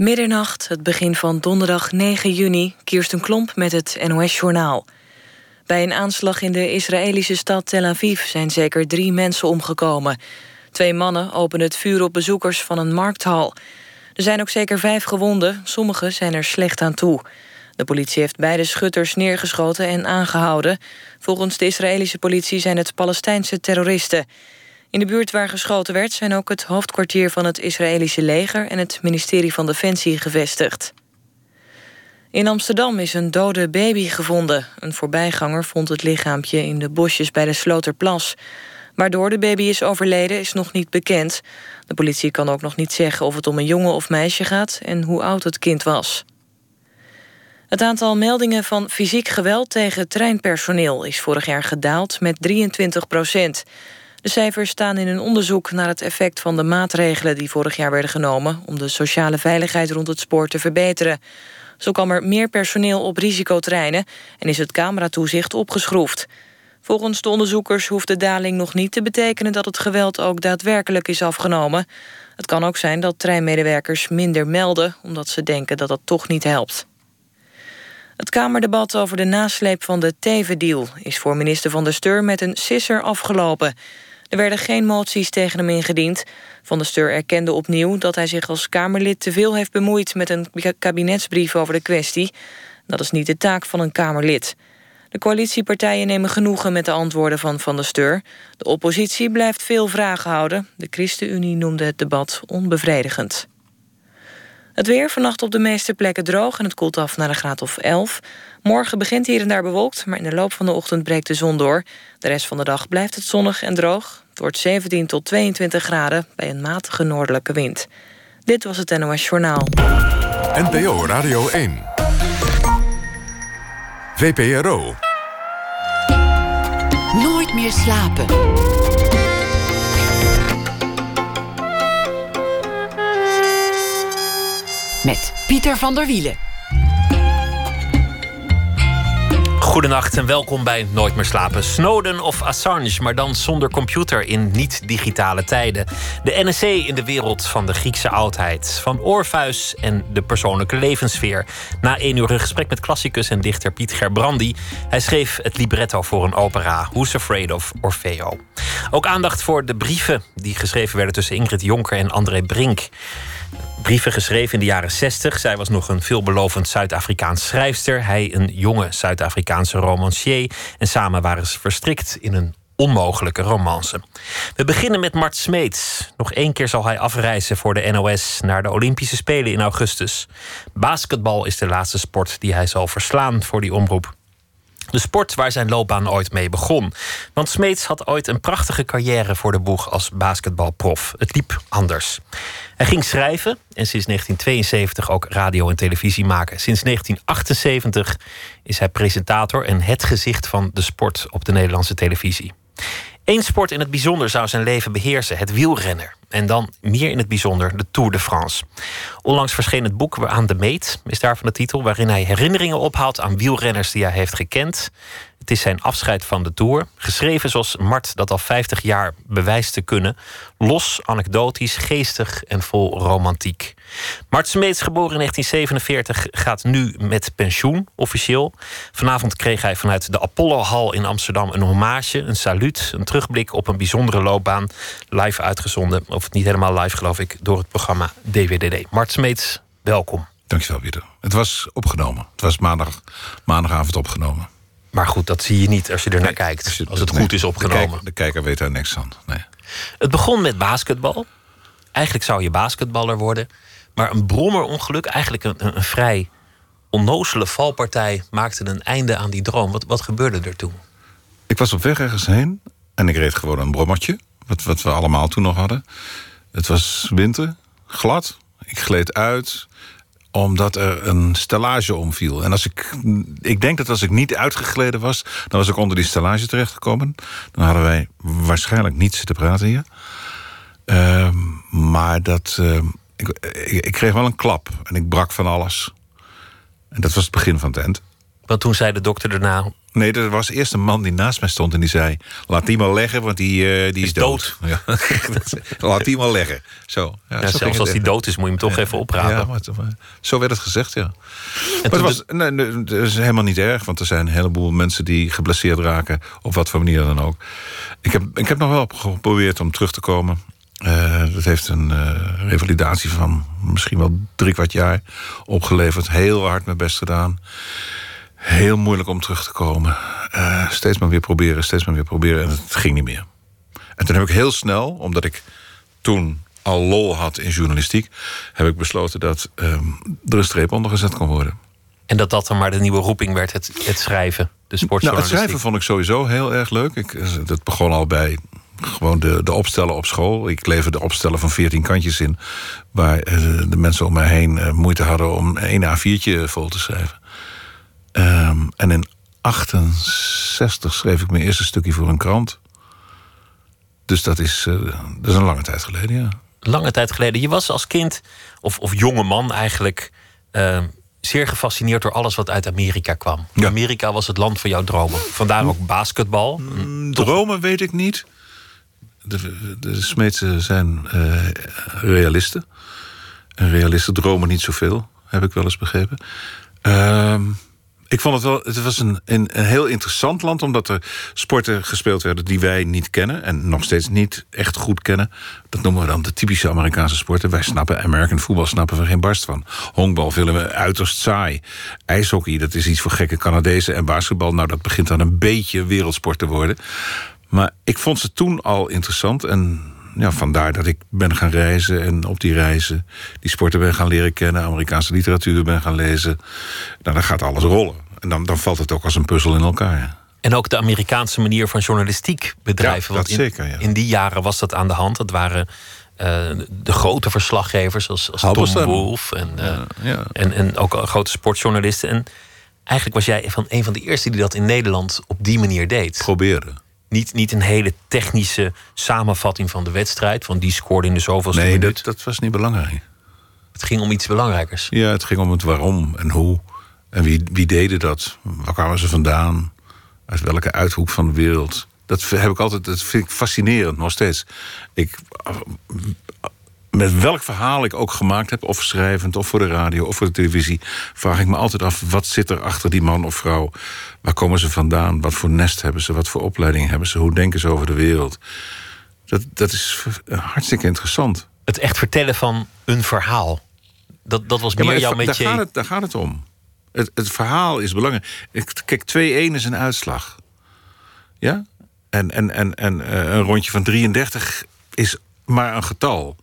Middernacht, het begin van donderdag 9 juni, Kirsten Klomp met het NOS-journaal. Bij een aanslag in de Israëlische stad Tel Aviv zijn zeker drie mensen omgekomen. Twee mannen openen het vuur op bezoekers van een markthal. Er zijn ook zeker vijf gewonden, sommigen zijn er slecht aan toe. De politie heeft beide schutters neergeschoten en aangehouden. Volgens de Israëlische politie zijn het Palestijnse terroristen. In de buurt waar geschoten werd zijn ook het hoofdkwartier van het Israëlische leger en het ministerie van Defensie gevestigd. In Amsterdam is een dode baby gevonden. Een voorbijganger vond het lichaampje in de bosjes bij de Sloterplas. Waardoor de baby is overleden is nog niet bekend. De politie kan ook nog niet zeggen of het om een jongen of meisje gaat en hoe oud het kind was. Het aantal meldingen van fysiek geweld tegen treinpersoneel is vorig jaar gedaald met 23 procent. De cijfers staan in een onderzoek naar het effect van de maatregelen die vorig jaar werden genomen om de sociale veiligheid rond het spoor te verbeteren. Zo kwam er meer personeel op risicotreinen en is het cameratoezicht opgeschroefd. Volgens de onderzoekers hoeft de daling nog niet te betekenen dat het geweld ook daadwerkelijk is afgenomen. Het kan ook zijn dat treinmedewerkers minder melden omdat ze denken dat dat toch niet helpt. Het Kamerdebat over de nasleep van de Teven-deal is voor minister Van der Steur met een sisser afgelopen. Er werden geen moties tegen hem ingediend. Van der Steur erkende opnieuw dat hij zich als Kamerlid te veel heeft bemoeid met een kabinetsbrief over de kwestie. Dat is niet de taak van een Kamerlid. De coalitiepartijen nemen genoegen met de antwoorden van Van der Steur. De oppositie blijft veel vragen houden. De ChristenUnie noemde het debat onbevredigend. Het weer vannacht op de meeste plekken droog en het koelt af naar een graad of 11. Morgen begint hier en daar bewolkt, maar in de loop van de ochtend breekt de zon door. De rest van de dag blijft het zonnig en droog. Het wordt 17 tot 22 graden bij een matige noordelijke wind. Dit was het NOS Journaal. NPO Radio 1. VPRO. Nooit meer slapen. Met Pieter van der Wielen. Goedenacht en welkom bij Nooit meer slapen. Snowden of Assange, maar dan zonder computer in niet-digitale tijden. De NSC in de wereld van de Griekse oudheid. Van Orpheus en de persoonlijke levenssfeer. Na één uur een gesprek met klassicus en dichter Piet Gerbrandi. Hij schreef het libretto voor een opera, Who's Afraid of Orfeo. Ook aandacht voor de brieven die geschreven werden tussen Ingrid Jonker en André Brink brieven geschreven in de jaren 60. Zij was nog een veelbelovend Zuid-Afrikaans schrijfster. Hij een jonge Zuid-Afrikaanse romancier. En samen waren ze verstrikt in een onmogelijke romance. We beginnen met Mart Smeets. Nog één keer zal hij afreizen voor de NOS naar de Olympische Spelen in augustus. Basketbal is de laatste sport die hij zal verslaan voor die omroep. De sport waar zijn loopbaan ooit mee begon. Want Smeets had ooit een prachtige carrière voor de boeg als basketbalprof. Het liep anders. Hij ging schrijven en sinds 1972 ook radio en televisie maken. Sinds 1978 is hij presentator en het gezicht van de sport op de Nederlandse televisie. Eén sport in het bijzonder zou zijn leven beheersen: het wielrenner. En dan meer in het bijzonder de Tour de France. Onlangs verscheen het boek Aan de Meet, is daarvan de titel, waarin hij herinneringen ophaalt aan wielrenners die hij heeft gekend. Het is zijn afscheid van de Tour. Geschreven zoals Mart dat al 50 jaar bewijst te kunnen. Los, anekdotisch, geestig en vol romantiek. Mart Smeets, geboren in 1947, gaat nu met pensioen, officieel. Vanavond kreeg hij vanuit de Apollo Hall in Amsterdam een hommage, een saluut, een terugblik op een bijzondere loopbaan. Live uitgezonden, of niet helemaal live geloof ik, door het programma DWDD. Mart Smeets, welkom. Dankjewel, Pieter. Het was opgenomen. Het was maandag, maandagavond opgenomen. Maar goed, dat zie je niet als je er naar kijkt. Als, als het goed is opgenomen. De, de, kijker weet daar niks van. Nee. Het begon met basketbal. Eigenlijk zou je basketballer worden. Maar een brommerongeluk, eigenlijk een, een, vrij onnozele valpartij, maakte een einde aan die droom. Wat, wat gebeurde er toen? Ik was op weg ergens heen en ik reed gewoon een brommertje. Wat, wat we allemaal toen nog hadden. Het was winter, glad. Ik gleed uit omdat er een stellage omviel. En als ik, ik denk dat als ik niet uitgegleden was... dan was ik onder die stellage terechtgekomen. Dan hadden wij waarschijnlijk niet zitten praten hier. Uh, maar dat, uh, ik, ik, kreeg wel een klap en ik brak van alles. En dat was het begin van het eind. Want toen zei de dokter daarna... Nee, er was eerst een man die naast mij stond en die zei... laat die maar leggen, want die, uh, die is, dood. Ja. laat die maar leggen. Zo. Ja, zo zelfs als die dood is, moet je hem toch even oprapen. Ja, maar, zo werd het gezegd, ja. maar het was nee, nee, het is helemaal niet erg... want er zijn een heleboel mensen die geblesseerd raken... op wat voor manier dan ook. Ik heb, ik heb nog wel geprobeerd om terug te komen... Uh, dat heeft een uh, revalidatie van misschien wel drie kwart jaar opgeleverd. Heel hard mijn best gedaan. Heel moeilijk om terug te komen. Uh, steeds maar weer proberen, steeds maar weer proberen. En het ging niet meer. En toen heb ik heel snel, omdat ik toen al lol had in journalistiek... heb ik besloten dat um, er een streep onder gezet kon worden. En dat dat dan maar de nieuwe roeping werd, het, het schrijven, de sportjournalistiek? Nou, het schrijven vond ik sowieso heel erg leuk. Ik, dat begon al bij gewoon de, de opstellen op school. Ik leverde opstellen van 14 kantjes in... waar eh, de mensen om mij heen eh, moeite hadden om een A4'tje vol te schrijven. Um, en in 68 schreef ik mijn eerste stukje voor een krant. Dus dat is, uh, dat is een lange tijd geleden, ja. Lange tijd geleden. Je was als kind, of, of jonge man eigenlijk... Uh, zeer gefascineerd door alles wat uit Amerika kwam. Ja. Amerika was het land van jouw dromen. Vandaar ook basketbal. Mm, dromen weet ik niet. De, de zijn uh, realisten. En realisten dromen niet zoveel, heb ik wel eens begrepen. Uh, ik vond het wel, het was een, een, heel interessant land, omdat er sporten gespeeld werden die wij niet kennen en nog steeds niet echt goed kennen. Dat noemen we dan de typische Amerikaanse sporten. Wij snappen American voetbal, snappen we geen barst van. Honkbal vinden we uiterst saai. IJshockey, dat is iets voor gekke Canadezen. En basketbal, nou, dat begint dan een beetje wereldsport te worden. Maar ik vond ze toen al interessant en ja, vandaar dat ik ben gaan reizen en op die reizen die sporten ben gaan leren kennen, Amerikaanse literatuur ben gaan lezen. Nou, dan gaat alles rollen. En dan, dan valt het ook als een puzzel in elkaar. En ook de Amerikaanse manier van journalistiek bedrijven. Ja, dat in, zeker, ja. in die jaren was dat aan de hand. Dat waren uh, de grote verslaggevers als, als Tom Wolf en, uh, ja. en, en ook grote sportjournalisten. En eigenlijk was jij van een van de eerste die dat in Nederland op die manier deed. Probeerde. Niet, niet een hele technische samenvatting van de wedstrijd. Van die scoorde in de zoveelste nee, minuut. Nee, dat, dat was niet belangrijk. Het ging om iets belangrijkers. Ja, het ging om het waarom en hoe. En wie, wie deden dat? Waar kwamen ze vandaan? Uit welke uithoek van de wereld? Dat heb ik altijd, dat vind ik fascinerend, nog steeds. Ik, met welk verhaal ik ook gemaakt heb, of schrijvend, of voor de radio, of voor de televisie, vraag ik me altijd af: wat zit er achter die man of vrouw? Waar komen ze vandaan? Wat voor nest hebben ze? Wat voor opleiding hebben ze? Hoe denken ze over de wereld? Dat, dat is hartstikke interessant. Het echt vertellen van een verhaal. Dat, dat was meer ja, jouw Daar gaat, het, daar gaat het om. Het, het verhaal is belangrijk. Kijk, 2-1 is een uitslag. Ja? En, en, en, en uh, een rondje van 33 is maar een getal.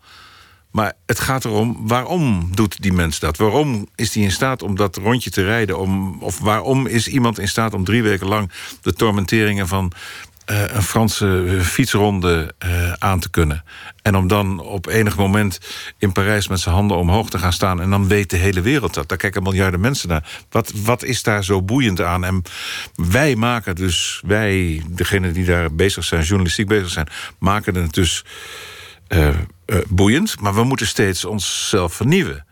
Maar het gaat erom, waarom doet die mens dat? Waarom is hij in staat om dat rondje te rijden? Om, of waarom is iemand in staat om drie weken lang... de tormenteringen van uh, een Franse fietsronde uh, aan te kunnen. En om dan op enig moment in Parijs met zijn handen omhoog te gaan staan... en dan weet de hele wereld dat. Daar kijken miljarden mensen naar. Wat, wat is daar zo boeiend aan? En wij maken dus, wij, degenen die daar bezig zijn... journalistiek bezig zijn, maken het dus uh, uh, boeiend. Maar we moeten steeds onszelf vernieuwen.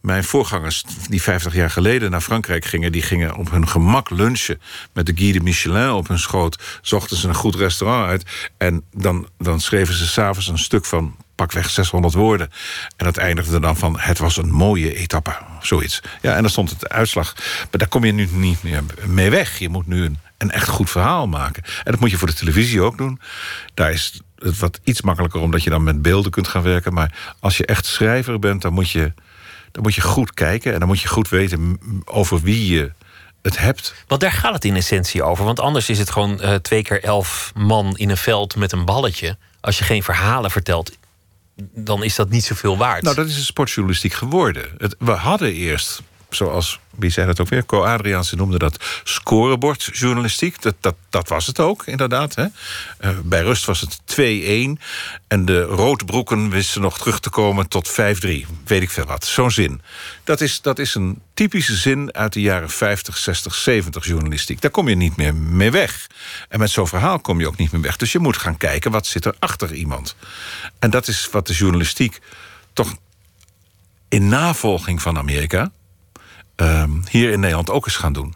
Mijn voorgangers, die 50 jaar geleden naar Frankrijk gingen... die gingen op hun gemak lunchen met de Guide Michelin op hun schoot. Zochten ze een goed restaurant uit. En dan, dan schreven ze s'avonds een stuk van pakweg 600 woorden. En dat eindigde dan van, het was een mooie etappe. Zoiets. Ja, en dan stond het uitslag. Maar daar kom je nu niet meer mee weg. Je moet nu een, een echt goed verhaal maken. En dat moet je voor de televisie ook doen. Daar is het wat iets makkelijker... omdat je dan met beelden kunt gaan werken. Maar als je echt schrijver bent, dan moet je, dan moet je goed kijken... en dan moet je goed weten over wie je het hebt. Want daar gaat het in essentie over. Want anders is het gewoon uh, twee keer elf man in een veld met een balletje. Als je geen verhalen vertelt, dan is dat niet zoveel waard. Nou, dat is een sportjournalistiek geworden. Het, we hadden eerst zoals, wie zei dat ook weer? Co Adriaanse noemde dat scorebordjournalistiek. Dat, dat, dat was het ook, inderdaad. Hè? Uh, bij rust was het 2-1. En de roodbroeken wisten nog terug te komen tot 5-3. Weet ik veel wat. Zo'n zin. Dat is, dat is een typische zin uit de jaren 50, 60, 70 journalistiek. Daar kom je niet meer mee weg. En met zo'n verhaal kom je ook niet meer weg. Dus je moet gaan kijken, wat zit er achter iemand? En dat is wat de journalistiek toch in navolging van Amerika... Uh, hier in Nederland ook eens gaan doen.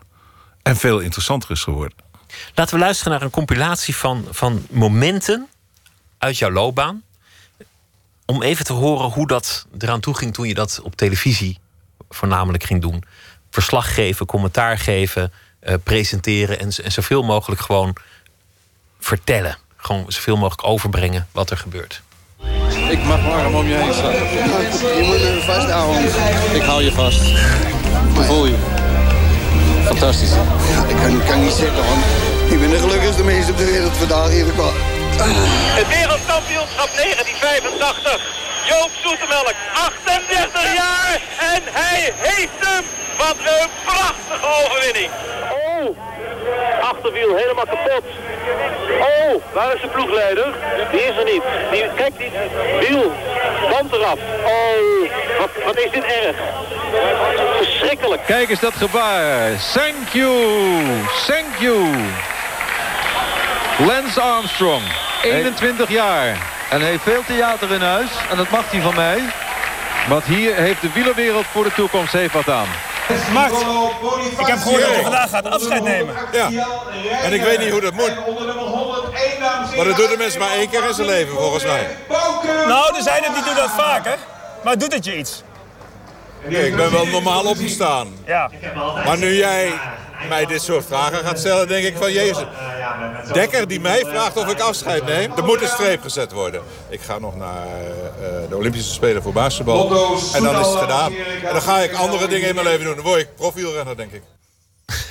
En veel interessanter is geworden. Laten we luisteren naar een compilatie van, van momenten uit jouw loopbaan. Om even te horen hoe dat eraan toe ging toen je dat op televisie voornamelijk ging doen. Verslag geven, commentaar geven, uh, presenteren en, en zoveel mogelijk gewoon vertellen. Gewoon zoveel mogelijk overbrengen wat er gebeurt. Ik mag warm om je heen staan. Je moet me vasthouden. Ik hou je vast. Hoe voel je? Fantastisch. Ja, ik kan, kan niet zeggen, want ik ben de gelukkigste mens op de wereld vandaag hier. Het wereldkampioenschap 1985. Joop Zoetemelk, 38 jaar en hij heeft hem. Wat een prachtige overwinning. Oh, achterwiel helemaal kapot. Oh, waar is de ploegleider? Die is er niet. Die, kijk, die wiel, band eraf. Oh, wat, wat is dit erg. Verschrikkelijk. Kijk eens dat gebaar. Thank you, thank you. Lance Armstrong, 21 jaar. En heeft veel theater in huis. En dat mag hij van mij. Want hier heeft de wielerwereld voor de toekomst heeft wat aan. Max, ik heb gehoord dat je vandaag gaat afscheid nemen. Ja, en ik weet niet hoe dat moet. Maar dat doet de mensen maar één keer in zijn leven, volgens mij. Nou, er zijn het die doen dat vaker. Maar doet het je iets? Nee, ik ben wel normaal opgestaan. Ja. Maar nu jij mij dit soort vragen gaat stellen, denk ik van Jezus. Dekker die mij vraagt of ik afscheid neem, er moet een streep gezet worden. Ik ga nog naar uh, de Olympische Spelen voor basketbal. En dan is het gedaan. En dan ga ik andere dingen in mijn leven doen. Dan word ik profielrenner, denk ik.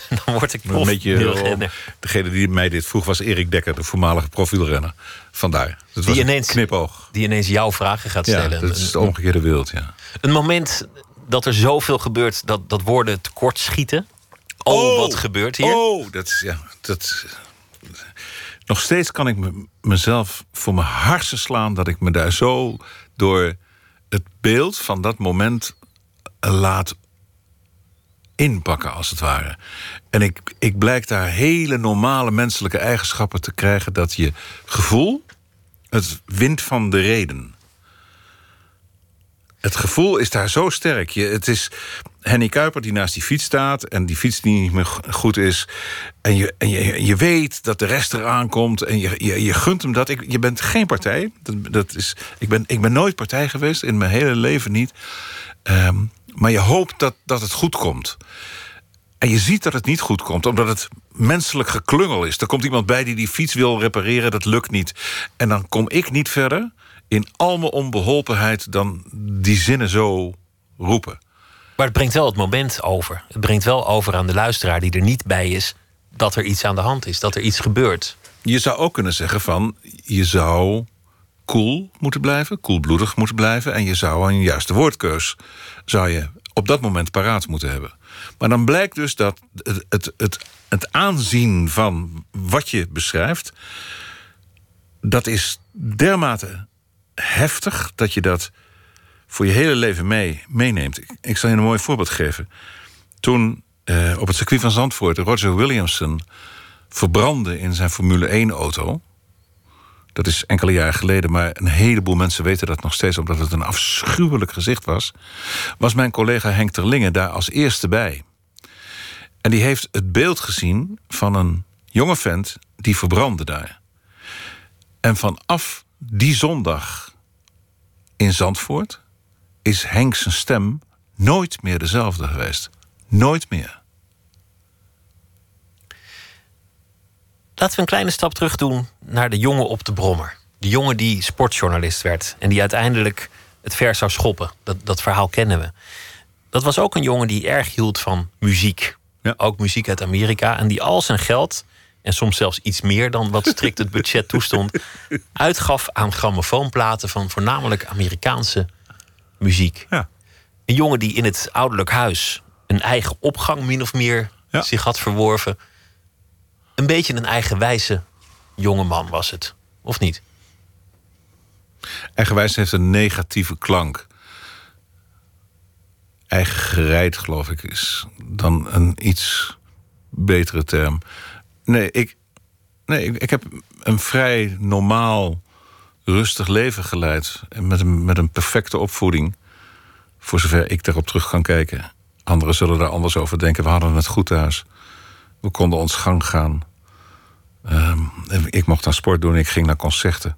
dan word ik Een beetje, degene die mij dit vroeg was Erik Dekker, de voormalige profielrenner. Vandaar. Dat was die ineens, een knipoog. Die ineens jouw vragen gaat stellen. Ja, dat is de omgekeerde wereld, ja. Een moment dat er zoveel gebeurt dat, dat woorden tekort schieten. Oh, wat gebeurt hier? Oh, dat is ja, dat. Nog steeds kan ik me, mezelf voor mijn harsen slaan dat ik me daar zo door het beeld van dat moment laat inpakken, als het ware. En ik, ik blijk daar hele normale menselijke eigenschappen te krijgen dat je gevoel het wint van de reden. Het gevoel is daar zo sterk. Je, het is Henny Kuiper die naast die fiets staat... en die fiets die niet meer goed is. En je, en je, je weet dat de rest eraan komt en je, je, je gunt hem dat. Ik, je bent geen partij. Dat, dat is, ik, ben, ik ben nooit partij geweest, in mijn hele leven niet. Ehm, maar je hoopt dat, dat het goed komt. En je ziet dat het niet goed komt, omdat het menselijk geklungel is. Er komt iemand bij die die fiets wil repareren, dat lukt niet. En dan kom ik niet verder in al mijn onbeholpenheid dan die zinnen zo roepen. Maar het brengt wel het moment over. Het brengt wel over aan de luisteraar die er niet bij is dat er iets aan de hand is, dat er iets gebeurt. Je zou ook kunnen zeggen van je zou koel moeten blijven, koelbloedig moeten blijven en je zou een juiste woordkeus zou je op dat moment paraat moeten hebben. Maar dan blijkt dus dat het, het, het, het aanzien van wat je beschrijft, dat is dermate heftig dat je dat voor je hele leven mee, meeneemt. Ik, zal je een mooi voorbeeld geven. Toen eh, op het circuit van Zandvoort Roger Williamson verbrandde in zijn Formule 1-auto. Dat is enkele jaren geleden, maar een heleboel mensen weten dat nog steeds... omdat het een afschuwelijk gezicht was. Was mijn collega Henk Terlingen daar als eerste bij. En die heeft het beeld gezien van een jonge vent die verbrandde daar. En vanaf die zondag in Zandvoort is Henk zijn stem nooit meer dezelfde geweest. Nooit meer. Laten we een kleine stap terug doen naar de jongen op de brommer. De jongen die sportjournalist werd en die uiteindelijk het ver zou schoppen. Dat, dat verhaal kennen we. Dat was ook een jongen die erg hield van muziek. Ja. Ook muziek uit Amerika. En die al zijn geld, en soms zelfs iets meer dan wat strikt het budget toestond, uitgaf aan grammofoonplaten van voornamelijk Amerikaanse muziek. Ja. Een jongen die in het ouderlijk huis een eigen opgang min of meer Ja. zich had verworven. Een beetje een eigenwijze jongeman was het, of niet? Eigenwijs heeft een negatieve klank. Eigen gereid, geloof ik, is dan een iets betere term. Nee, ik, nee, ik, ik heb een vrij normaal, rustig leven geleid. En Met een, met een perfecte opvoeding. Voor zover ik daarop terug kan kijken. Anderen zullen daar anders over denken. We hadden het goed thuis. We konden ons gang gaan. Ehm, ik mocht aan sport doen, ik ging naar concerten.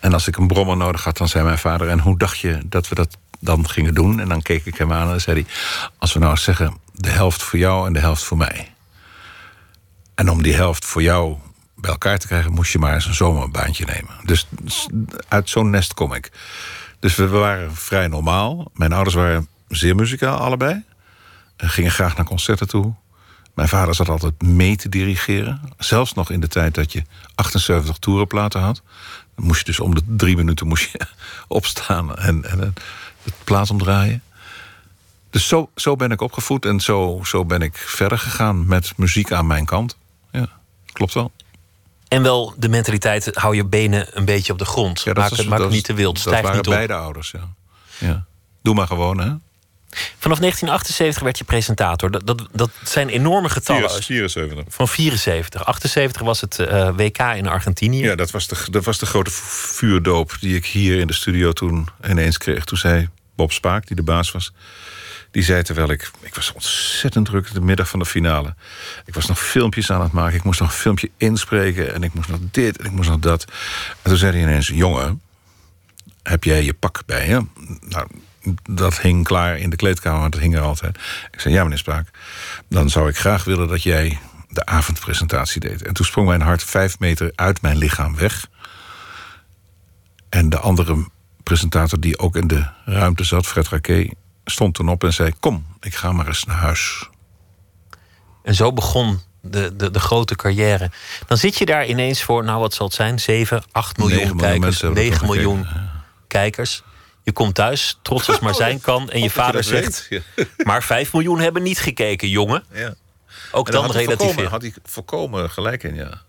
En als ik een brommer nodig had, dan zei mijn vader... en hoe dacht je dat we dat dan gingen doen? En dan keek ik hem aan en zei hij... als we nou zeggen, de helft voor jou en de helft voor mij. En om die helft voor jou bij elkaar te krijgen... moest je maar eens een zomerbaantje nemen. Dus uit zo'n nest kom ik. Dus we waren vrij normaal. Mijn ouders waren zeer muzikaal, allebei. En gingen graag naar concerten toe. Mijn vader zat altijd mee te dirigeren. Zelfs nog in de tijd dat je 78 toerenplaten had. Dan moest je dus om de drie minuten moest je opstaan en, en het plaat omdraaien. Dus zo, zo ben ik opgevoed en zo, zo ben ik verder gegaan met muziek aan mijn kant. Ja, klopt wel. En wel de mentaliteit, hou je benen een beetje op de grond. Ja, maak het, maak het niet te wild, stijg niet op. Dat waren beide ouders, ja. ja. Doe maar gewoon, hè. Vanaf 1978 werd je presentator. Dat, dat, dat zijn enorme getallen. 74. Van 74. 78 was het uh, eh, WK in Argentinië. Ja, dat was, de, dat was de grote vuurdoop die ik hier in de studio toen ineens kreeg. Toen zei Bob Spaak, die de baas was... Die zei terwijl ik... Ik was ontzettend druk de middag van de finale. Ik was nog filmpjes aan het maken. Ik moest nog een filmpje inspreken. En ik moest nog dit en ik moest nog dat. En toen zei hij ineens... Jongen, heb jij je pak bij je? Nou, dat hing klaar in de kleedkamer, dat hing er altijd. Ik zei, ja meneer Spraak, dan zou ik graag willen dat jij de avondpresentatie deed. En toen sprong mijn hart vijf meter uit mijn lichaam weg. En de andere presentator die ook in de ruimte zat, Fred Raquet, stond toen op en zei: Kom, ik ga maar eens naar huis. En zo begon de, de, de grote carrière. Dan zit je daar ineens voor, nou wat zal het zijn, 7, 8 miljoen kijkers, 9 miljoen kijkers. Je komt thuis, trots als maar zijn kan. En je vader zegt: Maar 5 miljoen hebben niet gekeken, jongen. Ja. Ook dan, dan relativeren. had hij volkomen gelijk in, ja.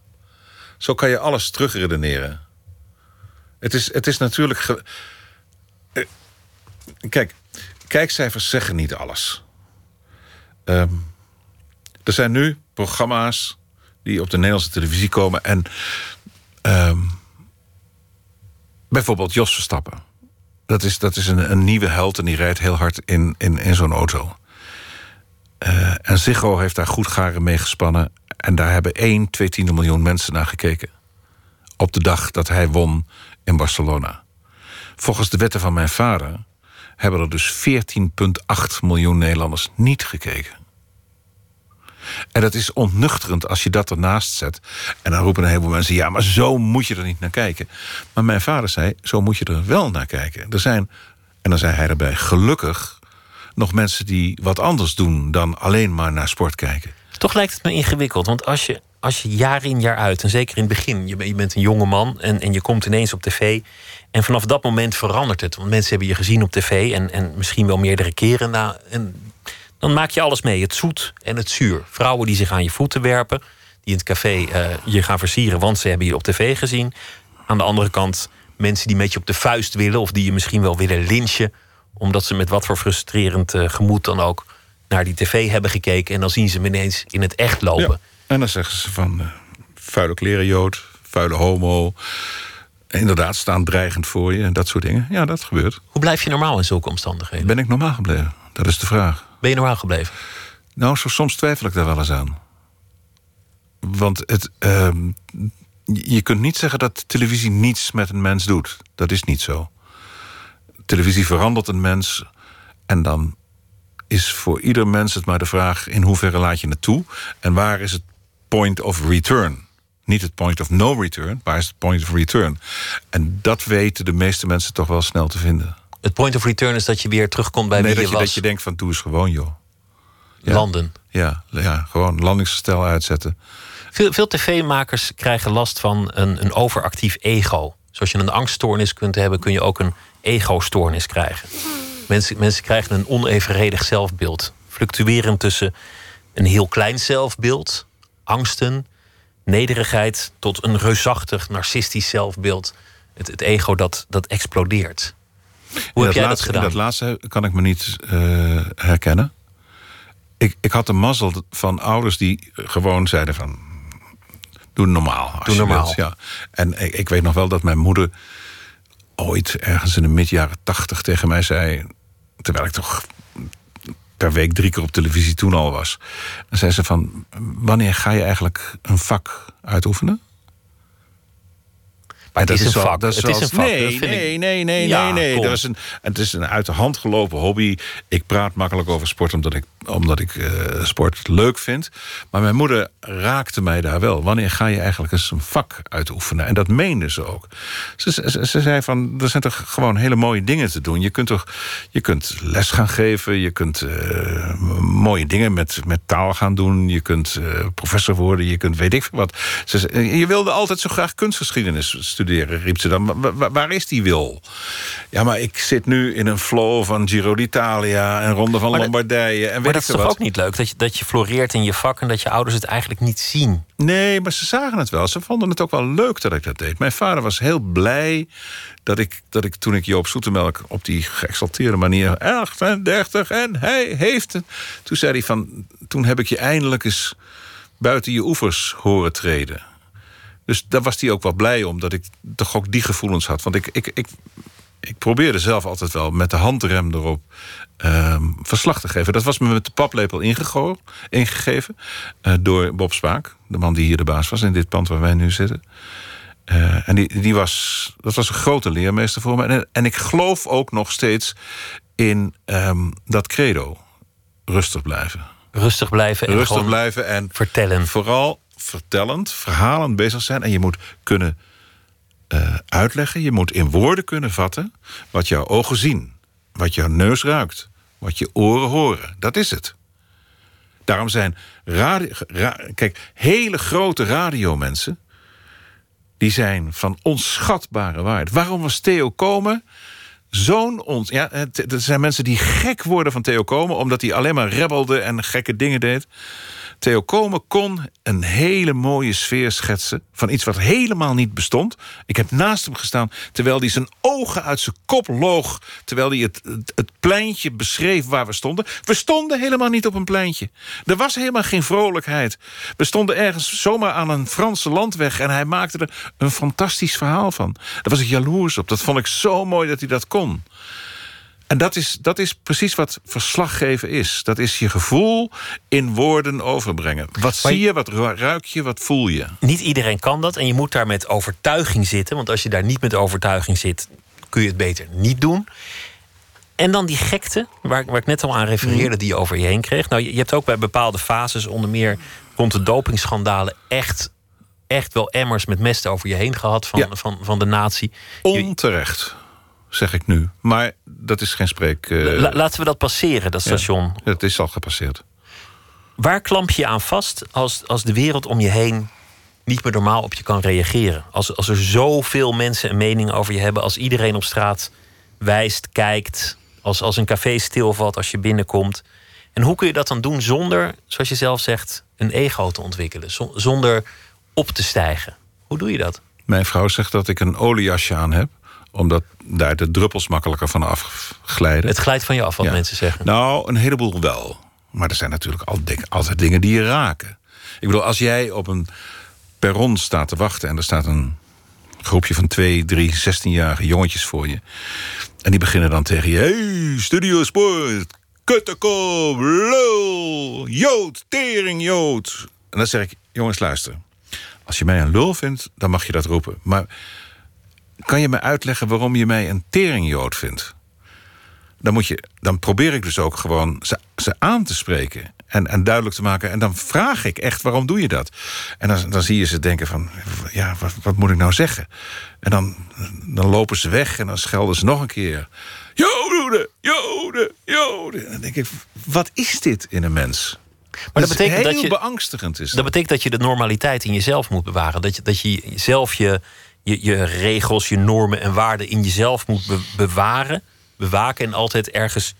Zo kan je alles terugredeneren. Het is, het is natuurlijk. Eh, kijk, kijkcijfers zeggen niet alles. Ehm, er zijn nu programma's die op de Nederlandse televisie komen en. Um, bijvoorbeeld Jos Verstappen dat is, dat is een, een nieuwe held en die rijdt heel hard in, in, in zo'n auto. Uh, en Ziggo heeft daar goed garen mee gespannen. En daar hebben 1, 2 tiende miljoen mensen naar gekeken. Op de dag dat hij won in Barcelona. Volgens de wetten van mijn vader hebben er dus 14,8 miljoen Nederlanders niet gekeken. En dat is ontnuchterend als je dat ernaast zet. En dan roepen een heleboel mensen: ja, maar zo moet je er niet naar kijken. Maar mijn vader zei: zo moet je er wel naar kijken. Er zijn, en dan zei hij erbij: gelukkig nog mensen die wat anders doen dan alleen maar naar sport kijken. Toch lijkt het me ingewikkeld, want als je, als je jaar in jaar uit, en zeker in het begin, je, je bent een jonge man en, en je komt ineens op tv. En vanaf dat moment verandert het. Want mensen hebben je gezien op tv en, en misschien wel meerdere keren. Na, en dan maak je alles mee. Het zoet en het zuur. Vrouwen die zich aan je voeten werpen. Die in het café uh, je gaan versieren, want ze hebben je op tv gezien. Aan de andere kant mensen die met je op de vuist willen. Of die je misschien wel willen lynchen. Omdat ze met wat voor frustrerend uh, gemoed dan ook naar die tv hebben gekeken. En dan zien ze hem ineens in het echt lopen. En dan zeggen ze van uh, vuile klerenjood, vuile homo. Inderdaad, staan dreigend voor je en dat soort dingen. Ja, dat gebeurt. Hoe blijf je normaal in zulke omstandigheden? Ben ik normaal gebleven? Dat is de vraag. Ben je normaal gebleven? Nou, zo, soms twijfel ik daar wel eens aan. Want het, uh, je kunt niet zeggen dat televisie niets met een mens doet. Dat is niet zo. Televisie verandert een mens. En dan is voor ieder mens het maar de vraag... in hoeverre laat je het toe? En waar is het point of return? Niet het point of no return, waar is het point of return? En dat weten de meeste mensen toch wel snel te vinden. Het point of return is dat je weer terugkomt bij wie je, je was. Dat je denkt van doe eens gewoon joh. Landen. Ja, ja, gewoon landingsgestel uitzetten. Veel, veel tv-makers krijgen last van een, een overactief ego. Zoals je een angststoornis kunt hebben, kun je ook een ego-stoornis krijgen. Mensen, mensen krijgen een onevenredig zelfbeeld. Fluctuerend tussen een heel klein zelfbeeld, angsten, nederigheid, tot een reusachtig, narcistisch zelfbeeld. Het, het ego dat, dat explodeert. Hoe heb jij laatste, dat gedaan? dat laatste kan ik me niet uh, herkennen. Ik, ik had de mazzel van ouders die gewoon zeiden van... Doe normaal. Doe normaal. Wilt, ja. En ik, ik, weet nog wel dat mijn moeder ooit ergens in de mid jaren tachtig tegen mij zei... terwijl ik toch per week drie keer op televisie toen al was. En zei ze van, wanneer ga je eigenlijk een vak uitoefenen? Maar het is, een wel- vak. dat is het is een vak. Nee, dat nee, nee, nee, Ja, nee, nee. kom. Dat is een, het is een uit de hand gelopen hobby. Ik praat makkelijk over sport omdat ik, omdat ik eh, sport leuk vind. Maar mijn moeder raakte mij daar wel. Wanneer ga je eigenlijk eens een vak uitoefenen? En dat meende ze ook. Ze, ze, ze zei van, er zijn toch gewoon hele mooie dingen te doen. Je kunt toch je kunt les gaan geven. Je kunt eh, mooie dingen met, met taal gaan doen. Je kunt eh, professor worden. Je kunt weet ik veel wat. Ze, je wilde altijd zo graag kunstgeschiedenis studeren, riep ze dan. Wa- wa- waar is die wil? Ja, maar ik zit nu in een flow van Giro d'Italia en Ronde van Maar Lombardije. En Maar weet dat is toch wat. ook niet leuk? Dat je, dat je floreert in je vak en dat je ouders het eigenlijk niet zien. Nee, maar ze zagen het wel. Ze vonden het ook wel leuk dat ik dat deed. Mijn vader was heel blij dat ik, dat ik toen ik Joop Zoetemelk... op die geëxalteerde manier... 38 en hij heeft het. Toen zei hij van... toen heb ik je eindelijk eens buiten je oevers horen treden. Dus daar was hij ook wel blij om, dat ik toch ook die gevoelens had. Want ik, ik, ik, ik probeerde zelf altijd wel met de handrem erop ehm, verslag te geven. Dat was me met de paplepel ingegeven eh, door Bob Spaak, de man die hier de baas was in dit pand waar wij nu zitten. Eh, en die, die was, dat was een grote leermeester voor me. En, en ik geloof ook nog steeds in ehm, dat credo: rustig blijven. Rustig blijven en Rustig blijven en vertellen. vooral vertellend, verhalend bezig zijn. En je moet kunnen eh, uitleggen, je moet in woorden kunnen vatten wat jouw ogen zien, wat jouw neus ruikt, wat je oren horen. Dat is het. Daarom zijn kijk, hele grote radiomensen, die zijn van onschatbare waarde. Waarom was Theo Komen zo'n ons. Ja, het- er zijn mensen die gek worden van Theo Komen, omdat hij alleen maar rebelde en gekke dingen deed. Theo Komen kon een hele mooie sfeer schetsen van iets wat helemaal niet bestond. Ik heb naast hem gestaan terwijl hij zijn ogen uit zijn kop loog. Terwijl hij het, het, pleintje beschreef waar we stonden. We stonden helemaal niet op een pleintje. Er was helemaal geen vrolijkheid. We stonden ergens zomaar aan een Franse landweg en hij maakte er een fantastisch verhaal van. Daar was ik jaloers op. Dat vond ik zo mooi dat hij dat kon. En dat is, dat is precies wat verslaggeven is. Dat is je gevoel in woorden overbrengen. Wat zie je, wat ru- ruik je, wat voel je? Niet iedereen kan dat en je moet daar met overtuiging zitten. Want als je daar niet met overtuiging zit, kun je het beter niet doen. En dan die gekte, waar, waar ik net al aan refereerde, die je over je heen kreeg. Nou, je, je hebt ook bij bepaalde fases, onder meer rond de dopingschandalen, echt, echt wel emmers met mest over je heen gehad van, Ja. van, van de natie. Onterecht, zeg ik nu. Maar dat is geen spreek... eh, La- laten we dat passeren, dat ja. station. Het is al gepasseerd. Waar klamp je aan vast als, als de wereld om je heen niet meer normaal op je kan reageren? Als, als er zoveel mensen een mening over je hebben, als iedereen op straat wijst, kijkt, als, als een café stilvalt als je binnenkomt. En hoe kun je dat dan doen zonder, zoals je zelf zegt, een ego te ontwikkelen? Zo- Zonder op te stijgen. Hoe doe je dat? Mijn vrouw zegt dat ik een oliejasje aan heb. Omdat daar de druppels makkelijker van afglijden. Het glijdt van je af, wat Ja. mensen zeggen. Nou, een heleboel wel. Maar er zijn natuurlijk altijd dingen die je raken. Ik bedoel, als jij op een perron staat te wachten... en er staat een groepje van twee, drie, 16-jarige jongetjes voor je... en die beginnen dan tegen je... Hey, Studio Sport, kuttekop, lul, jood, tering, jood. En dan zeg ik, jongens, luister. Als je mij een lul vindt, dan mag je dat roepen. Maar kan je me uitleggen waarom je mij een teringjood vindt? dan, moet je, dan probeer ik dus ook gewoon ze, ze aan te spreken. En, en duidelijk te maken. En dan vraag ik echt, waarom doe je dat? En dan, dan zie je ze denken van, ja, wat, wat moet ik nou zeggen? En dan, dan lopen ze weg en dan schelden ze nog een keer. Joden, joden, joden. En dan denk ik, wat is dit in een mens? Maar dat betekent heel dat je- beangstigend. Is Dat betekent dat je de normaliteit in jezelf moet bewaren. Dat je, dat je zelf je, je, je regels, je normen en waarden in jezelf moet be- bewaren, bewaken en altijd ergens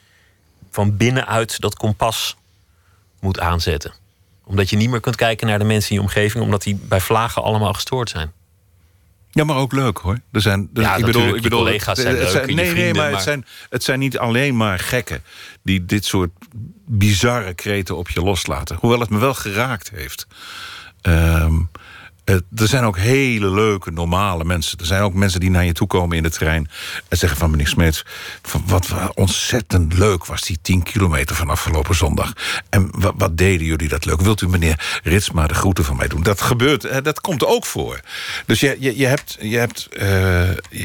van binnenuit dat kompas moet aanzetten. Omdat je niet meer kunt kijken naar de mensen in je omgeving, omdat die bij vlagen allemaal gestoord zijn. Ja, maar ook leuk hoor. Er zijn, er- Ja, ik bedoel, ik je bedoel, collega's zijn leuk je nee, nee, vrienden, maar, maar- Het, zijn, het zijn niet alleen maar gekken die dit soort bizarre kreten op je loslaten. Hoewel het me wel geraakt heeft. Ehm, Eh, er zijn ook hele leuke, normale mensen. Er zijn ook mensen die naar je toe komen in de trein... en zeggen van meneer Smeets... Wat ontzettend leuk was die 10 kilometer van afgelopen zondag. En wat, deden jullie dat leuk? Wilt u meneer Ritsma de groeten van mij doen? Dat gebeurt, dat komt ook voor. Dus je, je, je, hebt, je, hebt,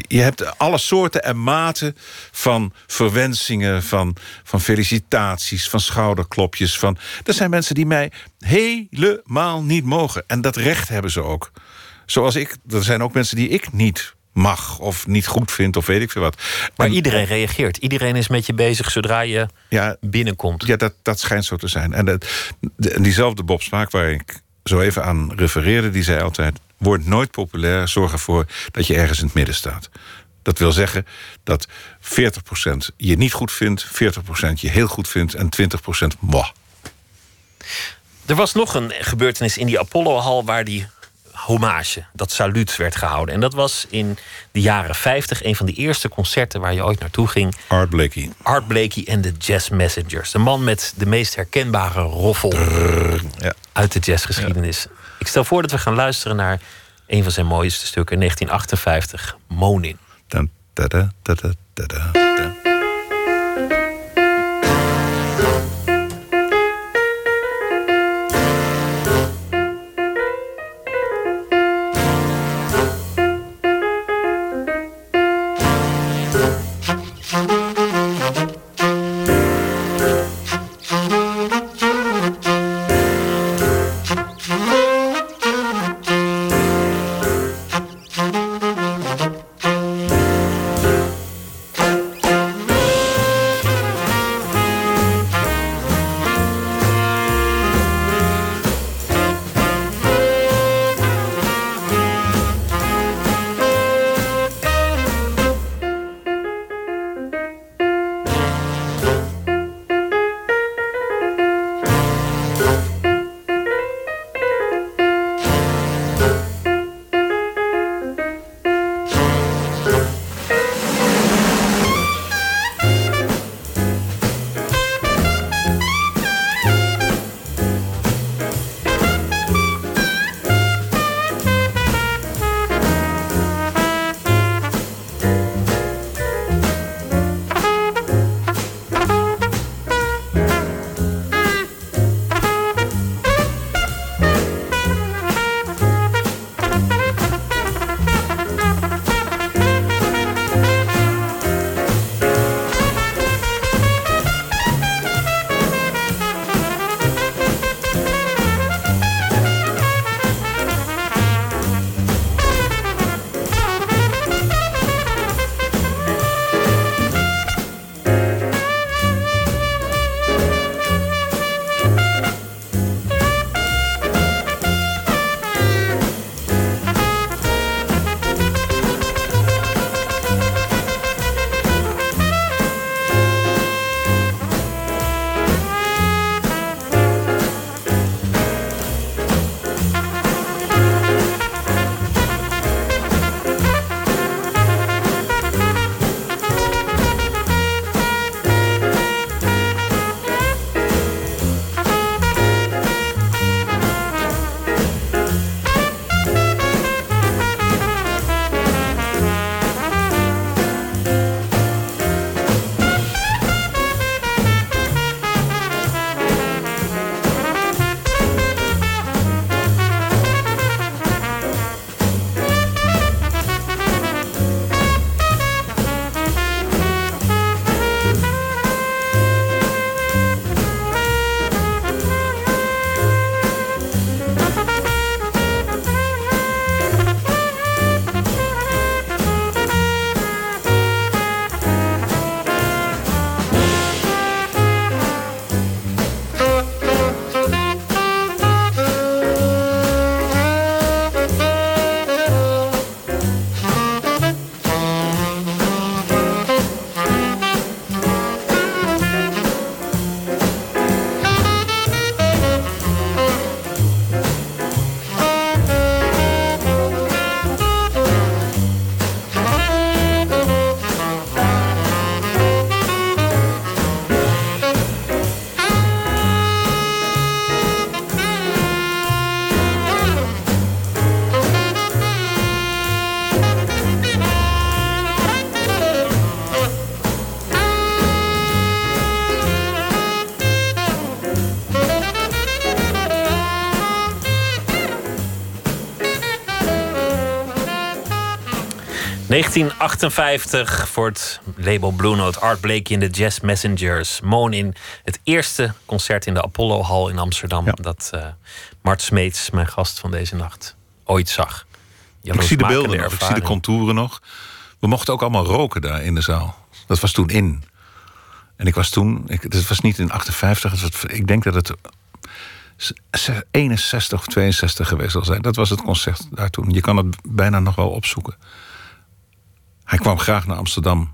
je hebt alle soorten en maten van verwensingen... van, van felicitaties, van schouderklopjes. Van, er zijn mensen die mij helemaal niet mogen. En dat recht hebben ze. Zoals ik, er zijn ook mensen die ik niet mag of niet goed vind of weet ik veel wat. Maar iedereen reageert. Iedereen is met je bezig zodra je ja, binnenkomt. Ja, dat, dat schijnt zo te zijn. En dat, diezelfde Bob Smaak waar ik zo even aan refereerde... die zei altijd, word nooit populair, zorg ervoor dat je ergens in het midden staat. Dat wil zeggen dat 40% je niet goed vindt... 40% je heel goed vindt en 20% moh. Er was nog een gebeurtenis in die Apollo-hal waar die hommage, dat saluut werd gehouden. En dat was in de jaren 50 een van de eerste concerten waar je ooit naartoe ging. Art Blakey. Art Blakey en de Jazz Messengers. De man met de meest herkenbare roffel ja. uit de jazzgeschiedenis. Ik stel voor dat we gaan luisteren naar een van zijn mooiste stukken, 1958, Monin. Dun, da, da, da, 1958 voor het label Blue Note Art Blakey in de Jazz Messengers. Moon in het eerste concert in de Apollo Hall in Amsterdam. Dat uh, Mart Smeets, mijn gast van deze nacht, ooit zag. Ik zie de beelden nog, ik zie de contouren nog. We mochten ook allemaal roken daar in de zaal. Dat was toen in. En ik was toen, ik, het was niet in 58, het was, ik denk dat het 61 of 62 geweest zal zijn. Dat was het concert daar toen. Je kan het bijna nog wel opzoeken. Hij kwam graag naar Amsterdam.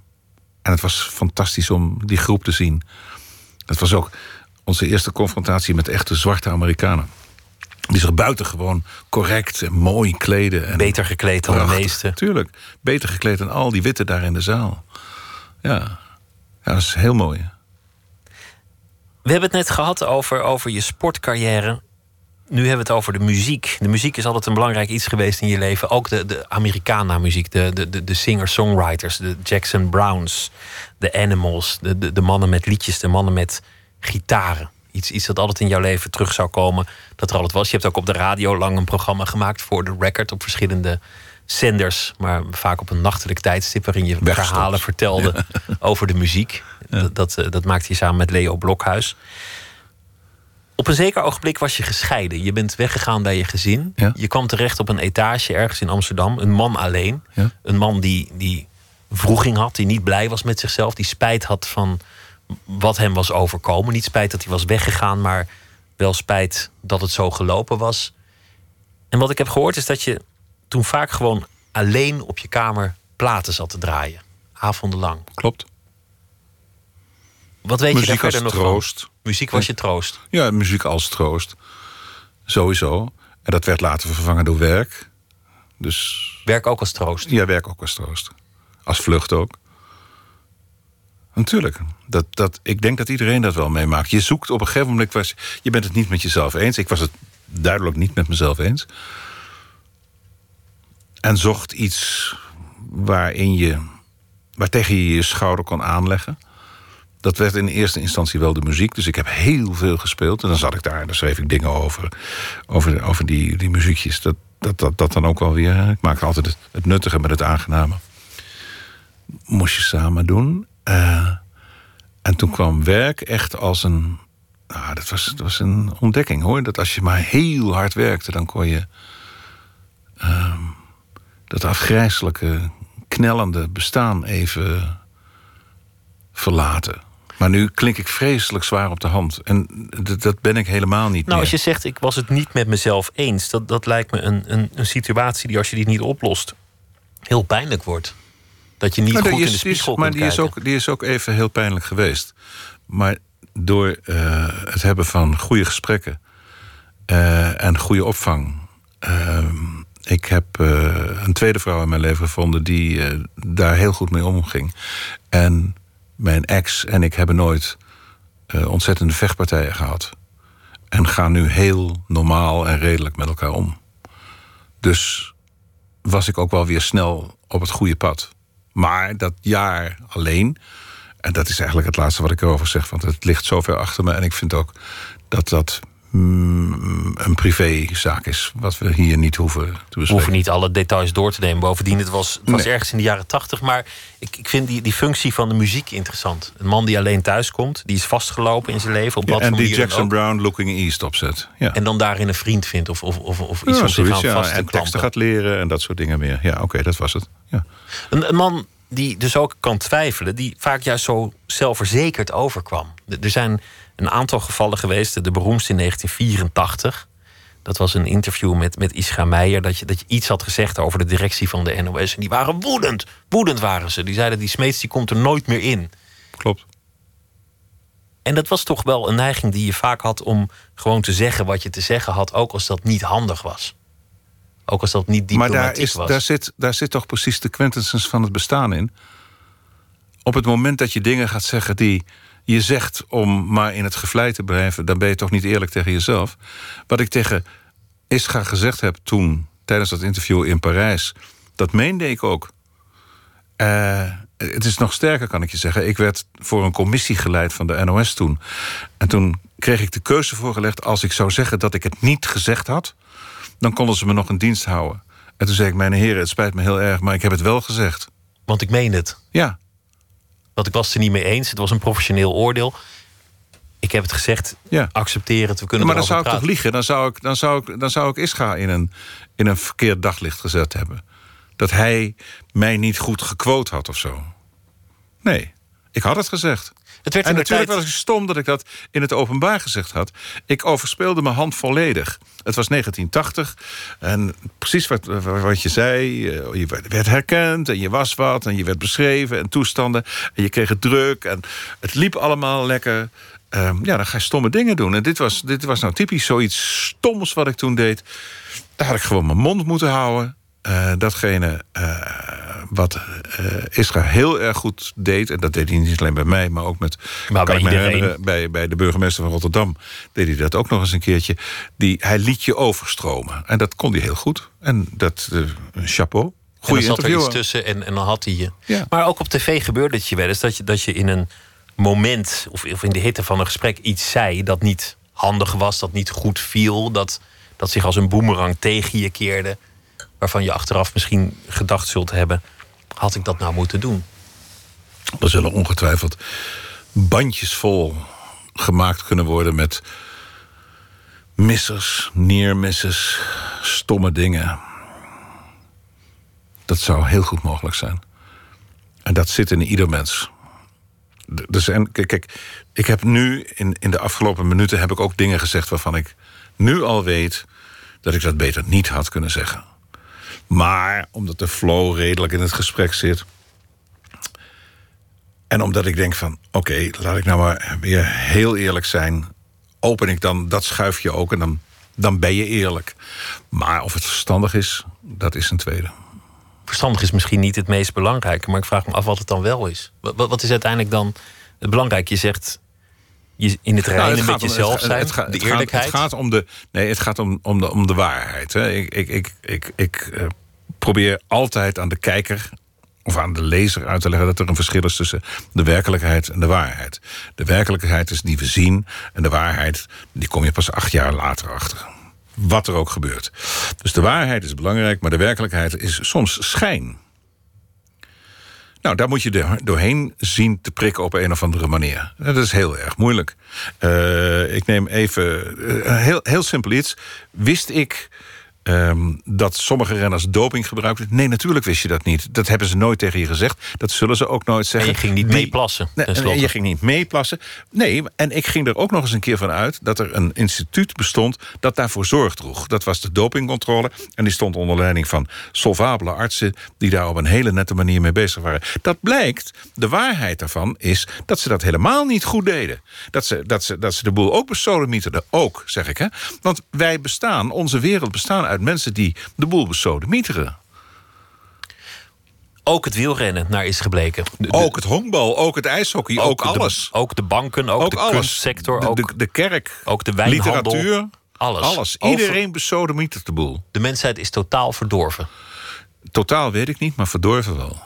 En het was fantastisch om die groep te zien. Het was ook onze eerste confrontatie met echte zwarte Amerikanen. Die zich buitengewoon correct en mooi kleden. En beter gekleed dan de meeste. Tuurlijk. Beter gekleed dan al die witte daar in de zaal. Ja, ja dat is heel mooi. We hebben het net gehad over, over je sportcarrière. Nu hebben we het over de muziek. De muziek is altijd een belangrijk iets geweest in je leven. Ook de, de Americana-muziek, de, de, de, de singer-songwriters, de Jackson Browns, de Animals, de, de, de mannen met liedjes, de mannen met gitaren. Iets, iets dat altijd in jouw leven terug zou komen, dat er altijd was. Je hebt ook op de radio lang een programma gemaakt voor de record op verschillende zenders, maar vaak op een nachtelijk tijdstip waarin je verhalen vertelde over de muziek. Dat, dat, eh, dat maakte je samen met Leo Blokhuis. Op een zeker ogenblik was je gescheiden. Je bent weggegaan bij je gezin. Je kwam terecht op een etage ergens in Amsterdam. Een man alleen. Een man die, die vroeging had, die niet blij was met zichzelf. Die spijt had van wat hem was overkomen. Niet spijt dat hij was weggegaan, maar wel spijt dat het zo gelopen was. En wat ik heb gehoord is dat je toen vaak gewoon alleen op je kamer platen zat te draaien. Avonden Klopt. Wat weet muziek je daar verder nog troost. Van? Muziek was je troost? Ja, muziek als troost. Sowieso. En dat werd later vervangen door werk. Dus... Werk ook als troost? Ja, werk ook als troost. Als vlucht ook. Natuurlijk. Dat, dat, ik denk dat iedereen dat wel meemaakt. Je zoekt op een gegeven moment... Was, je bent het niet met jezelf eens. Ik was het duidelijk niet met mezelf eens. En zocht iets waarin je... waar tegen je je schouder kon aanleggen. Dat werd in eerste instantie wel de muziek. Dus ik heb heel veel gespeeld. En dan zat ik daar en dan schreef ik dingen over. Over, over die, die muziekjes. Dat, dat, dat, dan ook wel weer. Ik maak altijd het, nuttige met het aangename. Moest je samen doen. Uh, en toen kwam werk echt als een. Nou, dat was, dat was een ontdekking hoor. Dat als je maar heel hard werkte, dan kon je. Uh, dat afgrijzelijke, knellende bestaan even verlaten. Maar nu klink ik vreselijk zwaar op de hand. En dat ben ik helemaal niet. Nou, als je zegt, ik was het niet met mezelf eens, dat, dat lijkt me een, een, een situatie die, als je die niet oplost, heel pijnlijk wordt. Dat je niet goed in de spiegel Maar die kijken. is, ook, die is ook even heel pijnlijk geweest. Maar door uh, het hebben van goede gesprekken uh, en goede opvang. Uh, ik heb een tweede vrouw in mijn leven gevonden die daar heel goed mee omging. En mijn ex en ik hebben nooit uh, ontzettende vechtpartijen gehad. En gaan nu heel normaal en redelijk met elkaar om. Dus was ik ook wel weer snel op het goede pad. Maar dat jaar alleen, en dat is eigenlijk het laatste wat ik erover zeg, want het ligt zo ver achter me. En ik vind ook dat dat een privézaak is, wat we hier niet hoeven te bespreken. We hoeven niet alle details door te nemen. Bovendien, het was, het was nee. ergens in de jaren tachtig. Maar ik, ik vind die, die functie van de muziek interessant. Een man die alleen thuis komt, die is vastgelopen in zijn leven. Op ja, en die Jackson. Brown Looking East opzet. Ja. En dan daarin een vriend vindt of, of, of, of iets ja, om zich aan vast te En teksten gaat leren en dat soort dingen meer. Ja, oké, okay, dat was het. Ja. Een, een man die dus ook kan twijfelen, die vaak juist zo zelfverzekerd overkwam. Er zijn een aantal gevallen geweest, de beroemdste in 1984. Dat was een interview met, met Ischa Meijer. Dat je, dat je iets had gezegd over de directie van de NOS. En die waren woedend. Woedend waren ze. Die zeiden: die Smeets die komt er nooit meer in. Klopt. En dat was toch wel een neiging die je vaak had om gewoon te zeggen wat je te zeggen had, ook als dat niet handig was. Ook als dat niet diplomatiek maar daar, is, was. Daar zit, daar zit toch precies de quintessence van het bestaan in. Op het moment dat je dingen gaat zeggen die je zegt om maar in het gevlei te blijven, dan ben je toch niet eerlijk tegen jezelf. Wat ik tegen Ischa gezegd heb toen, tijdens dat interview in Parijs, dat meende ik ook. Uh, het is nog sterker, kan ik je zeggen. Ik werd voor een commissie geleid van de NOS toen. En toen kreeg ik de keuze voorgelegd: als ik zou zeggen dat ik het niet gezegd had, dan konden ze me nog in dienst houden. En toen zei ik: Mijn heren, het spijt me heel erg, maar ik heb het wel gezegd. Want ik meen het. Ja. Want ik was het er niet mee eens. Het was een professioneel oordeel. Ik heb het gezegd, Ja. accepteer het, we kunnen maar dan zou ik toch liegen? Dan zou ik, dan zou ik, dan zou ik Ischa in een, in een verkeerd daglicht gezet hebben. Dat hij mij niet goed gequote had of zo. Nee, ik had het gezegd. Het werd en natuurlijk tijd- was het stom dat ik dat in het openbaar gezegd had. Ik overspeelde mijn hand volledig. Het was 1980 en precies wat, wat je zei. eh, Je werd- werd herkend en je was wat en je werd beschreven en toestanden. En je kreeg het druk en het liep allemaal lekker. Ehm, ja, dan ga je stomme dingen doen. En dit was, dit was nou typisch zoiets stoms wat ik toen deed. Daar had ik gewoon mijn mond moeten houden. Eh, datgene eh, wat eh Isra heel erg goed deed... en dat deed hij niet alleen bij mij, maar ook met... Maar kan bij ik herinneren, bij, bij de burgemeester van Rotterdam deed hij dat ook nog eens een keertje. Die, hij liet je overstromen. En dat kon hij heel goed. En dat, eh, chapeau. En dan Goeie zat er iets tussen en, en dan had hij je. Ja. Maar ook op tv gebeurde het je wel eens dat je, dat je in een moment of, of in de hitte van een gesprek iets zei dat niet handig was, dat niet goed viel, dat, dat zich als een boemerang tegen je keerde, waarvan je achteraf misschien gedacht zult hebben: had ik dat nou moeten doen? Er zullen ongetwijfeld bandjes vol gemaakt kunnen worden met missers, neermissers, stomme dingen. Dat zou heel goed mogelijk zijn. En dat zit in ieder mens. D- Er zijn, kijk, kijk, ik heb nu in, in de afgelopen minuten heb ik ook dingen gezegd waarvan ik nu al weet dat ik dat beter niet had kunnen zeggen. Maar omdat de flow redelijk in het gesprek zit, en omdat ik denk van, oké, laat ik nou maar weer heel eerlijk zijn. Open ik dan dat schuifje ook en dan, dan ben je eerlijk. Maar of het verstandig is, dat is een tweede. Verstandig is misschien niet het meest belangrijke, maar ik vraag me af wat het dan wel is. Wat, wat is uiteindelijk dan het belangrijke? Je zegt je in het Nou, om- jezelf het ga- zijn, het de gaat- eerlijkheid. Het gaat om de, nee, het gaat om, om, de, om de waarheid. Hè. Ik, ik, ik, ik, ik eh, probeer altijd aan de kijker of aan de lezer uit te leggen dat er een verschil is tussen de werkelijkheid en de waarheid. De werkelijkheid is die we zien en de waarheid die kom je pas acht jaar later achter. Wat er ook gebeurt. Dus de waarheid is belangrijk, maar de werkelijkheid is soms schijn. Nou, daar moet je doorheen zien te prikken op een of andere manier. Dat is heel erg moeilijk. Eh, ik neem even eh, heel, heel simpel iets. Wist ik ehm, dat sommige renners doping gebruikten? Nee, natuurlijk wist je dat niet. Dat hebben ze nooit tegen je gezegd. Dat zullen ze ook nooit En zeggen. je ging niet meeplassen. Nee, en je ging niet meeplassen. Nee, en ik ging er ook nog eens een keer van uit... dat er een instituut bestond dat daarvoor zorg droeg. Dat was de dopingcontrole. En die stond onder leiding van solvabele artsen... die daar op een hele nette manier mee bezig waren. Dat blijkt, de waarheid daarvan is... dat ze dat helemaal niet goed deden. Dat ze, dat ze, dat ze de boel ook besodemieterden. Ook, zeg ik. Hè? Want wij bestaan, onze wereld bestaan uit mensen... die de boel besodemieteren. Ook het wielrennen naar is gebleken. De- Ook het honkbal, ook het ijshockey, ook, alles. ook de banken, ook, de alles. kunstsector, de, ook, de, de kerk, ook de wijnhandel. literatuur, Alles. alles. Iedereen besodemietert de boel. De mensheid is totaal verdorven. Totaal weet ik niet, maar verdorven wel.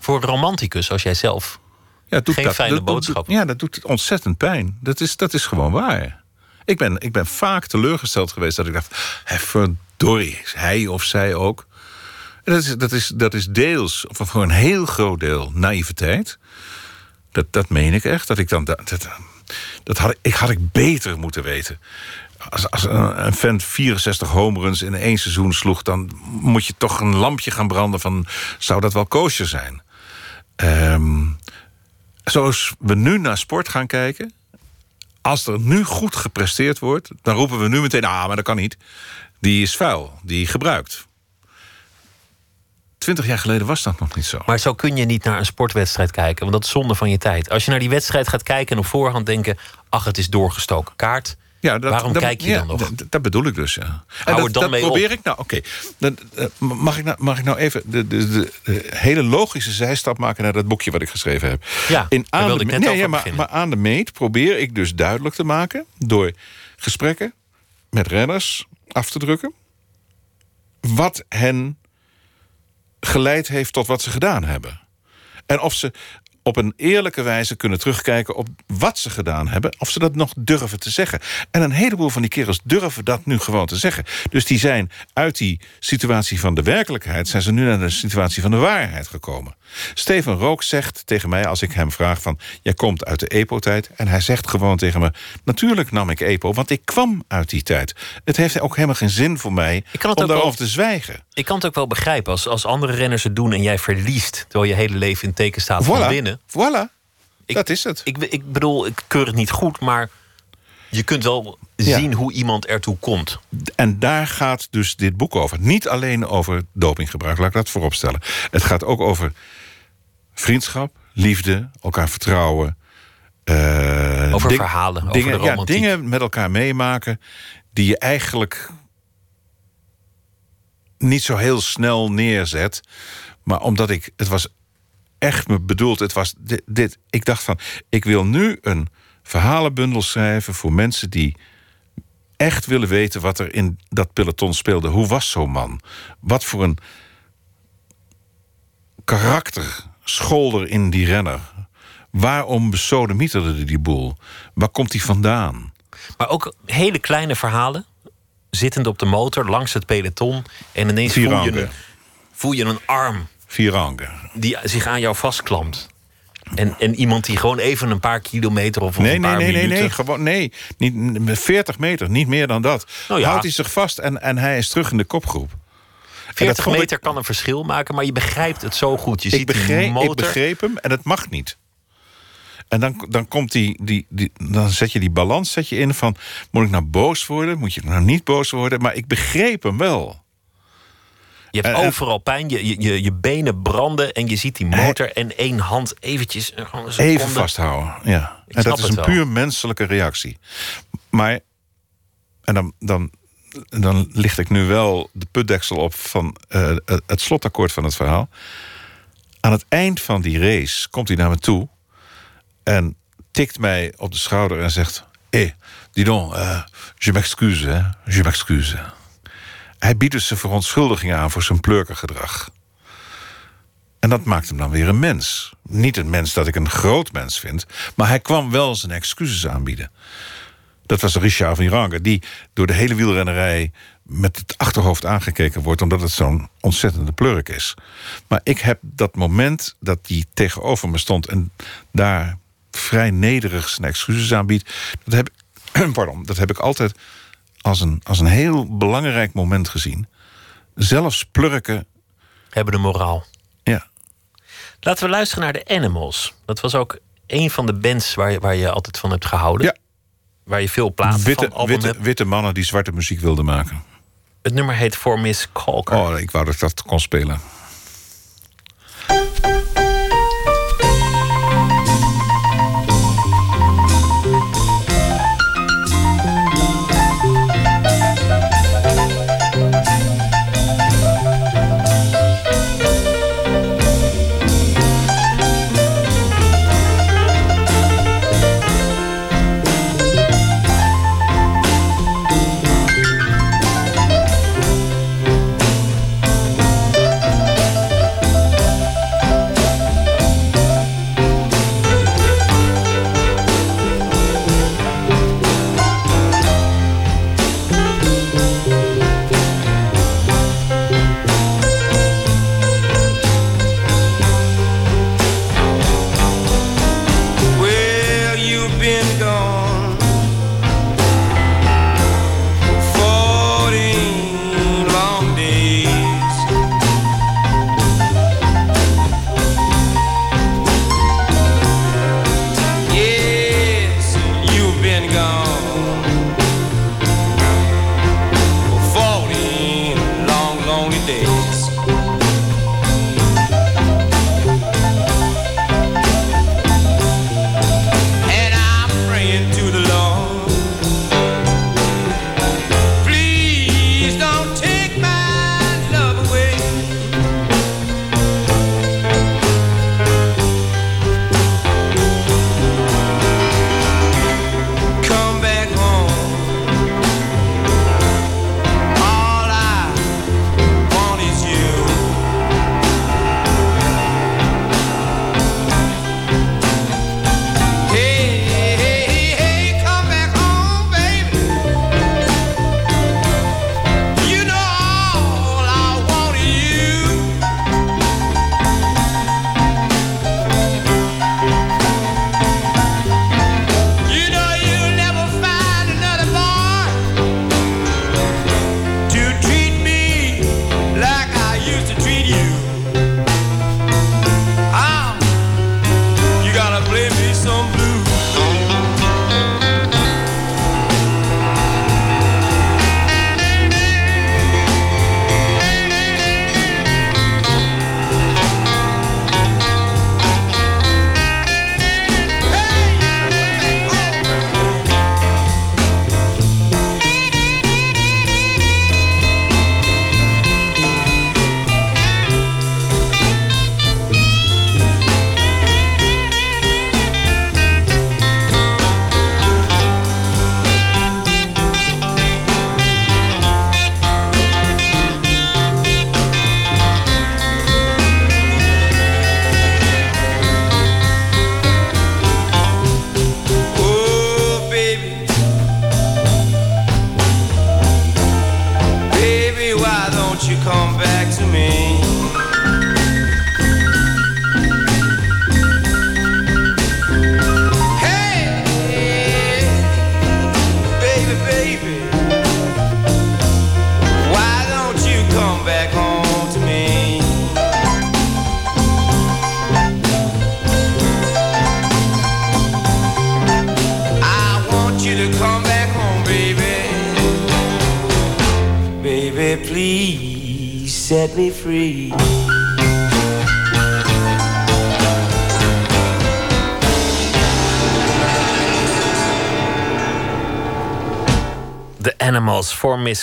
Voor een romanticus als jij zelf. Ja, doet Geen dat, fijne dat doet- boodschap. ja, dat doet ontzettend pijn. Dat is, dat is gewoon waar. Ik ben, ik ben vaak teleurgesteld geweest dat ik dacht... Hé, verdorie, hij of zij ook. Dat, is, dat, is, dat is deels, of voor een heel groot deel, naïviteit. Dat, dat meen ik echt. Dat ik dan... Dat, dat, had, ik, had ik beter moeten weten. Als, als een, een vent 64 home runs in één seizoen sloeg... dan moet je toch een lampje gaan branden van... zou dat wel koosje zijn? Ehm, zoals we nu naar sport gaan kijken... als er nu goed gepresteerd wordt... dan roepen we nu meteen, ah, maar dat kan niet. Die is vuil, die gebruikt. Twintig jaar geleden was dat nog niet zo. Maar zo kun je niet naar een sportwedstrijd kijken, want dat is zonde van je tijd. Als je naar die wedstrijd gaat kijken en op voorhand denken: ach, het is doorgestoken kaart. Ja, dat, Waarom dat- kijk je ja, dan nog? Dat, dat bedoel ik dus, ja. En dat, dan mee probeer op. ik nou. Oké, eh, mag, ik nou, mag ik nou even de, de, de, de hele logische zijstap maken naar dat boekje wat ik geschreven heb? Ja, In aan wilde de, ik net nee, ja, maar, maar aan de meet probeer ik dus duidelijk te maken door gesprekken met renners af te drukken wat hen geleid heeft tot wat ze gedaan hebben. En of ze, op een eerlijke wijze kunnen terugkijken op wat ze gedaan hebben, of ze dat nog durven te zeggen. En een heleboel van die kerels durven dat nu gewoon te zeggen. Dus die zijn uit die situatie van de werkelijkheid, zijn ze nu naar de situatie van de waarheid gekomen. Steven Rook zegt tegen mij als ik hem vraag van... jij komt uit de EPO-tijd. En hij zegt gewoon tegen me... natuurlijk nam ik EPO, want ik kwam uit die tijd. Het heeft ook helemaal geen zin voor mij om daarover wel, te zwijgen. Ik kan het ook wel begrijpen. Als, als andere renners het doen en jij verliest... terwijl je hele leven in teken staat voilà, van winnen. Voilà, dat is het. Ik, ik bedoel, ik keur het niet goed, maar... Je kunt wel zien hoe iemand ertoe komt. En daar gaat dus dit boek over. Niet alleen over dopinggebruik, laat ik dat vooropstellen. Het gaat ook over vriendschap, liefde, elkaar vertrouwen. Uh, over verhalen, dingen, over de ja, dingen met elkaar meemaken die je eigenlijk niet zo heel snel neerzet. Maar omdat ik, het was echt me bedoeld, het was dit, dit ik dacht van, ik wil nu een verhalenbundel schrijven voor mensen die echt willen weten wat er in dat peloton speelde. Hoe was zo'n man? Wat voor een karakter school er in die renner? Waarom besodemieterde die boel? Waar komt hij vandaan? Maar ook hele kleine verhalen. Zittend op de motor, langs het peloton. En ineens voel je, een, voel je een arm. Virange. Die zich aan jou vastklampt. En, en iemand die gewoon even een paar kilometer of, nee, een paar nee, nee, minuten... Nee, nee, gewoon, nee. Niet, 40 meter, niet meer dan dat. Nou ja. Houdt hij zich vast en, en hij is terug in de kopgroep. 40 meter ik... kan een verschil maken, maar je begrijpt het zo goed. Je ik, ziet begreep, die motor... ik begreep hem en het mag niet. En dan, dan, komt die, die, die, dan zet je die balans zet je in van... moet ik nou boos worden, moet je nou niet boos worden? Maar ik begreep hem wel. Je hebt en, overal pijn, je, je, je benen branden en je ziet die motor... en één hand eventjes... Even vasthouden, ja. en dat is een puur menselijke reactie. Maar, en dan, dan, dan licht ik nu wel de putdeksel op... van uh, het slotakkoord van het verhaal. Aan het eind van die race komt hij naar me toe... en tikt mij op de schouder en zegt... Hé, hey, dis uh, je m'excuse, je m'excuse. Hij biedt dus zijn verontschuldiging aan voor zijn plurkergedrag. En dat maakt hem dan weer een mens. Niet een mens dat ik een groot mens vind... maar hij kwam wel zijn excuses aanbieden. Dat was Richard Virange, die door de hele wielrennerij... met het achterhoofd aangekeken wordt... omdat het zo'n ontzettende plurk is. Maar ik heb dat moment dat hij tegenover me stond... en daar vrij nederig zijn excuses aanbiedt... dat heb, pardon, dat heb ik altijd als een, als een heel belangrijk moment gezien. Zelfs plurken... Hebben de moraal. Ja. Laten we luisteren naar de Animals. Dat was ook een van de bands waar je, waar je altijd van hebt gehouden. Ja. Waar je veel platen witte, van witte, hebt. witte mannen die zwarte muziek wilden maken. Het nummer heet For Miss Calker. Oh, ik wou dat ik dat kon spelen.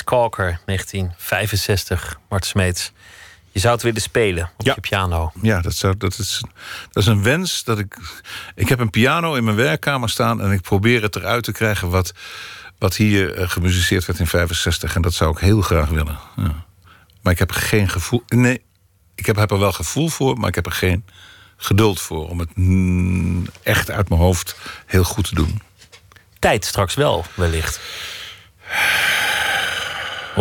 Calker, 1965. Mart Smeets. Je zou het willen spelen op je piano. Ja, dat, zou, dat, is, dat is een wens dat ik. Ik heb een piano in mijn werkkamer staan en ik probeer het eruit te krijgen wat, wat hier eh, gemusiceerd werd in 65. En dat zou ik heel graag willen. Ja. Maar ik heb geen gevoel. Nee, ik heb, heb er wel gevoel voor, maar ik heb er geen geduld voor om het mm, echt uit mijn hoofd heel goed te doen. Tijd straks wel, wellicht.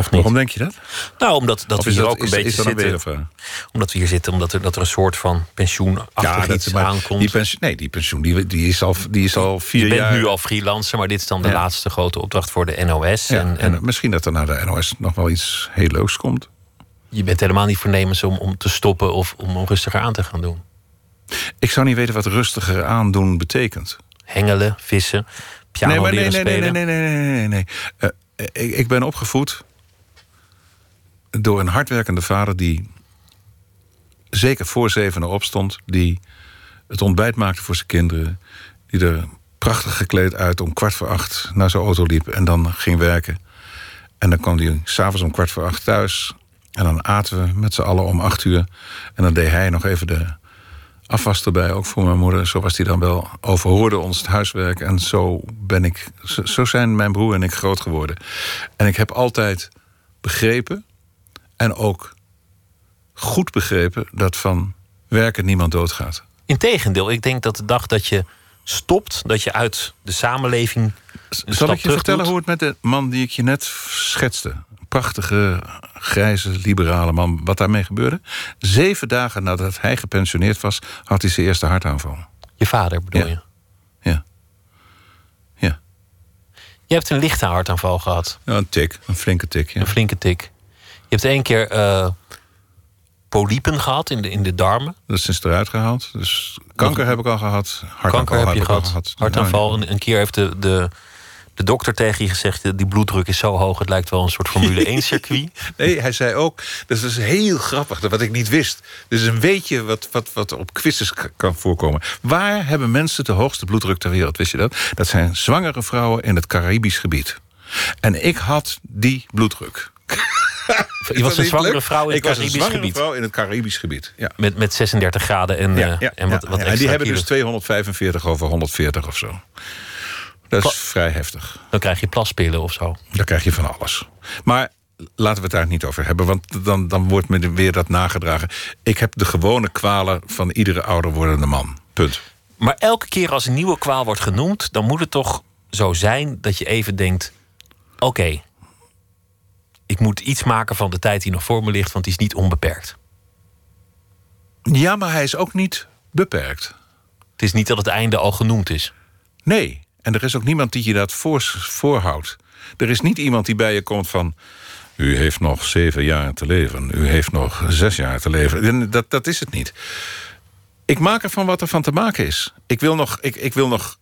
Of niet? Waarom denk je dat? Nou, omdat dat we hier dat- ook een is- beetje is dat een zitten. weervraag? Omdat we hier zitten, omdat er, dat er een soort van pensioenachtig dat- iets maar aankomt. Die pensioen, nee, die pensioen die, die is, al, die is al vier je bent jaar. nu al freelancer, maar dit is dan de Ja. laatste grote opdracht voor de NOS. Ja, en, en, en misschien dat er naar de NOS nog wel iets heel leuks komt. je bent helemaal niet voornemens om, om te stoppen of om rustiger aan te gaan doen. Ik zou niet weten wat rustiger aandoen betekent. Hengelen, vissen, piano nee, maar nee, nee, nee, spelen. nee, nee, nee, nee, nee. Eh, ik, ik ben opgevoed door een hardwerkende vader die zeker voor zevenen opstond, die het ontbijt maakte voor zijn kinderen, die er prachtig gekleed uit om kwart voor acht naar zijn auto liep en dan ging werken. En dan kwam hij s'avonds om kwart voor acht thuis. En dan aten we met z'n allen om acht uur. En dan deed hij nog even de afwas erbij, ook voor mijn moeder. Zo was hij dan wel, overhoorde ons het huiswerk. En zo ben ik, zo- zo zijn mijn broer en ik groot geworden. En ik heb altijd begrepen, en ook goed begrepen, dat van werken niemand doodgaat. Integendeel, ik denk dat de dag dat je stopt, dat je uit de samenleving. Een Zal ik je vertellen doet? hoe het met de man die ik je net schetste? Prachtige, grijze, liberale man. Wat daarmee gebeurde? Zeven dagen nadat hij gepensioneerd was, had hij zijn eerste hartaanval. Je vader bedoel Ja. je? Ja. Ja. Je hebt een lichte hartaanval gehad. Ja, een tik, een flinke tik. Ja. Een flinke tik. Je hebt één keer eh polypen gehad in de, in de darmen. Dat is sinds eruit gehaald. Dus kanker heb ik al gehad. Kanker heb je al gehad. Hartaanval. Een, een keer heeft de, de, de dokter tegen je gezegd... die bloeddruk is zo hoog, het lijkt wel een soort Formule 1-circuit. Nee, hij zei ook, dat is heel grappig, dat wat ik niet wist. Dus een weetje wat, wat, wat op quizzes kan voorkomen. Waar hebben mensen de hoogste bloeddruk ter wereld, wist je dat? Dat zijn zwangere vrouwen in het Caribisch gebied. En ik had die bloeddruk. Je was een zwangere vrouw in het ik was een Caribisch zwangere gebied. vrouw in het Caribisch gebied. Ja. Met, met 36 graden en, Ja, eh, ja, en wat, wat extra En die hebben dus 245 over 140 of zo. Dat is vrij heftig. Dan krijg je plaspillen of zo. Dan krijg je van alles. Maar laten we het daar niet over hebben, want dan, dan wordt me weer dat nagedragen. Ik heb de gewone kwalen van iedere ouder wordende man. Punt. Maar elke keer als een nieuwe kwaal wordt genoemd... dan moet het toch zo zijn dat je even denkt... oké, ik moet iets maken van de tijd die nog voor me ligt... want die is niet onbeperkt. Ja, maar hij is ook niet beperkt. Het is niet dat het einde al genoemd is. Nee, en er is ook niemand die je dat voor, voorhoudt. Er is niet iemand die bij je komt van... U heeft nog zeven jaar te leven. U heeft nog zes jaar te leven. En Dat, dat is het niet. Ik maak ervan wat er van te maken is. Ik wil nog, ik, ik wil nog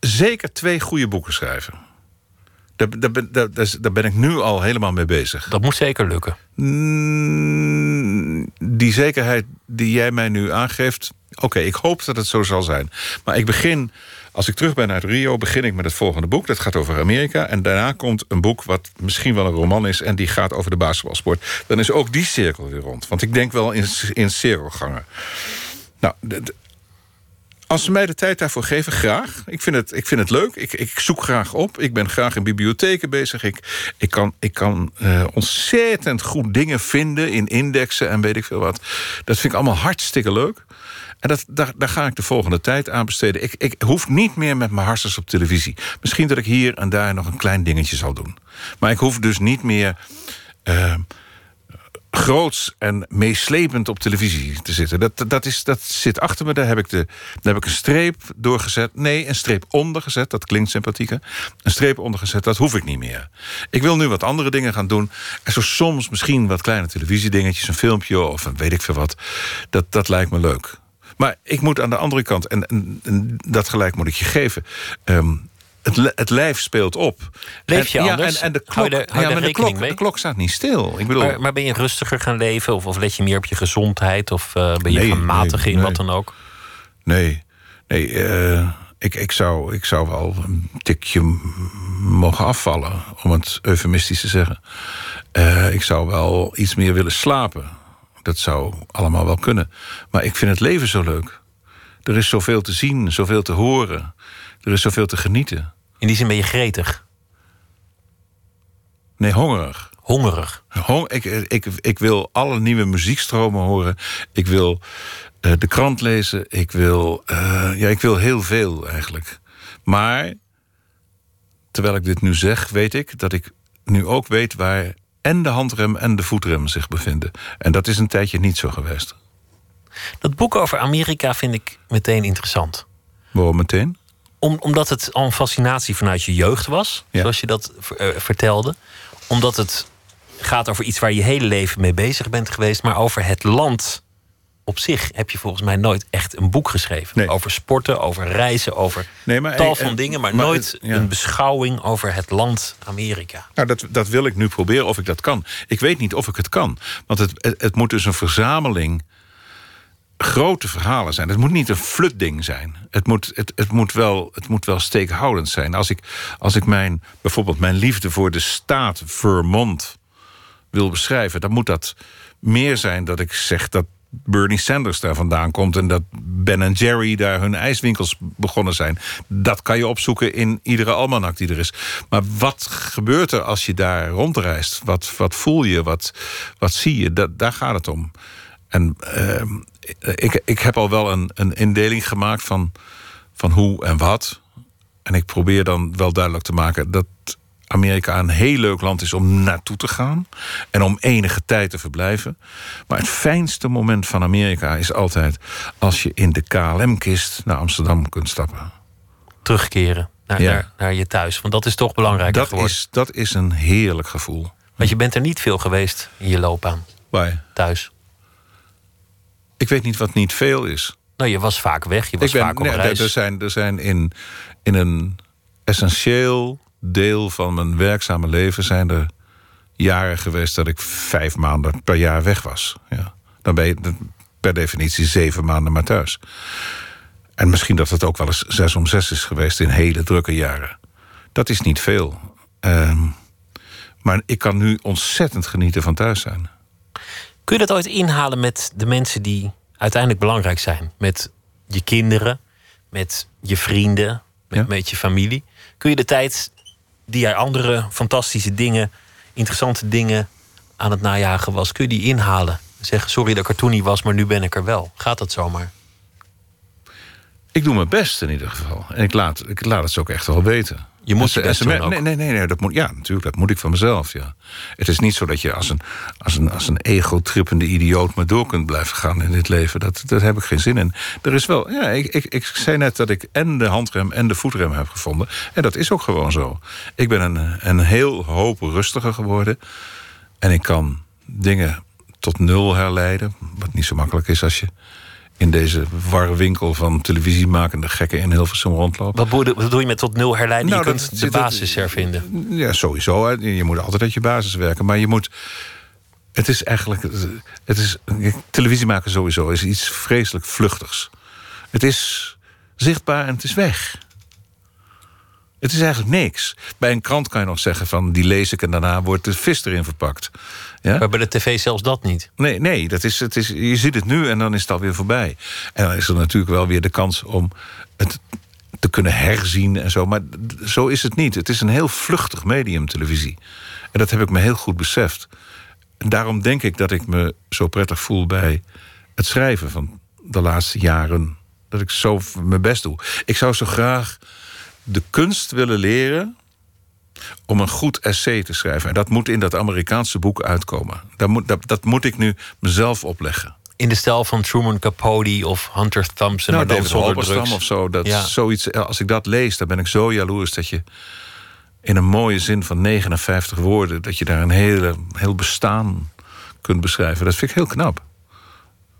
zeker twee goede boeken schrijven. Daar, daar, ben- daar, daar- daar ben ik nu al helemaal mee bezig. Dat moet zeker lukken. Mm, Die zekerheid die jij mij nu aangeeft... Oké, ik hoop dat het zo zal zijn. Maar ik begin, als ik terug ben uit Rio... begin ik met het volgende boek. Dat gaat over Amerika. En daarna komt een boek wat misschien wel een roman is... en die gaat over de basketbalsport. Dan is ook die cirkel weer rond. Want ik denk wel in, in cirkelgangen. Nou, als ze mij de tijd daarvoor geven, graag. Ik vind het, ik vind het leuk. Ik, ik zoek graag op. Ik ben graag in bibliotheken bezig. Ik, ik kan, ik kan eh, ontzettend goed dingen vinden in indexen en weet ik veel wat. Dat vind ik allemaal hartstikke leuk. En dat, daar, daar ga ik de volgende tijd aan besteden. Ik, ik hoef niet meer met mijn hartjes op televisie. Misschien dat ik hier en daar nog een klein dingetje zal doen. Maar ik hoef dus niet meer... eh, groots en meeslepend op televisie te zitten. Dat, dat, is, dat zit achter me. Daar heb, ik de, daar heb ik een streep doorgezet. Nee, een streep onder gezet. Dat klinkt sympathieker. Een streep onder gezet, dat hoef ik niet meer. Ik wil nu wat andere dingen gaan doen. En zo soms misschien wat kleine televisiedingetjes. Een filmpje of een weet ik veel wat. Dat, dat lijkt me leuk. Maar ik moet aan de andere kant, en dat gelijk moet ik je geven... ehm, het, het lijf speelt op. Leef je en, ja, anders? en, en de klok, ja, maar de, klok, de klok staat niet stil. Ik bedoel, Maar, maar ben je rustiger gaan leven? Of, of let je meer op je gezondheid? Of eh, ben je Nee, gaan matigen nee, in nee. wat dan ook? Nee, nee eh, ik, ik, zou, ik zou wel een tikje mogen afvallen, om het eufemistisch te zeggen. Eh, ik zou wel iets meer willen slapen. Dat zou allemaal wel kunnen. Maar ik vind het leven zo leuk. Er is zoveel te zien, zoveel te horen. Er is zoveel te genieten. In die zin ben je gretig. Nee, hongerig. Hongerig. Hong, ik, ik, ik wil alle nieuwe muziekstromen horen. Ik wil eh, de krant lezen. Ik wil, eh, ja, ik wil heel veel eigenlijk. Maar terwijl ik dit nu zeg, weet ik dat ik nu ook weet waar en de handrem en de voetrem zich bevinden. En dat is een tijdje niet zo geweest. Dat boek over Amerika vind ik meteen interessant. Waarom meteen? Om, omdat het al een fascinatie vanuit je jeugd was, Ja. zoals je dat eh, vertelde. Omdat het gaat over iets waar je hele leven mee bezig bent geweest. Maar over het land op zich heb je volgens mij nooit echt een boek geschreven. Over sporten, over reizen, over Nee, maar- tal eh, van dingen. Maar, maar nooit het- ja. een beschouwing over het land Amerika. Nou, dat, dat wil ik nu proberen of ik dat kan. Ik weet niet of ik het kan. Want het, het, het moet dus een verzameling grote verhalen zijn. Het moet niet een flutding zijn. Het moet, het, het moet, wel, het moet wel steekhoudend zijn. Als ik, als ik mijn, bijvoorbeeld mijn liefde voor de staat Vermont wil beschrijven... dan moet dat meer zijn dat ik zeg dat Bernie Sanders daar vandaan komt... en dat Ben en Jerry daar hun ijswinkels begonnen zijn. Dat kan je opzoeken in iedere almanak die er is. Maar wat gebeurt er als je daar rondreist? Wat, wat voel je? Wat, wat zie je? Dat, daar gaat het om. En ehm, ik, ik heb al wel een, een indeling gemaakt van, van hoe en wat. En ik probeer dan wel duidelijk te maken dat Amerika een heel leuk land is om naartoe te gaan. En om enige tijd te verblijven. Maar het fijnste moment van Amerika is altijd als je in de KLM-kist naar Amsterdam kunt stappen. Terugkeren naar, Ja. naar, naar je thuis. Want dat is toch belangrijk Dat geworden. is, dat is een heerlijk gevoel. Want je bent er niet veel geweest in je loopbaan. Waar? Thuis. Ik weet niet wat niet veel is. Nou, je was vaak weg. Je was ik ben, vaak op nee, reis. Er zijn, er zijn in, in een essentieel deel van mijn werkzame leven... zijn er jaren geweest dat ik vijf maanden per jaar weg was. Ja. Dan ben je per definitie zeven maanden maar thuis. En misschien dat het ook wel eens zes om zes is geweest... in hele drukke jaren. Dat is niet veel. Ehm, maar ik kan nu ontzettend genieten van thuis zijn. Kun je dat ooit inhalen met de mensen die uiteindelijk belangrijk zijn? Met je kinderen, met je vrienden, met, met je familie. Kun je de tijd die jij andere fantastische dingen, interessante dingen aan het najagen was, kun je die inhalen? Zeggen, sorry dat ik er toen niet was, maar nu ben ik er wel. Gaat dat zomaar? Ik doe mijn best in ieder geval. En ik laat, ik laat het ze ook echt wel weten. Je moet ze- doen nee, nee, nee, nee, dat moet, ja, natuurlijk, dat moet ik van mezelf, ja. Het is niet zo dat je als een, als een, als een ego-trippende idioot... maar door kunt blijven gaan in dit leven. Dat, daar heb ik geen zin in. Er is wel, ja, ik, ik, ik zei net dat ik en de handrem en de voetrem heb gevonden. En dat is ook gewoon zo. Ik ben een, een heel hoop rustiger geworden. En ik kan dingen tot nul herleiden. Wat niet zo makkelijk is als je in deze warwinkel van televisiemakende gekken in Hilversum rondloopt. Wat bedoel, wat bedoel je met tot nul herleiden? Nou, je dat kunt de basis hervinden. Ja, sowieso. hè. Je moet altijd uit je basis werken. Maar je moet. Het is eigenlijk. Het is, televisie maken sowieso is iets vreselijk vluchtigs. Het is zichtbaar en het is weg. Het is eigenlijk niks. Bij een krant kan je nog zeggen van die lees ik en daarna wordt de vis erin verpakt. Ja? Maar bij de tv zelfs dat niet. Nee, nee dat is, het is, je ziet het nu en dan is het alweer voorbij. En dan is er natuurlijk wel weer de kans om het te kunnen herzien en zo. Maar zo is het niet. Het is een heel vluchtig medium, televisie. En dat heb ik me heel goed beseft. En daarom denk ik dat ik me zo prettig voel bij het schrijven van de laatste jaren. Dat ik zo mijn best doe. Ik zou zo graag de kunst willen leren om een goed essay te schrijven. En dat moet in dat Amerikaanse boek uitkomen. Dat moet, dat, dat moet ik nu mezelf opleggen. In de stijl van Truman Capote of Hunter Thompson, Nou, maar dan David zonder Halberstam drugs. of zo. Dat Ja. zoiets, als ik dat lees, dan ben ik zo jaloers dat je in een mooie zin van 59 woorden, dat je daar een hele, heel bestaan kunt beschrijven. Dat vind ik heel knap.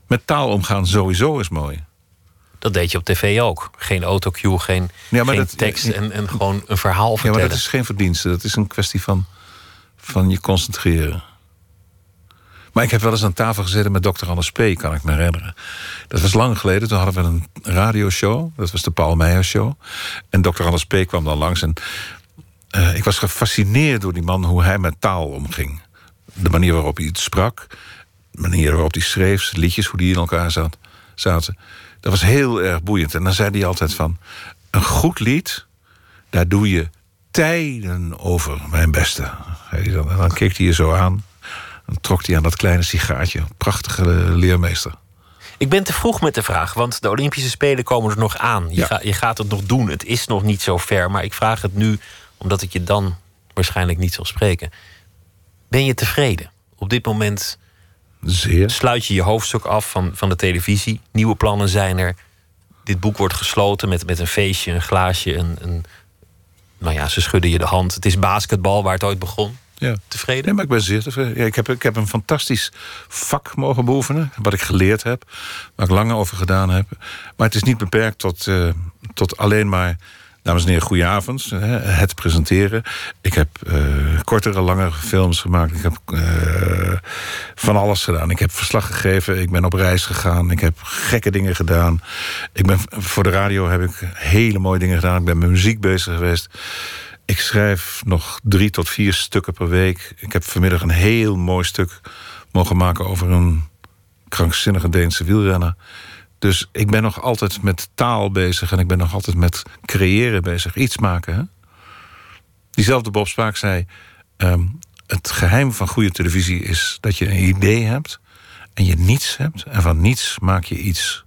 Met taal omgaan sowieso is mooi. Dat deed je op tv ook. Geen autocue, geen, Ja, geen dat- tekst en, en gewoon een verhaal Ja, vertellen. maar dat is geen verdienste. Dat is een kwestie van, van je concentreren. Maar ik heb wel eens aan tafel gezeten met dokter Anders P., kan ik me herinneren. Dat was lang geleden. Toen hadden we een radioshow. Dat was de Paul Meijer Show. En dokter Anders P. kwam dan langs. En eh, ik was gefascineerd door die man, hoe hij met taal omging. De manier waarop hij het sprak. De manier waarop hij schreef. Liedjes, hoe die in elkaar zat, zaten. Dat was heel erg boeiend. En dan zei hij altijd van... Een goed lied, daar doe je tijden over, mijn beste. En dan keek hij je zo aan. Dan trok hij aan dat kleine sigaartje. Prachtige leermeester. Ik ben te vroeg met de vraag, want de Olympische Spelen komen er nog aan. Je, Ja. ga- je gaat het nog doen. Het is nog niet zo ver. Maar ik vraag het nu, omdat ik je dan waarschijnlijk niet zal spreken. Ben je tevreden? Op dit moment Zeer. sluit je je hoofdstuk af van, van de televisie. Nieuwe plannen zijn er. Dit boek wordt gesloten met, met een feestje, een glaasje. Een, een, nou ja, ze schudden je de hand. Het is basketbal waar het ooit begon. Ja. Tevreden? Nee, maar ik ben zeer tevreden. Ja, ik, heb, ik heb een fantastisch vak mogen beoefenen. Wat ik geleerd heb. Waar ik lang over gedaan heb. Maar het is niet beperkt tot, eh, tot alleen maar... Dames en heren, goedenavond. Het presenteren. Ik heb eh, kortere, langere films gemaakt. Ik heb eh, van alles gedaan. Ik heb verslag gegeven. Ik ben op reis gegaan. Ik heb gekke dingen gedaan. Ik ben, voor de radio heb ik hele mooie dingen gedaan. Ik ben met muziek bezig geweest. Ik schrijf nog drie tot vier stukken per week. Ik heb vanmiddag een heel mooi stuk mogen maken over een krankzinnige Deense wielrenner. Dus ik ben nog altijd met taal bezig en ik ben nog altijd met creëren bezig. Iets maken. Hè? Diezelfde Bob Spaak zei: ehm, Het geheim van goede televisie is dat je een idee hebt en je niets hebt. En van niets maak je iets.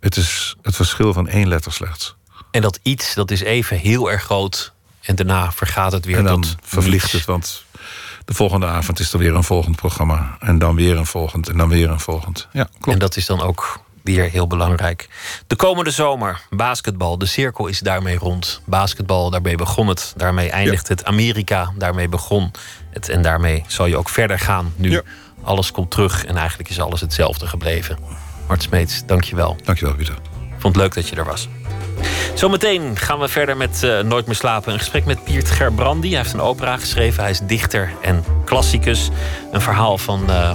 Het is het verschil van één letter slechts. En dat iets, dat is even heel erg groot. En daarna vergaat het weer en dan tot vervliegt niets. het, want de volgende avond is er weer een volgend programma. En dan weer een volgend en dan weer een volgend. Ja, klopt. En dat is dan ook weer heel belangrijk. De komende zomer, basketbal. De cirkel is daarmee rond. Basketbal, daarmee begon het. Daarmee eindigt het. Amerika, daarmee begon het. En daarmee zal je ook verder gaan nu. Ja. Alles komt terug en eigenlijk is alles hetzelfde gebleven. Mart Smeets, dank je wel. Dankjewel, Pieter. Vond het leuk dat je er was. Zometeen gaan we verder met eh, Nooit meer slapen. Een gesprek met Piert Gerbrandi. Hij heeft een opera geschreven. Hij is dichter en klassicus. Een verhaal van eh,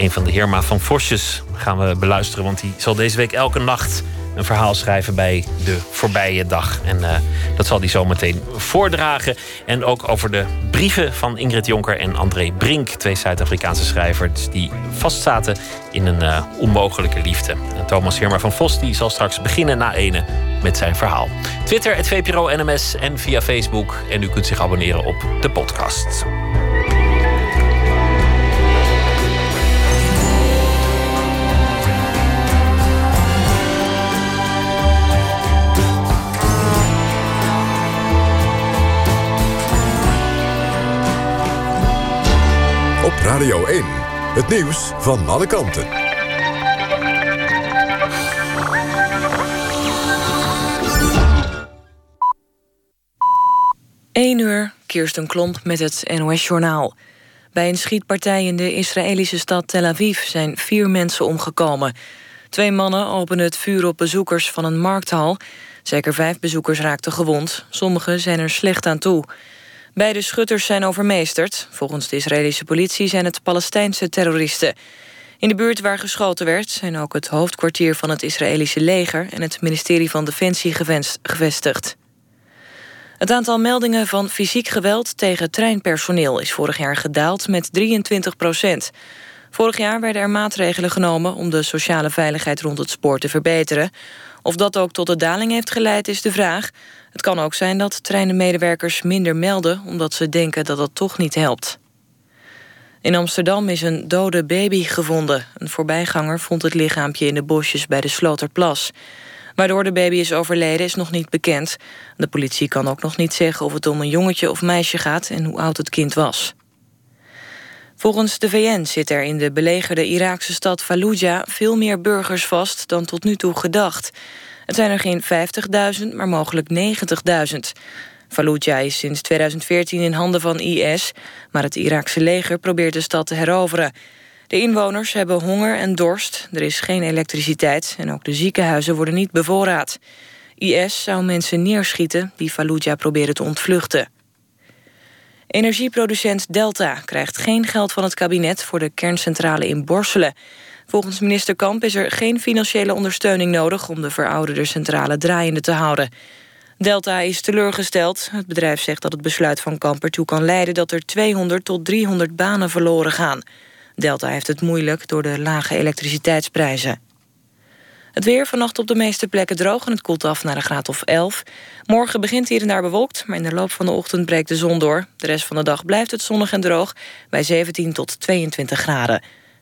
een van de Heerma van Vosjes gaan we beluisteren. Want die zal deze week elke nacht een verhaal schrijven bij de voorbije dag. En eh, dat zal hij zometeen voordragen. En ook over de brieven van Ingrid Jonker en André Brink. Twee Zuid-Afrikaanse schrijvers die vastzaten in een eh, onmogelijke liefde. En Thomas Heerma van Vos die zal straks beginnen na ene met zijn verhaal. Twitter, het VPRO NMS en via Facebook. En u kunt zich abonneren op de podcast. Radio 1. Het nieuws van alle kanten. 1 uur, Kirsten Klomp met het NOS-journaal. Bij een schietpartij in de Israëlische stad Tel Aviv zijn vier mensen omgekomen. Twee mannen openen het vuur op bezoekers van een markthal. Zeker vijf bezoekers raakten gewond. Sommigen zijn er slecht aan toe. Beide schutters zijn overmeesterd. Volgens de Israëlische politie zijn het Palestijnse terroristen. In de buurt waar geschoten werd zijn ook het hoofdkwartier van het Israëlische leger... en het ministerie van Defensie gevestigd. Het aantal meldingen van fysiek geweld tegen treinpersoneel is vorig jaar gedaald met 23 procent. Vorig jaar werden er maatregelen genomen om de sociale veiligheid rond het spoor te verbeteren. Of dat ook tot de daling heeft geleid is de vraag. Het kan ook zijn dat treinenmedewerkers minder melden omdat ze denken dat dat toch niet helpt. In Amsterdam is een dode baby gevonden. Een voorbijganger vond het lichaampje in de bosjes bij de Sloterplas. Waardoor de baby is overleden is nog niet bekend. De politie kan ook nog niet zeggen of het om een jongetje of meisje gaat... en hoe oud het kind was. Volgens de VN zit er in de belegerde Iraakse stad Fallujah... veel meer burgers vast dan tot nu toe gedacht. Het zijn er geen 50.000, maar mogelijk 90.000. Fallujah is sinds 2014 in handen van IS... maar het Iraakse leger probeert de stad te heroveren. De inwoners hebben honger en dorst, er is geen elektriciteit... en ook de ziekenhuizen worden niet bevoorraad. IS zou mensen neerschieten die Fallujah proberen te ontvluchten. Energieproducent Delta krijgt geen geld van het kabinet... voor de kerncentrale in Borselen. Volgens minister Kamp is er geen financiële ondersteuning nodig... om de verouderde centrale draaiende te houden. Delta is teleurgesteld. Het bedrijf zegt dat het besluit van Kamp ertoe kan leiden... dat er 200 tot 300 banen verloren gaan. Delta heeft het moeilijk door de lage elektriciteitsprijzen. Het weer vannacht op de meeste plekken droog en het koelt af naar een graad of 11. Morgen begint hier en daar bewolkt, maar in de loop van de ochtend breekt de zon door. De rest van de dag blijft het zonnig en droog bij 17 tot 22 graden.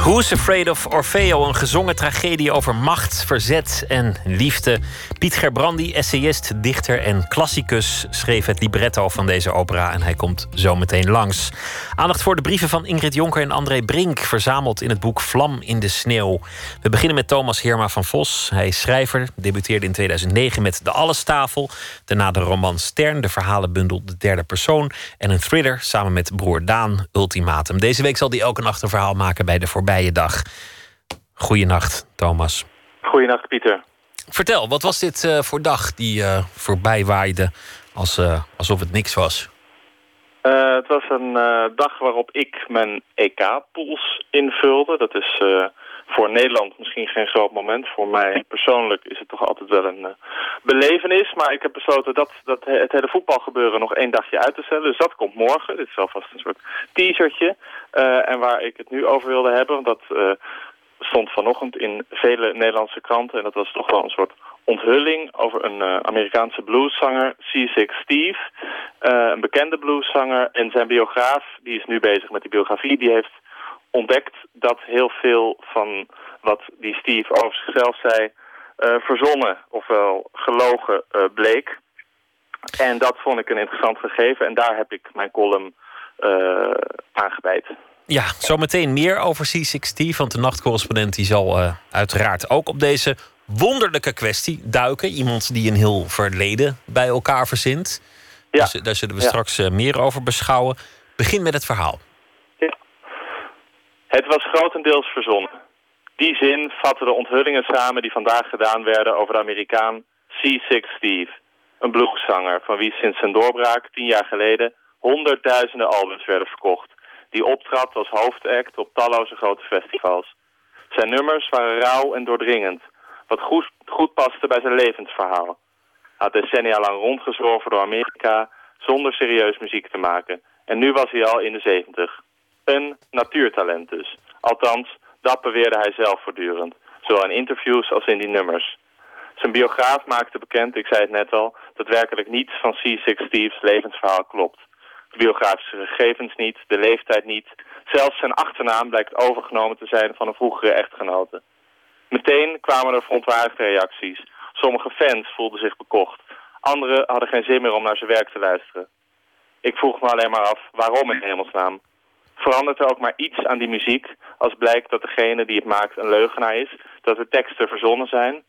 Who's Afraid of Orfeo, een gezongen tragedie over macht, verzet en liefde. Piet Gerbrandi, essayist, dichter en klassicus, schreef het libretto van deze opera en hij komt zo meteen langs. Aandacht voor de brieven van Ingrid Jonker en André Brink, verzameld in het boek Vlam in de Sneeuw. We beginnen met Thomas Herma van Vos. Hij is schrijver, debuteerde in 2009 met De Allestafel, daarna de roman Stern, de verhalenbundel De Derde Persoon en een thriller samen met broer Daan, Ultimatum. Deze week zal hij nacht een verhaal maken bij de voorbij dag. Goeienacht, Thomas. Goeienacht, Pieter. Vertel, wat was dit uh, voor dag die uh, voorbij waaide als, uh, alsof het niks was? het was een dag waarop ik mijn EK-pools invulde. Dat is voor Nederland misschien geen groot moment. Voor mij persoonlijk is het toch altijd wel een belevenis. Maar ik heb besloten dat, dat het hele voetbalgebeuren nog één dagje uit te stellen. Dus dat komt morgen. Dit is alvast een soort teasertje. en waar ik het nu over wilde hebben, want dat stond vanochtend in vele Nederlandse kranten. En dat was toch wel een soort onthulling over een Amerikaanse blueszanger, C6 Steve. Een bekende blueszanger. En zijn biograaf, die is nu bezig met die biografie, die heeft ontdekt dat heel veel van wat die Steve over zichzelf zei... Uh, verzonnen, ofwel gelogen bleek. En dat vond ik een interessant gegeven. En daar heb ik mijn column aangebeid. Ja, zometeen meer over C60. Want de nachtcorrespondent die zal uh, uiteraard ook op deze wonderlijke kwestie duiken. Iemand die een heel verleden bij elkaar verzint. Ja. Dus, daar zullen we ja. straks uh, meer over beschouwen. Begin met het verhaal. Het was grotendeels verzonnen. Die zin vatten de onthullingen samen die vandaag gedaan werden over de Amerikaan C6 Steve. Een blueszanger van wie sinds zijn doorbraak tien jaar geleden honderdduizenden albums werden verkocht die optrad als hoofdact op talloze grote festivals. Zijn nummers waren rauw en doordringend, wat goed, goed paste bij zijn levensverhaal. Hij had decennia lang rondgezworven door Amerika zonder serieus muziek te maken. En nu was hij al in de zeventig. Een natuurtalent dus. Althans, dat beweerde hij zelf voortdurend. Zowel in interviews als in die nummers. Zijn biograaf maakte bekend, ik zei het net al, dat werkelijk niets van C6 Steve's levensverhaal klopt de biografische gegevens niet, de leeftijd niet. Zelfs zijn achternaam blijkt overgenomen te zijn van een vroegere echtgenote. Meteen kwamen er verontwaardigde reacties. Sommige fans voelden zich bekocht. Anderen hadden geen zin meer om naar zijn werk te luisteren. Ik vroeg me alleen maar af, waarom in hemelsnaam? Verandert er ook maar iets aan die muziek als blijkt dat degene die het maakt een leugenaar is? Dat de teksten verzonnen zijn?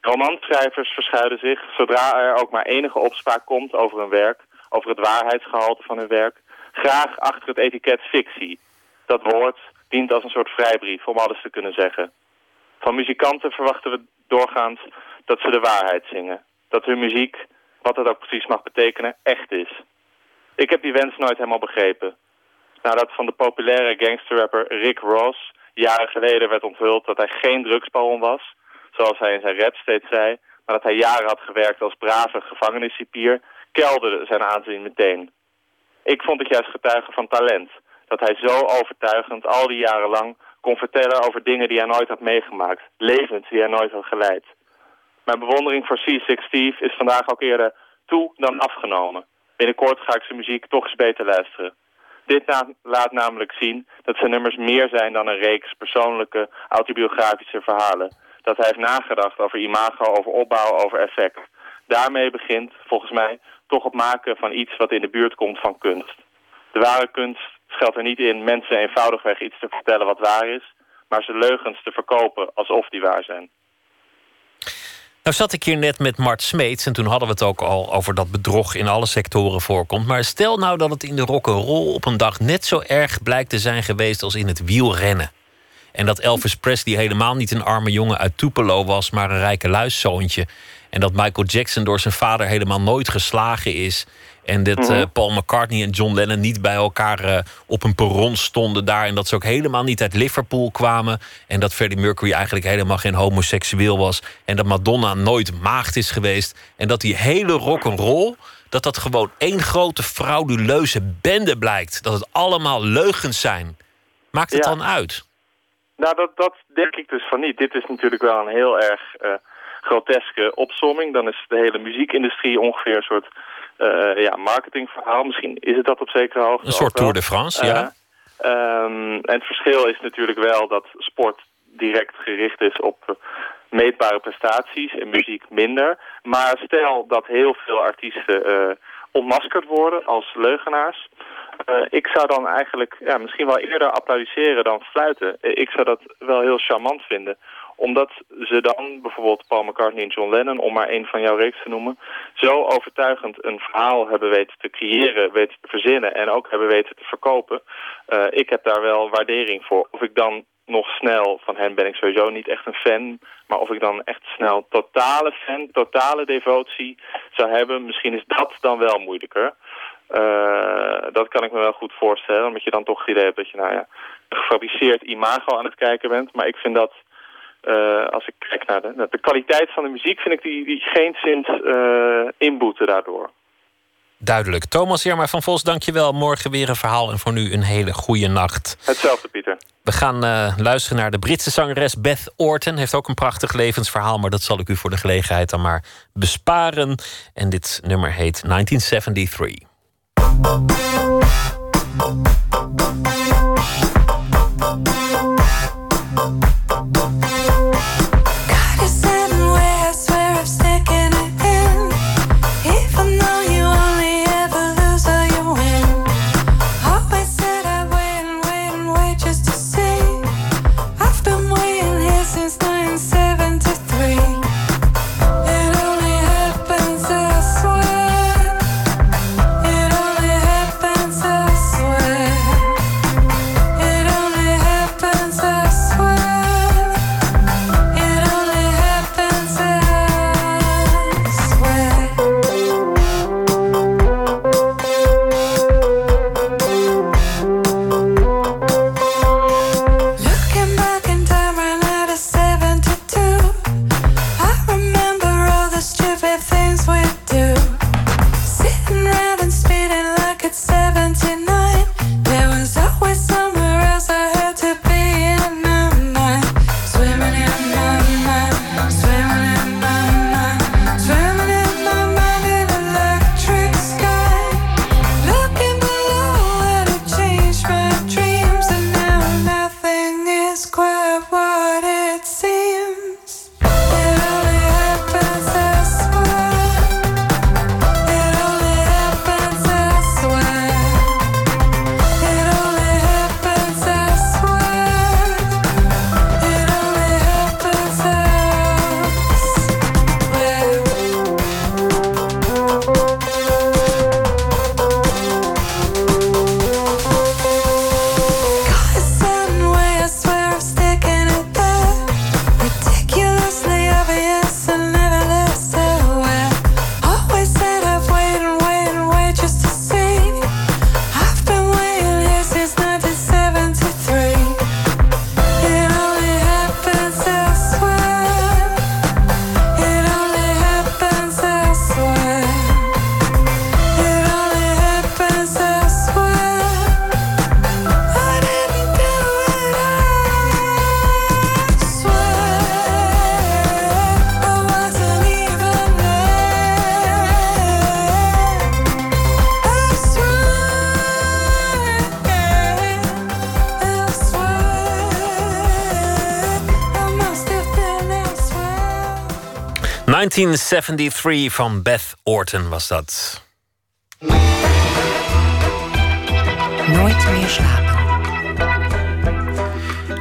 Romanschrijvers verschuilen zich zodra er ook maar enige opspraak komt over hun werk over het waarheidsgehalte van hun werk, graag achter het etiket fictie. Dat woord dient als een soort vrijbrief om alles te kunnen zeggen. Van muzikanten verwachten we doorgaans dat ze de waarheid zingen. Dat hun muziek, wat dat ook precies mag betekenen, echt is. Ik heb die wens nooit helemaal begrepen. Nadat van de populaire gangsterrapper Rick Ross jaren geleden werd onthuld dat hij geen drugsbaron was, zoals hij in zijn rap steeds zei, maar dat hij jaren had gewerkt als brave gevangeniscipier kelderde zijn aanzien meteen. Ik vond het juist getuige van talent. Dat hij zo overtuigend al die jaren lang kon vertellen over dingen die hij nooit had meegemaakt. Levens die hij nooit had geleid. Mijn bewondering voor C6 Steve is vandaag ook eerder toe dan afgenomen. Binnenkort ga ik zijn muziek toch eens beter luisteren. Dit laat namelijk zien dat zijn nummers meer zijn dan een reeks persoonlijke autobiografische verhalen. Dat hij heeft nagedacht over imago, over opbouw, over effect. Daarmee begint, volgens mij, toch het maken van iets wat in de buurt komt van kunst. De ware kunst schuilt er niet in mensen eenvoudigweg iets te vertellen wat waar is, maar ze leugens te verkopen alsof die waar zijn. Nou zat ik hier net met Mart Smeets en toen hadden we het ook al over dat bedrog in alle sectoren voorkomt. Maar stel nou dat het in de rock'n'roll op een dag net zo erg blijkt te zijn geweest als in het wielrennen. En dat Elvis Presley helemaal niet een arme jongen uit Tupelo was, maar een rijke luiszoontje. En dat Michael Jackson door zijn vader helemaal nooit geslagen is. En dat mhm. eh, Paul McCartney en John Lennon niet bij elkaar uh, op een perron stonden daar. En dat ze ook helemaal niet uit Liverpool kwamen. En dat Freddie Mercury eigenlijk helemaal geen homoseksueel was. En dat Madonna nooit maagd is geweest. En dat die hele rock and roll dat dat gewoon één grote frauduleuze bende blijkt. Dat het allemaal leugens zijn. Maakt het dan uit? Nou, dat, dat denk ik dus van niet. Dit is natuurlijk wel een heel erg uh, groteske opsomming. Dan is de hele muziekindustrie ongeveer een soort ja, marketingverhaal. Misschien is het dat op zekere hoogte. Een soort Tour de France, ja. Um, en het verschil is natuurlijk wel dat sport direct gericht is op meetbare prestaties en muziek minder. Maar stel dat heel veel artiesten uh, ontmaskerd worden als leugenaars... Uh, ik zou dan eigenlijk ja, misschien wel eerder applaudisseren dan fluiten. Ik zou dat wel heel charmant vinden omdat ze dan, bijvoorbeeld Paul McCartney en John Lennon... om maar een van jouw reeks te noemen... zo overtuigend een verhaal hebben weten te creëren, weten te verzinnen... en ook hebben weten te verkopen. Uh, ik heb daar wel waardering voor. Of ik dan nog snel, van hen ben ik sowieso niet echt een fan... maar of ik dan echt snel totale fan, totale devotie zou hebben... misschien is dat dan wel moeilijker... Uh, dat kan ik me wel goed voorstellen, omdat je dan toch het idee hebt dat je nou ja, een gefabriceerd imago aan het kijken bent. Maar ik vind dat uh, als ik kijk naar de, de, kwaliteit van de muziek, vind ik die, die geen zin uh, inboeten daardoor. Duidelijk. Thomas Jerma van Vos, dankjewel. Morgen weer een verhaal en voor nu een hele goede nacht. Hetzelfde, Pieter. We gaan uh, luisteren naar de Britse zangeres Beth Orton. Heeft ook een prachtig levensverhaal, maar dat zal ik u voor de gelegenheid dan maar besparen. En dit nummer heet 1973. 1973 van Beth Orton was dat. Nooit meer slapen.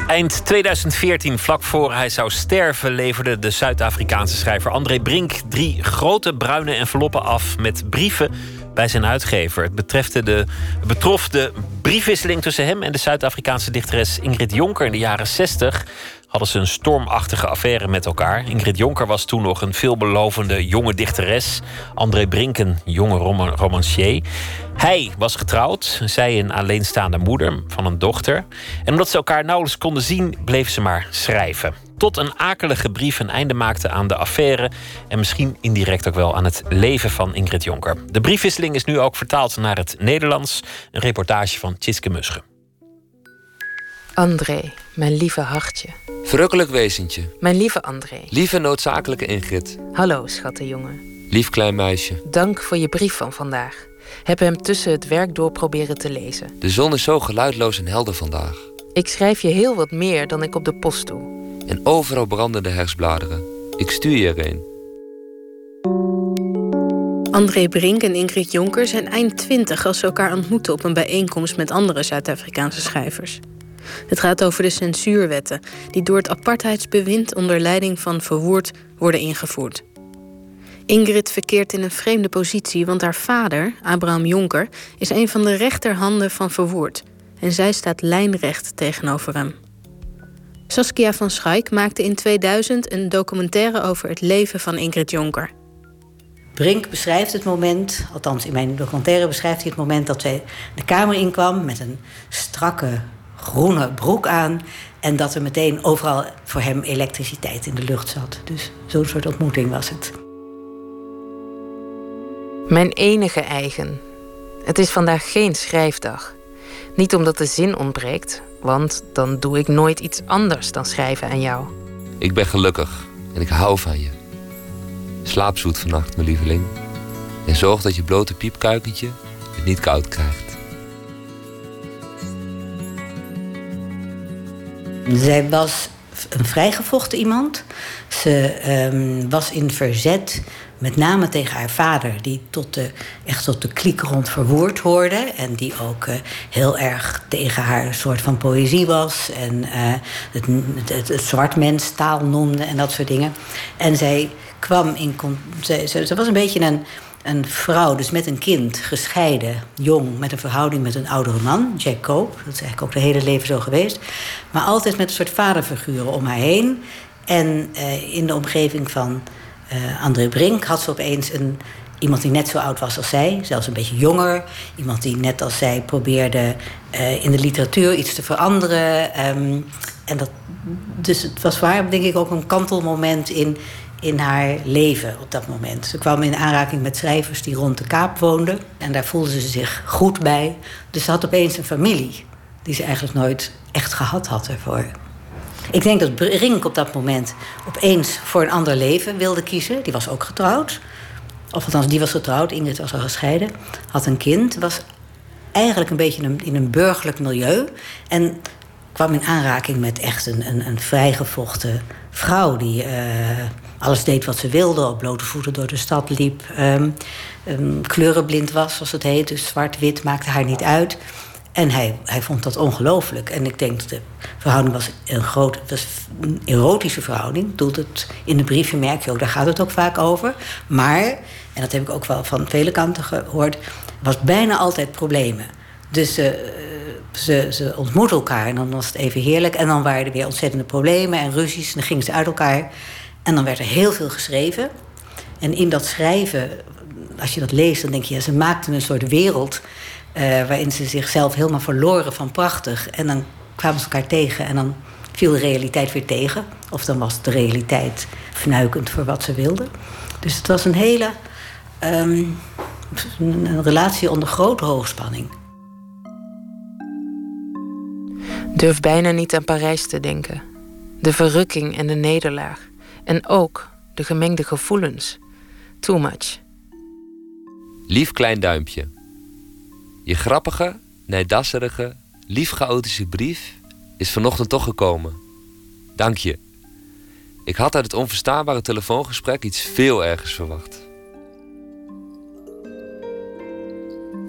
Eind 2014, vlak voor hij zou sterven, leverde de Zuid-Afrikaanse schrijver André Brink drie grote bruine enveloppen af met brieven bij zijn uitgever. Het, betrefte de, betrof de briefwisseling tussen hem en de Zuid-Afrikaanse dichteres Ingrid Jonker in de jaren 60 hadden ze een stormachtige affaire met elkaar. Ingrid Jonker was toen nog een veelbelovende jonge dichteres. André Brink een jonge romancier. Hij was getrouwd, zij een alleenstaande moeder van een dochter. En omdat ze elkaar nauwelijks konden zien, bleef ze maar schrijven. Tot een akelige brief een einde maakte aan de affaire. En misschien indirect ook wel aan het leven van Ingrid Jonker. De briefwisseling is nu ook vertaald naar het Nederlands. Een reportage van Tjitske Musche. André, mijn lieve hartje. Verrukkelijk wezentje. Mijn lieve André. Lieve noodzakelijke Ingrid. Hallo, schattenjongen. Lief klein meisje. Dank voor je brief van vandaag. Heb hem tussen het werk door proberen te lezen. De zon is zo geluidloos en helder vandaag. Ik schrijf je heel wat meer dan ik op de post doe. En overal branden de herfstbladeren. Ik stuur je er een. André Brink en Ingrid Jonker zijn eind twintig als ze elkaar ontmoeten op een bijeenkomst met andere Zuid-Afrikaanse schrijvers. Het gaat over de censuurwetten die door het apartheidsbewind onder leiding van Verwoerd worden ingevoerd. Ingrid verkeert in een vreemde positie, want haar vader, Abraham Jonker, is een van de rechterhanden van Verwoerd en zij staat lijnrecht tegenover hem. Saskia van Schaik maakte in 2000 een documentaire over het leven van Ingrid Jonker. Brink beschrijft het moment, althans in mijn documentaire beschrijft hij het moment dat zij de kamer inkwam met een strakke groene broek aan. En dat er meteen overal voor hem elektriciteit in de lucht zat. Dus zo'n soort ontmoeting was het. Mijn enige eigen. Het is vandaag geen schrijfdag. Niet omdat de zin ontbreekt, want dan doe ik nooit iets anders dan schrijven aan jou. Ik ben gelukkig en ik hou van je. Slaap zoet vannacht, mijn lieveling. En zorg dat je blote piepkuikentje het niet koud krijgt. Zij was een vrijgevochten iemand. Ze ehm, was in verzet met name tegen haar vader, die tot de, echt tot de kliek rond verwoord hoorde. En die ook uh, heel erg tegen haar soort van poëzie was. En uh, het, het, het, zwartmenstaal noemde en dat soort dingen. En zij kwam in. Ze, ze was een beetje een een vrouw, dus met een kind, gescheiden, jong, met een verhouding met een oudere man, Jack. Dat is eigenlijk ook de hele leven zo geweest. Maar altijd met een soort vaderfiguren om haar heen. En uh, in de omgeving van uh, André Brink had ze opeens een, iemand die net zo oud was als zij, zelfs een beetje jonger. Iemand die net als zij probeerde uh, in de literatuur iets te veranderen. Um, en dat, dus het was waar, denk ik, ook een kantelmoment in in haar leven op dat moment. Ze kwam in aanraking met schrijvers die rond de Kaap woonden. En daar voelde ze zich goed bij. Dus ze had opeens een familie die ze eigenlijk nooit echt gehad had ervoor. Ik denk dat Brink op dat moment opeens voor een ander leven wilde kiezen. Die was ook getrouwd. Of althans, die was getrouwd. Ingrid was al gescheiden. Had een kind. Was eigenlijk een beetje in een, burgerlijk milieu. En kwam in aanraking met echt een, een, een vrijgevochten vrouw... die uh, alles deed wat ze wilde, op blote voeten door de stad liep. Um, um, kleurenblind was, zoals het heet. Dus zwart-wit maakte haar niet uit. En hij, hij vond dat ongelooflijk. En ik denk dat de verhouding was een, groot, was erotische verhouding. Doet het, in de briefje merk je ook, daar gaat het ook vaak over. Maar, en dat heb ik ook wel van vele kanten gehoord... was bijna altijd problemen. Dus uh, ze, ze ontmoeten elkaar en dan was het even heerlijk. En dan waren er weer ontzettende problemen en ruzies. En dan gingen ze uit elkaar. En dan werd er heel veel geschreven. En in dat schrijven, als je dat leest, dan denk je, ja, ze maakten een soort wereld. Uh, waarin ze zichzelf helemaal verloren van prachtig. En dan kwamen ze elkaar tegen en dan viel de realiteit weer tegen. Of dan was de realiteit fnuikend voor wat ze wilden. Dus het was een hele. Um, een relatie onder grote hoogspanning. Durf bijna niet aan Parijs te denken. De verrukking en de nederlaag. En ook de gemengde gevoelens. Too much. Lief klein duimpje. Je grappige, nijdasserige, lief chaotische brief is vanochtend toch gekomen. Dank je. Ik had uit het onverstaanbare telefoongesprek iets veel ergers verwacht.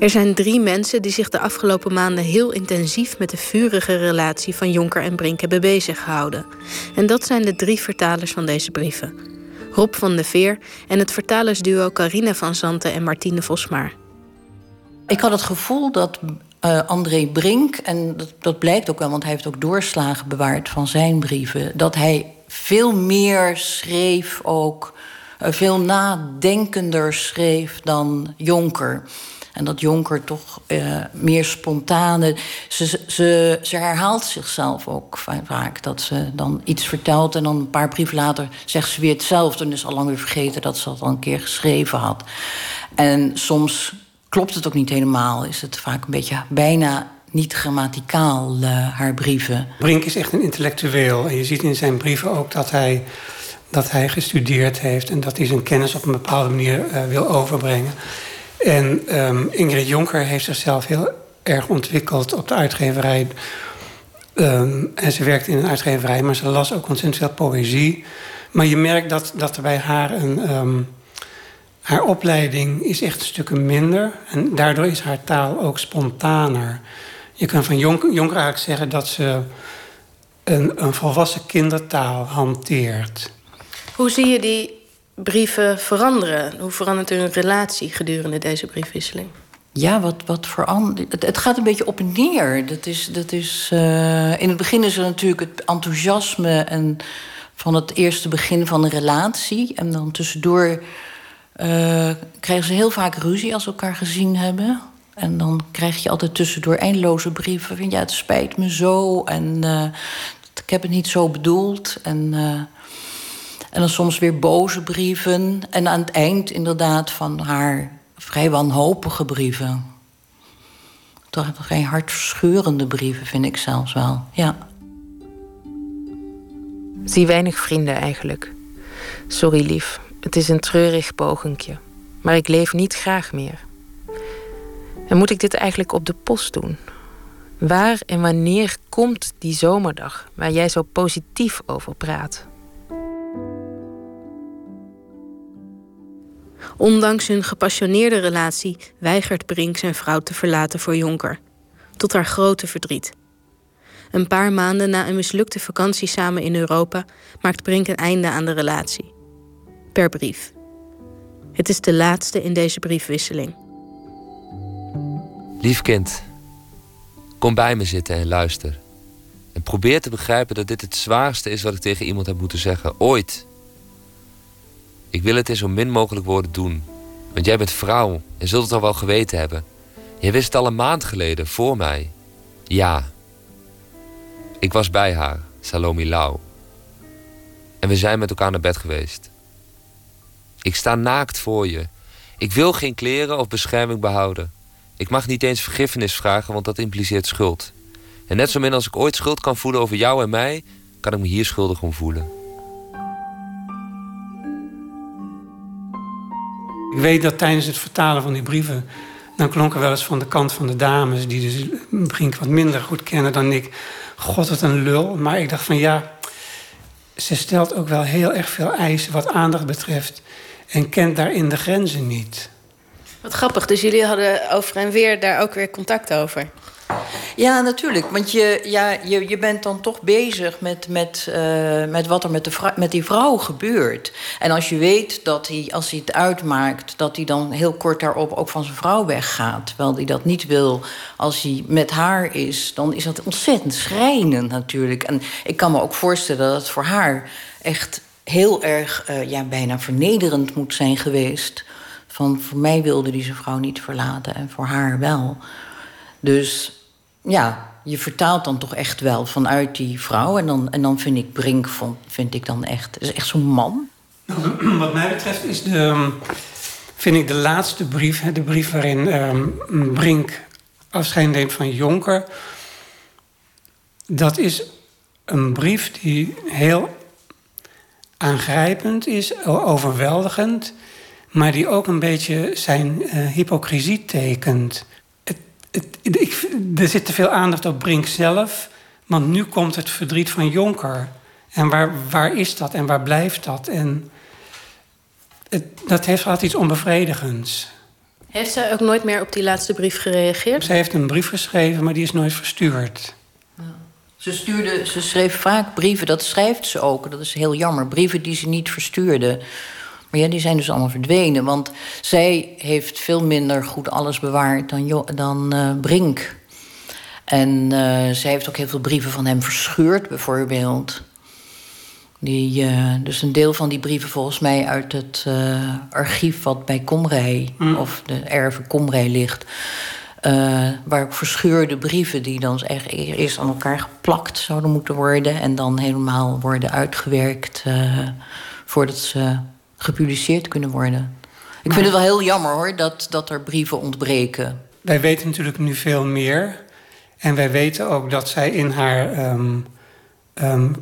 Er zijn drie mensen die zich de afgelopen maanden heel intensief met de vurige relatie van Jonker en Brink hebben beziggehouden. En dat zijn de drie vertalers van deze brieven: Rob van de Veer en het vertalersduo Carina van Zanten en Martine Vosmaar. Ik had het gevoel dat uh, André Brink, en dat, dat blijkt ook wel, want hij heeft ook doorslagen bewaard van zijn brieven, dat hij veel meer schreef ook, uh, veel nadenkender schreef dan Jonker. En dat Jonker toch uh, meer spontane. Ze, ze, ze herhaalt zichzelf ook vaak. Dat ze dan iets vertelt en dan een paar brieven later zegt ze weer hetzelfde. En is al lang weer vergeten dat ze dat al een keer geschreven had. En soms klopt het ook niet helemaal. Is het vaak een beetje bijna niet grammaticaal, uh, haar brieven. Brink is echt een intellectueel. En je ziet in zijn brieven ook dat hij, dat hij gestudeerd heeft... en dat hij zijn kennis op een bepaalde manier uh, wil overbrengen. En um, Ingrid Jonker heeft zichzelf heel erg ontwikkeld op de uitgeverij. Um, en ze werkte in een uitgeverij, maar ze las ook ontzettend veel poëzie. Maar je merkt dat, dat er bij haar een... Um, haar opleiding is echt stukken minder. En daardoor is haar taal ook spontaner. Je kan van Jonker, Jonker eigenlijk zeggen dat ze een, een volwassen kindertaal hanteert. Hoe zie je die brieven veranderen? Hoe verandert hun relatie gedurende deze briefwisseling? Ja, wat, wat verandert. Het, gaat een beetje op en neer. Dat is, dat is, uh, in het begin is er natuurlijk het enthousiasme en van het eerste begin van een relatie. En dan tussendoor uh, krijgen ze heel vaak ruzie als ze elkaar gezien hebben. En dan krijg je altijd tussendoor eindeloze brieven. Vind ja, het spijt me zo. En uh, ik heb het niet zo bedoeld. En en dan soms weer boze brieven. En aan het eind inderdaad van haar vrij wanhopige brieven. Toch vrij hartverscheurende brieven, vind ik zelfs wel. Ja. Zie weinig vrienden eigenlijk. Sorry lief, het is een treurig pogingje. Maar ik leef niet graag meer. En moet ik dit eigenlijk op de post doen? Waar en wanneer komt die zomerdag waar jij zo positief over praat? Ondanks hun gepassioneerde relatie weigert Brink zijn vrouw te verlaten voor Jonker. Tot haar grote verdriet. Een paar maanden na een mislukte vakantie samen in Europa maakt Brink een einde aan de relatie. Per brief. Het is de laatste in deze briefwisseling. Lief kind, kom bij me zitten en luister. En probeer te begrijpen dat dit het zwaarste is wat ik tegen iemand heb moeten zeggen, ooit. Ik wil het in zo min mogelijk woorden doen. Want jij bent vrouw en zult het al wel geweten hebben. Je wist het al een maand geleden, voor mij. Ja. Ik was bij haar, Salome Lau. En we zijn met elkaar naar bed geweest. Ik sta naakt voor je. Ik wil geen kleren of bescherming behouden. Ik mag niet eens vergiffenis vragen, want dat impliceert schuld. En net zo min als ik ooit schuld kan voelen over jou en mij, kan ik me hier schuldig om voelen. Ik weet dat tijdens het vertalen van die brieven... dan klonk er wel eens van de kant van de dames... die dus Brink wat minder goed kennen dan ik... God, wat een lul. Maar ik dacht van ja... ze stelt ook wel heel erg veel eisen wat aandacht betreft... en kent daarin de grenzen niet. Wat grappig, dus jullie hadden over en weer daar ook weer contact over. Ja, natuurlijk. Want je, ja, je, je bent dan toch bezig met, met, uh, met wat er met, de met die vrouw gebeurt. En als je weet dat hij, als hij het uitmaakt, dat hij dan heel kort daarop ook van zijn vrouw weggaat. Terwijl hij dat niet wil als hij met haar is, dan is dat ontzettend schrijnend natuurlijk. En ik kan me ook voorstellen dat het voor haar echt heel erg, uh, ja, bijna vernederend moet zijn geweest. Van voor mij wilde hij zijn vrouw niet verlaten en voor haar wel. Dus ja, je vertaalt dan toch echt wel vanuit die vrouw. En dan, en dan vind ik Brink vind ik dan echt, is echt zo'n man. Wat mij betreft is de, vind ik de laatste brief, de brief waarin um, Brink afscheid neemt van Jonker. Dat is een brief die heel aangrijpend is, overweldigend, maar die ook een beetje zijn uh, hypocrisie tekent het, ik, er zit te veel aandacht op Brink zelf. Want nu komt het verdriet van Jonker. En waar, waar is dat en waar blijft dat? En het, dat heeft altijd iets onbevredigends. Heeft zij ook nooit meer op die laatste brief gereageerd? Ze heeft een brief geschreven, maar die is nooit verstuurd. Ze, stuurde, ze schreef vaak brieven, dat schrijft ze ook. Dat is heel jammer. Brieven die ze niet verstuurde. Maar ja, die zijn dus allemaal verdwenen. Want zij heeft veel minder goed alles bewaard dan, dan uh, Brink. En uh, zij heeft ook heel veel brieven van hem verscheurd, bijvoorbeeld. Die, uh, dus een deel van die brieven volgens mij uit het archief wat bij Comrij... Mm. of de erven Comrij ligt... Waar ook verscheurde brieven die dan echt eerst aan elkaar geplakt zouden moeten worden. En dan helemaal worden uitgewerkt voordat ze gepubliceerd kunnen worden. Ik vind het wel heel jammer hoor, dat, dat er brieven ontbreken. Wij weten natuurlijk nu veel meer. En wij weten ook dat zij in haar um, um,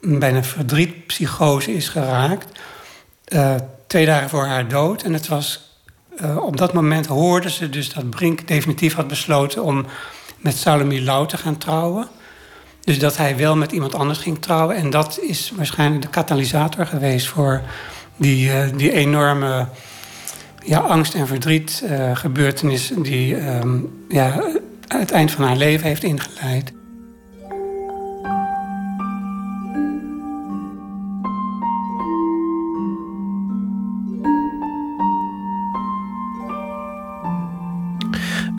bijna verdrietpsychose is geraakt. Uh, twee dagen voor haar dood. En het was uh, op dat moment hoorden ze dus dat Brink definitief had besloten om met Salomé Lau te gaan trouwen. Dus dat hij wel met iemand anders ging trouwen. En dat is waarschijnlijk de katalysator geweest voor die, uh, die enorme ja, angst- en verdriet uh, gebeurtenis die um, ja, het eind van haar leven heeft ingeleid.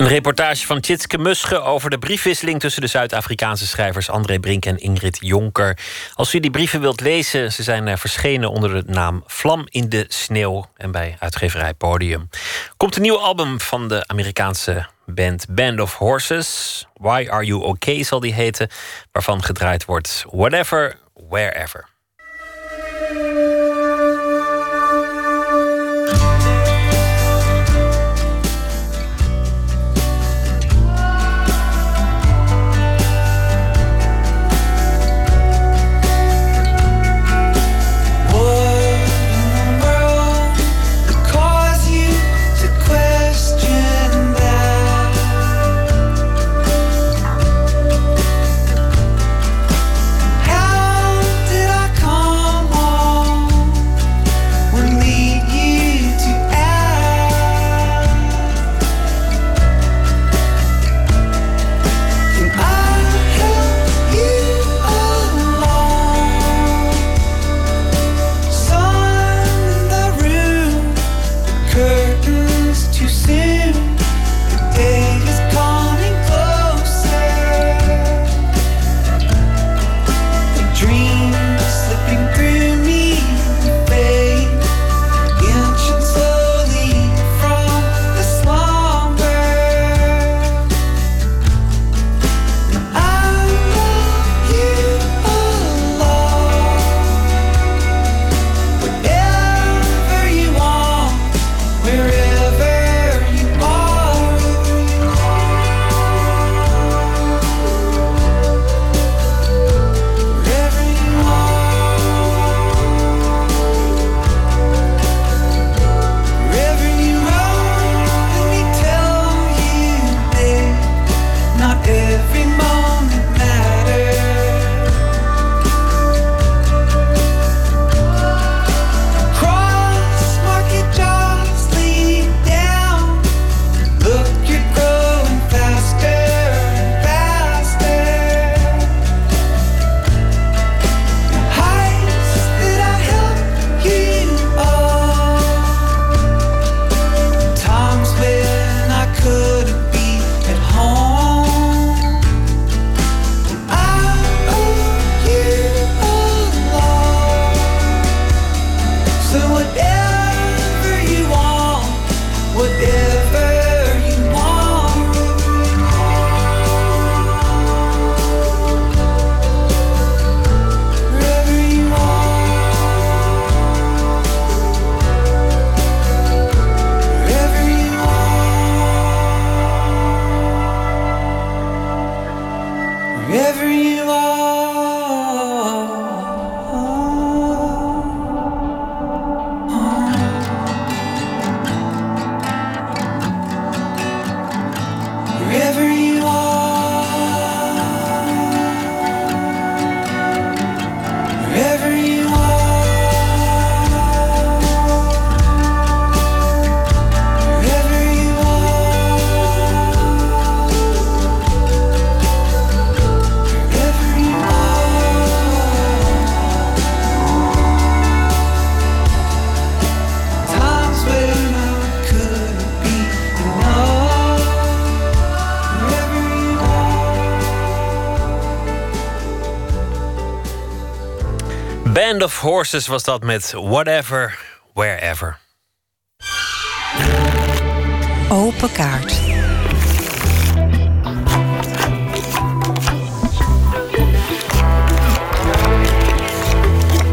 Reportage van Tjitske Musche over de briefwisseling tussen de Zuid-Afrikaanse schrijvers André Brink en Ingrid Jonker. Als u die brieven wilt lezen, ze zijn verschenen onder de naam Vlam in de Sneeuw en bij uitgeverij Podium. Komt een nieuw album van de Amerikaanse band Band of Horses. Why Are You Okay zal die heten, waarvan gedraaid wordt Whatever, Wherever. Of Horses was dat met Whatever, Wherever. Open kaart.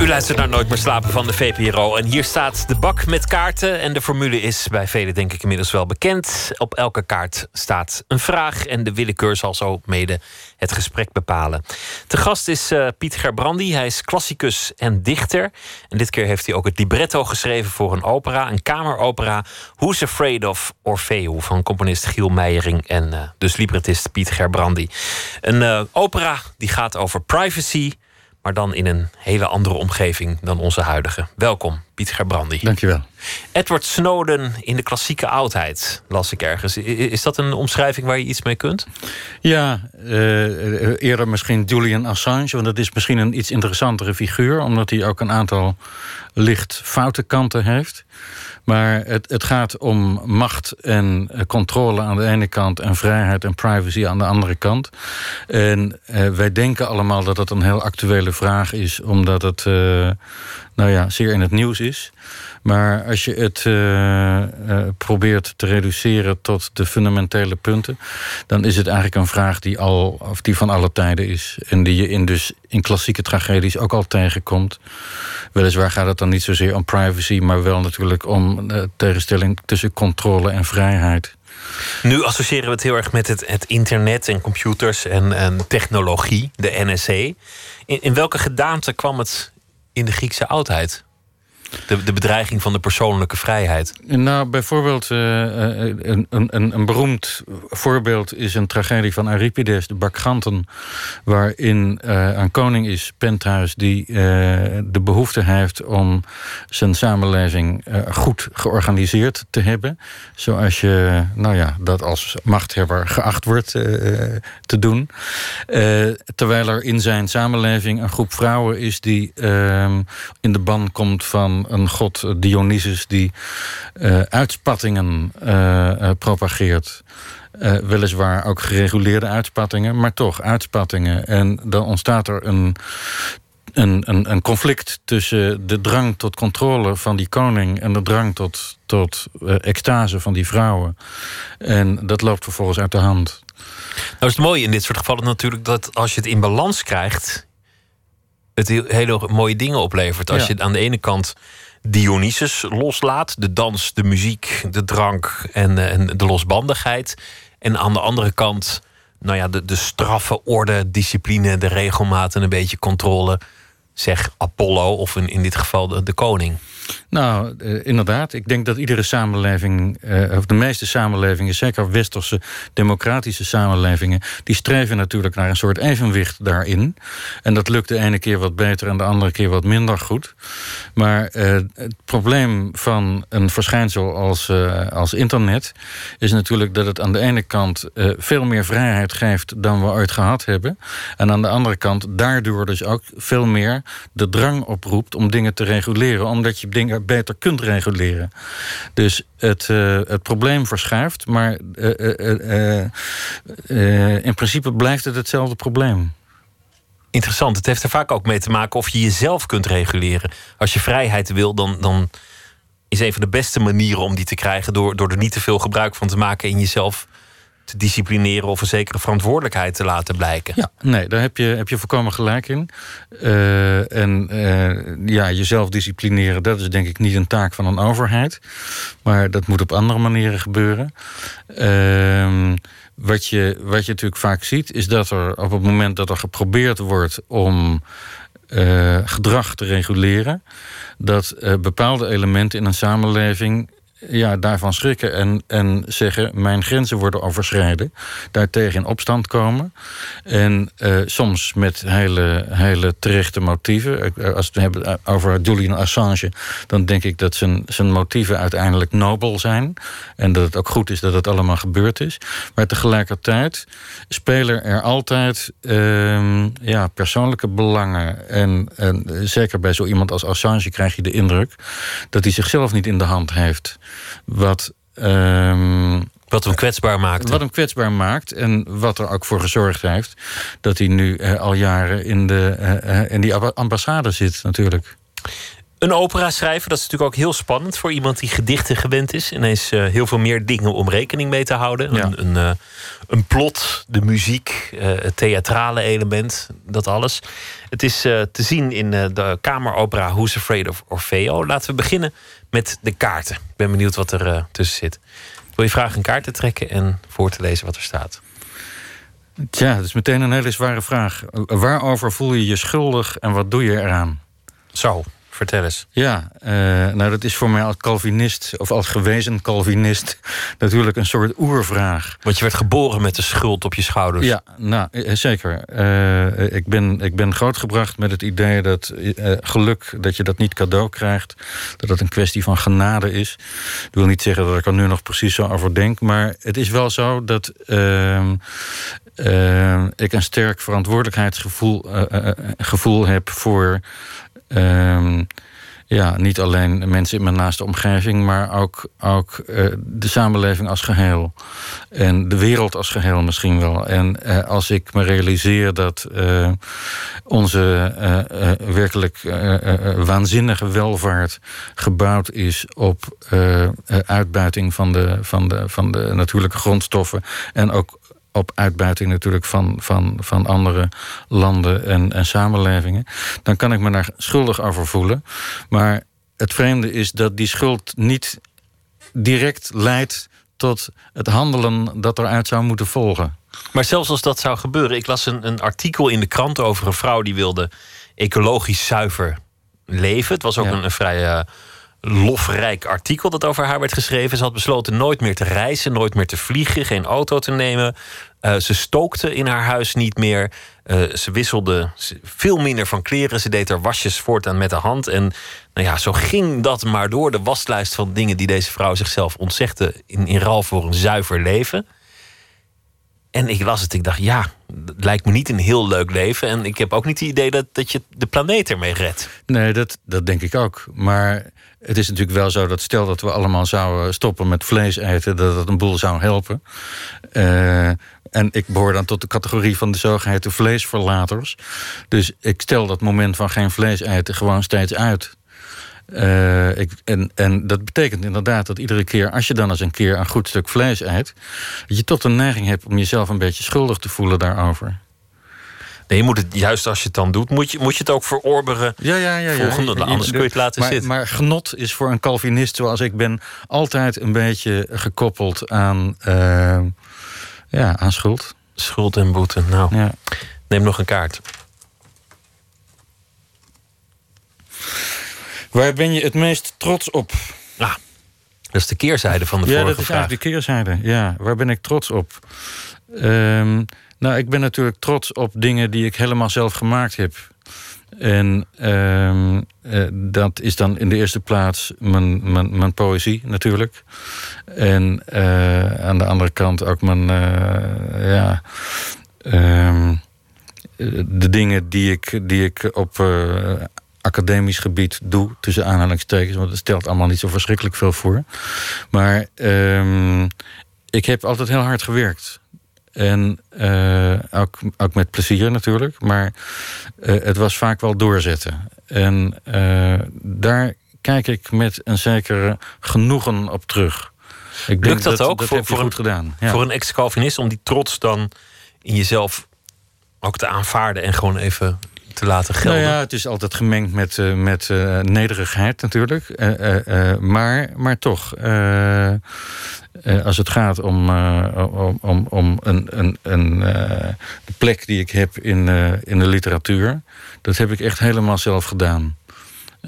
U luistert naar Nooit meer slapen van de VPRO. En hier staat de bak met kaarten. En de formule is bij velen denk ik inmiddels wel bekend. Op elke kaart staat een vraag. En de willekeur zal zo mede het gesprek bepalen. Te gast is uh, Piet Gerbrandi. Hij is klassicus en dichter. En dit keer heeft hij ook het libretto geschreven voor een opera. Een kameropera. Who's Afraid of Orfeo van componist Giel Meijering. En uh, dus librettist Piet Gerbrandi. Een uh, opera die gaat over privacy maar dan in een hele andere omgeving dan onze huidige. Welkom, Piet Gerbrandi. Dankjewel. Edward Snowden in de klassieke oudheid, las ik ergens. Is dat een omschrijving waar je iets mee kunt? Ja, uh, eerder misschien Julian Assange, want dat is misschien een iets interessantere figuur, omdat hij ook een aantal licht foute kanten heeft. Maar het, het gaat om macht en eh, controle aan de ene kant... en vrijheid en privacy aan de andere kant. En uh, wij denken allemaal dat dat een heel actuele vraag is... omdat het uh, nou ja, zeer in het nieuws is. Maar als je het uh, uh, probeert te reduceren tot de fundamentele punten, dan is het eigenlijk een vraag die, al, of die van alle tijden is. En die je in, dus in klassieke tragedies ook al tegenkomt. Weliswaar gaat het dan niet zozeer om privacy, maar wel natuurlijk om uh, tegenstelling tussen controle en vrijheid. Nu associëren we het heel erg met het, het internet en computers en, en technologie, de NSC. In, in welke gedaante kwam het in de Griekse oudheid? De, de bedreiging van de persoonlijke vrijheid. Nou, bijvoorbeeld, uh, een, een, een beroemd voorbeeld is een tragedie van Euripides, de Bacchanthen, waarin uh, een koning is, Penthuis, die de behoefte heeft om zijn samenleving goed georganiseerd te hebben. Zoals je, nou ja, dat als machthebber geacht wordt te doen. terwijl er in zijn samenleving een groep vrouwen is die ehm, in de ban komt van een god Dionysus die uh, uitspattingen uh, propageert. Weliswaar ook gereguleerde uitspattingen, maar toch uitspattingen. En dan ontstaat er een, een, een, een, conflict tussen de drang tot controle van die koning en de drang tot, tot extase van die vrouwen. En dat loopt vervolgens uit de hand. Nou is het mooie in dit soort gevallen natuurlijk dat als je het in balans krijgt, het hele mooie dingen oplevert. Als ja. je aan de ene kant Dionysus loslaat, de dans, de muziek, de drank en, en de losbandigheid. En aan de andere kant, nou ja, de, de straffe orde, discipline, de regelmaat en een beetje controle. Zeg Apollo of in, in dit geval de, de koning. Nou, uh, inderdaad. Ik denk dat iedere samenleving, uh, of de meeste samenlevingen, zeker westerse democratische samenlevingen, die streven natuurlijk naar een soort evenwicht daarin. En dat lukt de ene keer wat beter en de andere keer wat minder goed. Maar uh, het probleem van een verschijnsel als, als internet is natuurlijk dat het aan de ene kant veel meer vrijheid geeft dan we ooit gehad hebben. En aan de andere kant daardoor dus ook veel meer de drang oproept om dingen te reguleren, omdat je dingen beter kunt reguleren. Dus het, uh, het probleem verschuift, maar uh, uh, in principe blijft het hetzelfde probleem. Interessant. Het heeft er vaak ook mee te maken of je jezelf kunt reguleren. Als je vrijheid wil, dan, dan is een van de beste manieren om die te krijgen door, door er niet te veel gebruik van te maken en jezelf te disciplineren of een zekere verantwoordelijkheid te laten blijken. Ja, nee, daar heb je, heb je volkomen gelijk in. Uh, en uh, ja, jezelf disciplineren, dat is denk ik niet een taak van een overheid. Maar dat moet op andere manieren gebeuren. Uh, wat, je, wat je natuurlijk vaak ziet, is dat er op het moment dat er geprobeerd wordt om uh, gedrag te reguleren, dat bepaalde elementen in een samenleving ja, daarvan schrikken en, en zeggen: Mijn grenzen worden overschreden. Daartegen in opstand komen. En uh, soms met hele, hele terechte motieven. Als we het hebben over Julian Assange, dan denk ik dat zijn, zijn motieven uiteindelijk nobel zijn. En dat het ook goed is dat het allemaal gebeurd is. Maar tegelijkertijd spelen er altijd uh, ja, persoonlijke belangen. En, en zeker bij zo iemand als Assange krijg je de indruk dat hij zichzelf niet in de hand heeft wat ehm, wat hem kwetsbaar maakt. Wat hem kwetsbaar maakt. En wat er ook voor gezorgd heeft dat hij nu eh, al jaren in, de, eh, eh, in die ambassade zit, natuurlijk. Een opera schrijven, dat is natuurlijk ook heel spannend voor iemand die gedichten gewend is. Ineens uh, heel veel meer dingen om rekening mee te houden. Ja. Een, een, uh, een, plot, de muziek, uh, het theatrale element, dat alles. Het is te zien in de kameropera Who's Afraid of Orfeo. Laten we beginnen met de kaarten. Ik ben benieuwd wat er tussen zit. Ik wil je vragen een kaart te trekken en voor te lezen wat er staat. Tja, dat is meteen een hele zware vraag. Waarover voel je je schuldig en wat doe je eraan? Zo. Vertel eens. Ja, uh, nou dat is voor mij als Calvinist, of als gewezen Calvinist, natuurlijk een soort oervraag. Want je werd geboren met de schuld op je schouders. Ja, nou zeker. Uh, ik, ben, ik ben grootgebracht met het idee dat uh, geluk, dat je dat niet cadeau krijgt. Dat het een kwestie van genade is. Ik wil niet zeggen dat ik er nu nog precies zo over denk, maar het is wel zo dat. Uh, ik een sterk verantwoordelijkheidsgevoel gevoel heb voor Uh, ja, niet alleen mensen in mijn naaste omgeving, maar ook, ook uh, de samenleving als geheel. En de wereld als geheel misschien wel. En uh, als ik me realiseer dat uh, onze werkelijk waanzinnige welvaart gebouwd is op uitbuiting van de, van, de, van de natuurlijke grondstoffen en ook op uitbuiting natuurlijk van, van, van andere landen en, en samenlevingen, dan kan ik me daar schuldig over voelen. Maar het vreemde is dat die schuld niet direct leidt tot het handelen dat eruit zou moeten volgen. Maar zelfs als dat zou gebeuren, ik las een, een artikel in de krant over een vrouw die wilde ecologisch zuiver leven. Het was ook een, een vrij uh, lofrijk artikel dat over haar werd geschreven. Ze had besloten nooit meer te reizen, nooit meer te vliegen, geen auto te nemen. Uh, ze stookte in haar huis niet meer. Uh, ze wisselde veel minder van kleren. Ze deed haar wasjes voortaan met de hand. En nou ja, zo ging dat maar door. De waslijst van dingen die deze vrouw zichzelf ontzegde in, in ruil voor een zuiver leven. En ik las het, ik dacht, ja, het lijkt me niet een heel leuk leven. En ik heb ook niet het idee dat, dat je de planeet ermee redt. Nee, dat, dat denk ik ook. Maar het is natuurlijk wel zo dat stel dat we allemaal zouden stoppen met vlees eten, dat het een boel zou helpen. Uh, en ik behoor dan tot de categorie van de zogeheten vleesverlaters. Dus ik stel dat moment van geen vlees eten gewoon steeds uit. Uh, ik, en, en dat betekent inderdaad dat iedere keer, als je dan eens een keer een goed stuk vlees eet, dat je tot een neiging hebt om jezelf een beetje schuldig te voelen daarover. Nee, je moet het juist als je het dan doet, moet je, moet je het ook verorberen. Ja, ja, ja. ja. Volgende, anders kun je het laten maar, zitten. Maar genot is voor een Calvinist zoals ik ben altijd een beetje gekoppeld aan, uh, ja, aan schuld. Schuld en boete. Nou, ja. neem nog een kaart. Waar ben je het meest trots op? Ah, dat is de keerzijde van de ja, vorige dat is vraag. eigenlijk de keerzijde. Ja, waar ben ik trots op? Um, nou, ik ben natuurlijk trots op dingen die ik helemaal zelf gemaakt heb. En um, uh, dat is dan in de eerste plaats mijn, mijn, mijn poëzie natuurlijk. En uh, aan de andere kant ook mijn, uh, ja, um, de dingen die ik, die ik op academisch gebied doe, tussen aanhalingstekens, want het stelt allemaal niet zo verschrikkelijk veel voor. Maar um, ik heb altijd heel hard gewerkt. En uh, ook, ook met plezier natuurlijk. Maar uh, het was vaak wel doorzetten. En uh, daar kijk ik met een zekere genoegen op terug. Ik Lukt dat, dat ook dat voor, voor, goed een, gedaan. Ja. voor een ex-Calvinist om die trots dan in jezelf ook te aanvaarden en gewoon even te laten gelden? Nou ja, het is altijd gemengd met, uh, met uh, nederigheid natuurlijk. Uh, maar, maar toch, als het gaat om, om, om, om een, een, een de plek die ik heb in, in de literatuur, dat heb ik echt helemaal zelf gedaan.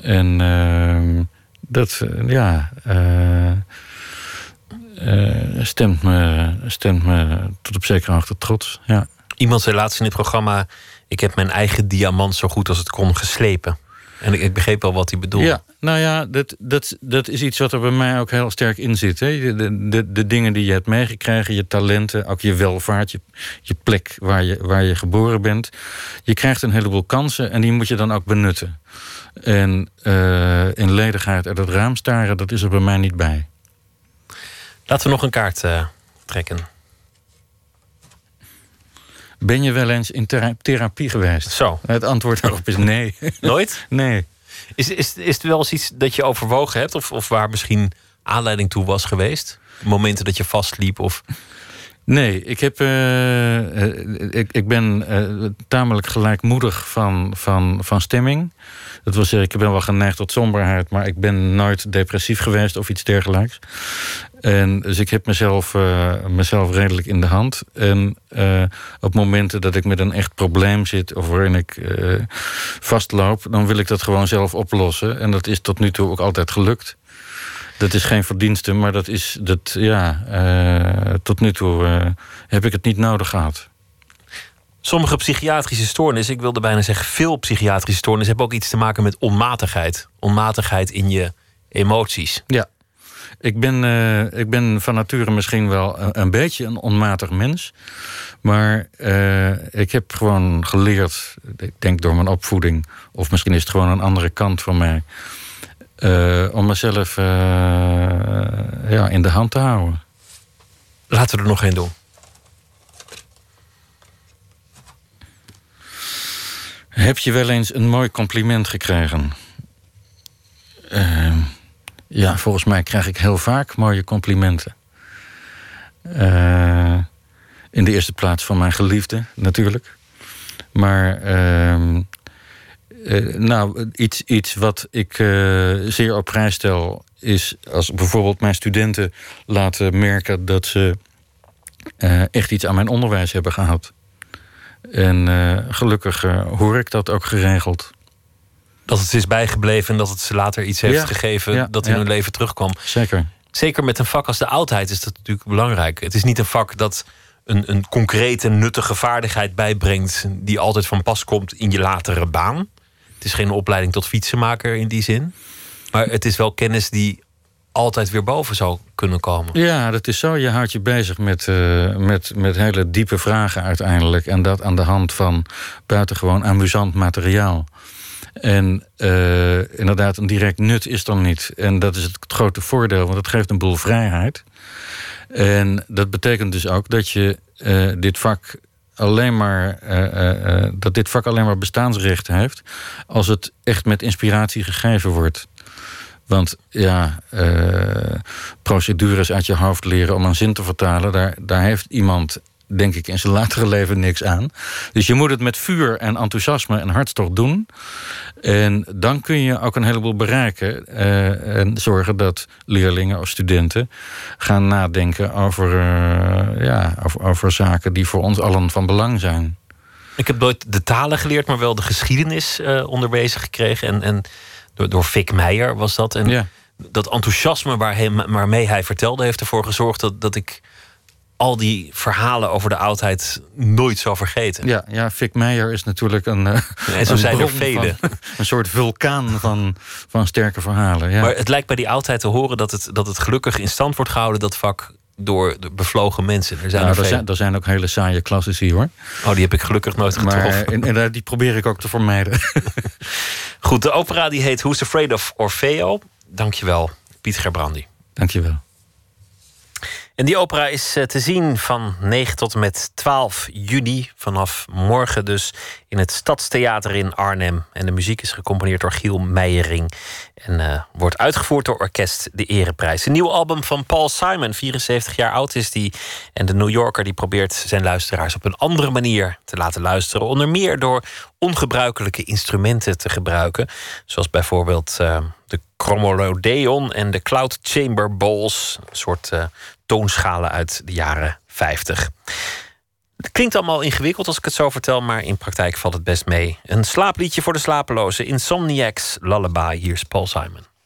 En ehm, dat, ja. stemt, me, stemt me tot op zekere hoogte trots. Ja. Iemand zei laatst in het programma: Ik heb mijn eigen diamant zo goed als het kon geslepen. En ik, ik begreep wel wat hij bedoelde. Ja, nou ja, dat, dat, dat is iets wat er bij mij ook heel sterk in zit. Hè? De, de, de dingen die je hebt meegekregen, je talenten, ook je welvaart, je, je plek waar je, waar je geboren bent. Je krijgt een heleboel kansen en die moet je dan ook benutten. En uh, in ledigheid uit het raam staren, dat is er bij mij niet bij. Laten we nog een kaart uh, trekken. Ben je wel eens in thera therapie geweest? Zo. Het antwoord daarop is nee. Nooit? nee. Is, is, is het wel eens iets dat je overwogen hebt? Of, of waar misschien aanleiding toe was geweest? Momenten dat je vastliep? Of... Nee, ik, heb, uh, ik, ik ben uh, tamelijk gelijkmoedig van, van, van stemming. Dat wil zeggen, ik ben wel geneigd tot somberheid, maar ik ben nooit depressief geweest of iets dergelijks. En dus ik heb mezelf, uh, mezelf redelijk in de hand. En uh, op momenten dat ik met een echt probleem zit of waarin ik uh, vastloop, dan wil ik dat gewoon zelf oplossen. En dat is tot nu toe ook altijd gelukt. Dat is geen verdienste, maar dat is dat, ja, tot nu toe heb ik het niet nodig gehad. Sommige psychiatrische stoornissen, ik wilde bijna zeggen veel psychiatrische stoornissen, hebben ook iets te maken met onmatigheid. Onmatigheid in je emoties. Ja. Ik ben, uh, ik ben van nature misschien wel een, een, beetje een onmatig mens. Maar uh, ik heb gewoon geleerd, ik denk door mijn opvoeding, of misschien is het gewoon een andere kant van mij, uh, om mezelf ja, in de hand te houden. Laten we er nog één doen. Heb je wel eens een mooi compliment gekregen? Uh, ja, volgens mij krijg ik heel vaak mooie complimenten. Uh, in de eerste plaats van mijn geliefde, natuurlijk. Maar uh, nou, iets, iets wat ik zeer op prijs stel... is als bijvoorbeeld mijn studenten laten merken... dat ze echt iets aan mijn onderwijs hebben gehad. En gelukkig hoor ik dat ook geregeld dat het is bijgebleven en dat het ze later iets heeft gegeven dat in hun leven terugkwam. Zeker. Zeker met een vak als de oudheid is dat natuurlijk belangrijk. Het is niet een vak dat een, een concrete, nuttige vaardigheid bijbrengt die altijd van pas komt in je latere baan. Het is geen opleiding tot fietsenmaker in die zin. Maar het is wel kennis die altijd weer boven zou kunnen komen. Ja, dat is zo. Je houdt je bezig met, uh, met, met hele diepe vragen uiteindelijk. En dat aan de hand van buitengewoon amusant materiaal. En uh, inderdaad, een direct nut is dan niet. En dat is het grote voordeel, want het geeft een boel vrijheid. En dat betekent dus ook dat je uh, dit vak alleen maar uh, dat dit vak alleen maar bestaansrecht heeft als het echt met inspiratie gegeven wordt. Want ja, procedures uit je hoofd leren om een zin te vertalen, daar, daar heeft iemand denk ik in zijn latere leven niks aan. Dus je moet het met vuur en enthousiasme en hartstocht doen. En dan kun je ook een heleboel bereiken. Uh, en zorgen dat leerlingen of studenten gaan nadenken over, uh, ja, over, over zaken die voor ons allen van belang zijn. Ik heb nooit de talen geleerd, maar wel de geschiedenis uh, onderwezen gekregen. En, en door, door Vic Meijer was dat. En ja. dat enthousiasme waarmee hij vertelde, heeft ervoor gezorgd dat, dat ik al die verhalen over de oudheid nooit zal vergeten. Ja, ja Vic Meijer is natuurlijk een. Uh, en zo zijn er vele. een soort vulkaan van, van sterke verhalen. Ja. Maar het lijkt bij die oudheid te horen dat het, dat het gelukkig in stand wordt gehouden, dat vak. Door de bevlogen mensen. Er zijn, nou, er, zijn, er zijn ook hele saaie klassici hoor. Oh, die heb ik gelukkig nooit getroffen. Maar, en, en die probeer ik ook te vermijden. Goed, de opera die heet Who's Afraid of Orfeo. Dankjewel, Piet Gerbrandi. Dankjewel. En die opera is eh, te zien van 9 tot en met 12 juni. Vanaf morgen dus in het Stadstheater in Arnhem. En de muziek is gecomponeerd door Giel Meijering. En uh, wordt uitgevoerd door Orkest De Ereprijs. Een nieuw album van Paul Simon, 74 jaar oud is die. En de New Yorker die probeert zijn luisteraars op een andere manier te laten luisteren. Onder meer door ongebruikelijke instrumenten te gebruiken. Zoals bijvoorbeeld uh, de Chromolodeon en de Cloud Chamber Bowls. Een soort uh, toonschalen uit de jaren 50. Het klinkt allemaal ingewikkeld als ik het zo vertel, maar in praktijk valt het best mee. Een slaapliedje voor de slapelozen, Insomniacs Lullaby. Hier is Paul Simon.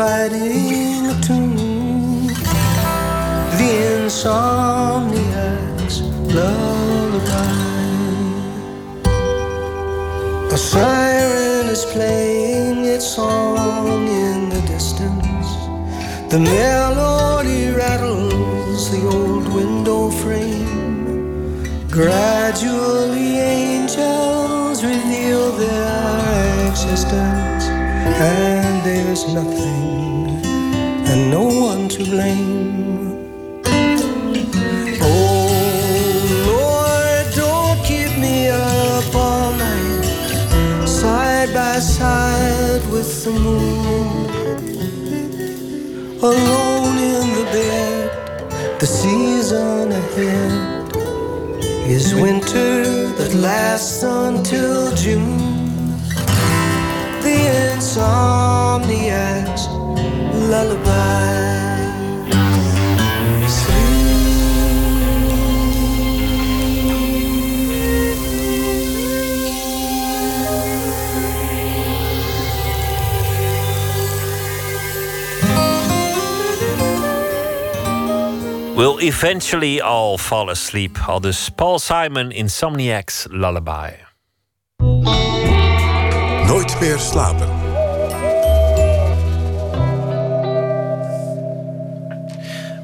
Inviting a tune, the insomniac's lullaby. A siren is playing its song in the distance. The melody rattles the old window frame. Gradually, angels reveal their existence, and there's nothing and no one to blame. Oh Lord, don't keep me up all night, side by side with the moon alone in the bed. The season ahead is winter that lasts until Eventually all fall asleep. Al dus Paul Simon, Insomniac's Lullaby. Nooit meer slapen.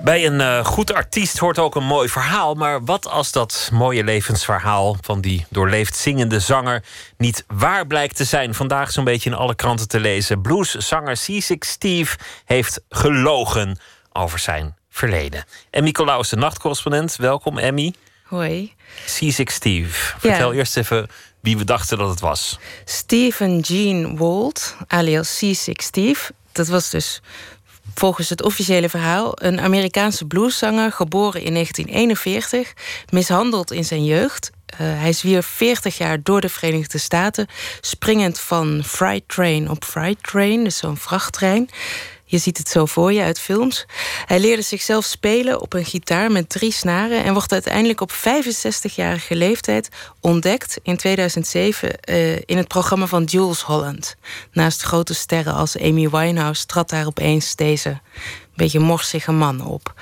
Bij een eh, goed artiest hoort ook een mooi verhaal. Maar wat als dat mooie levensverhaal van die doorleefd zingende zanger niet waar blijkt te zijn? Vandaag zo'n beetje in alle kranten te lezen. Blueszanger Seasick Steve heeft gelogen over zijn verleden. Emmy Colaus, de nachtcorrespondent. Welkom, Emmy. Hoi. Seasick Steve. Vertel eerst even wie we dachten dat het was. Stephen Gene Walt, alias Seasick Steve. Dat was dus volgens het officiële verhaal een Amerikaanse blueszanger, geboren in 1941, mishandeld in zijn jeugd. Uh, hij zwierf 40 jaar door de Verenigde Staten, springend van freight train op freight train, dus zo'n vrachttrein. Je ziet het zo voor je uit films. Hij leerde zichzelf spelen op een gitaar met drie snaren en wordt uiteindelijk op 65-jarige leeftijd ontdekt in 2007 uh, in het programma van Jules Holland. Naast grote sterren als Amy Winehouse trad daar opeens deze beetje morsige man op.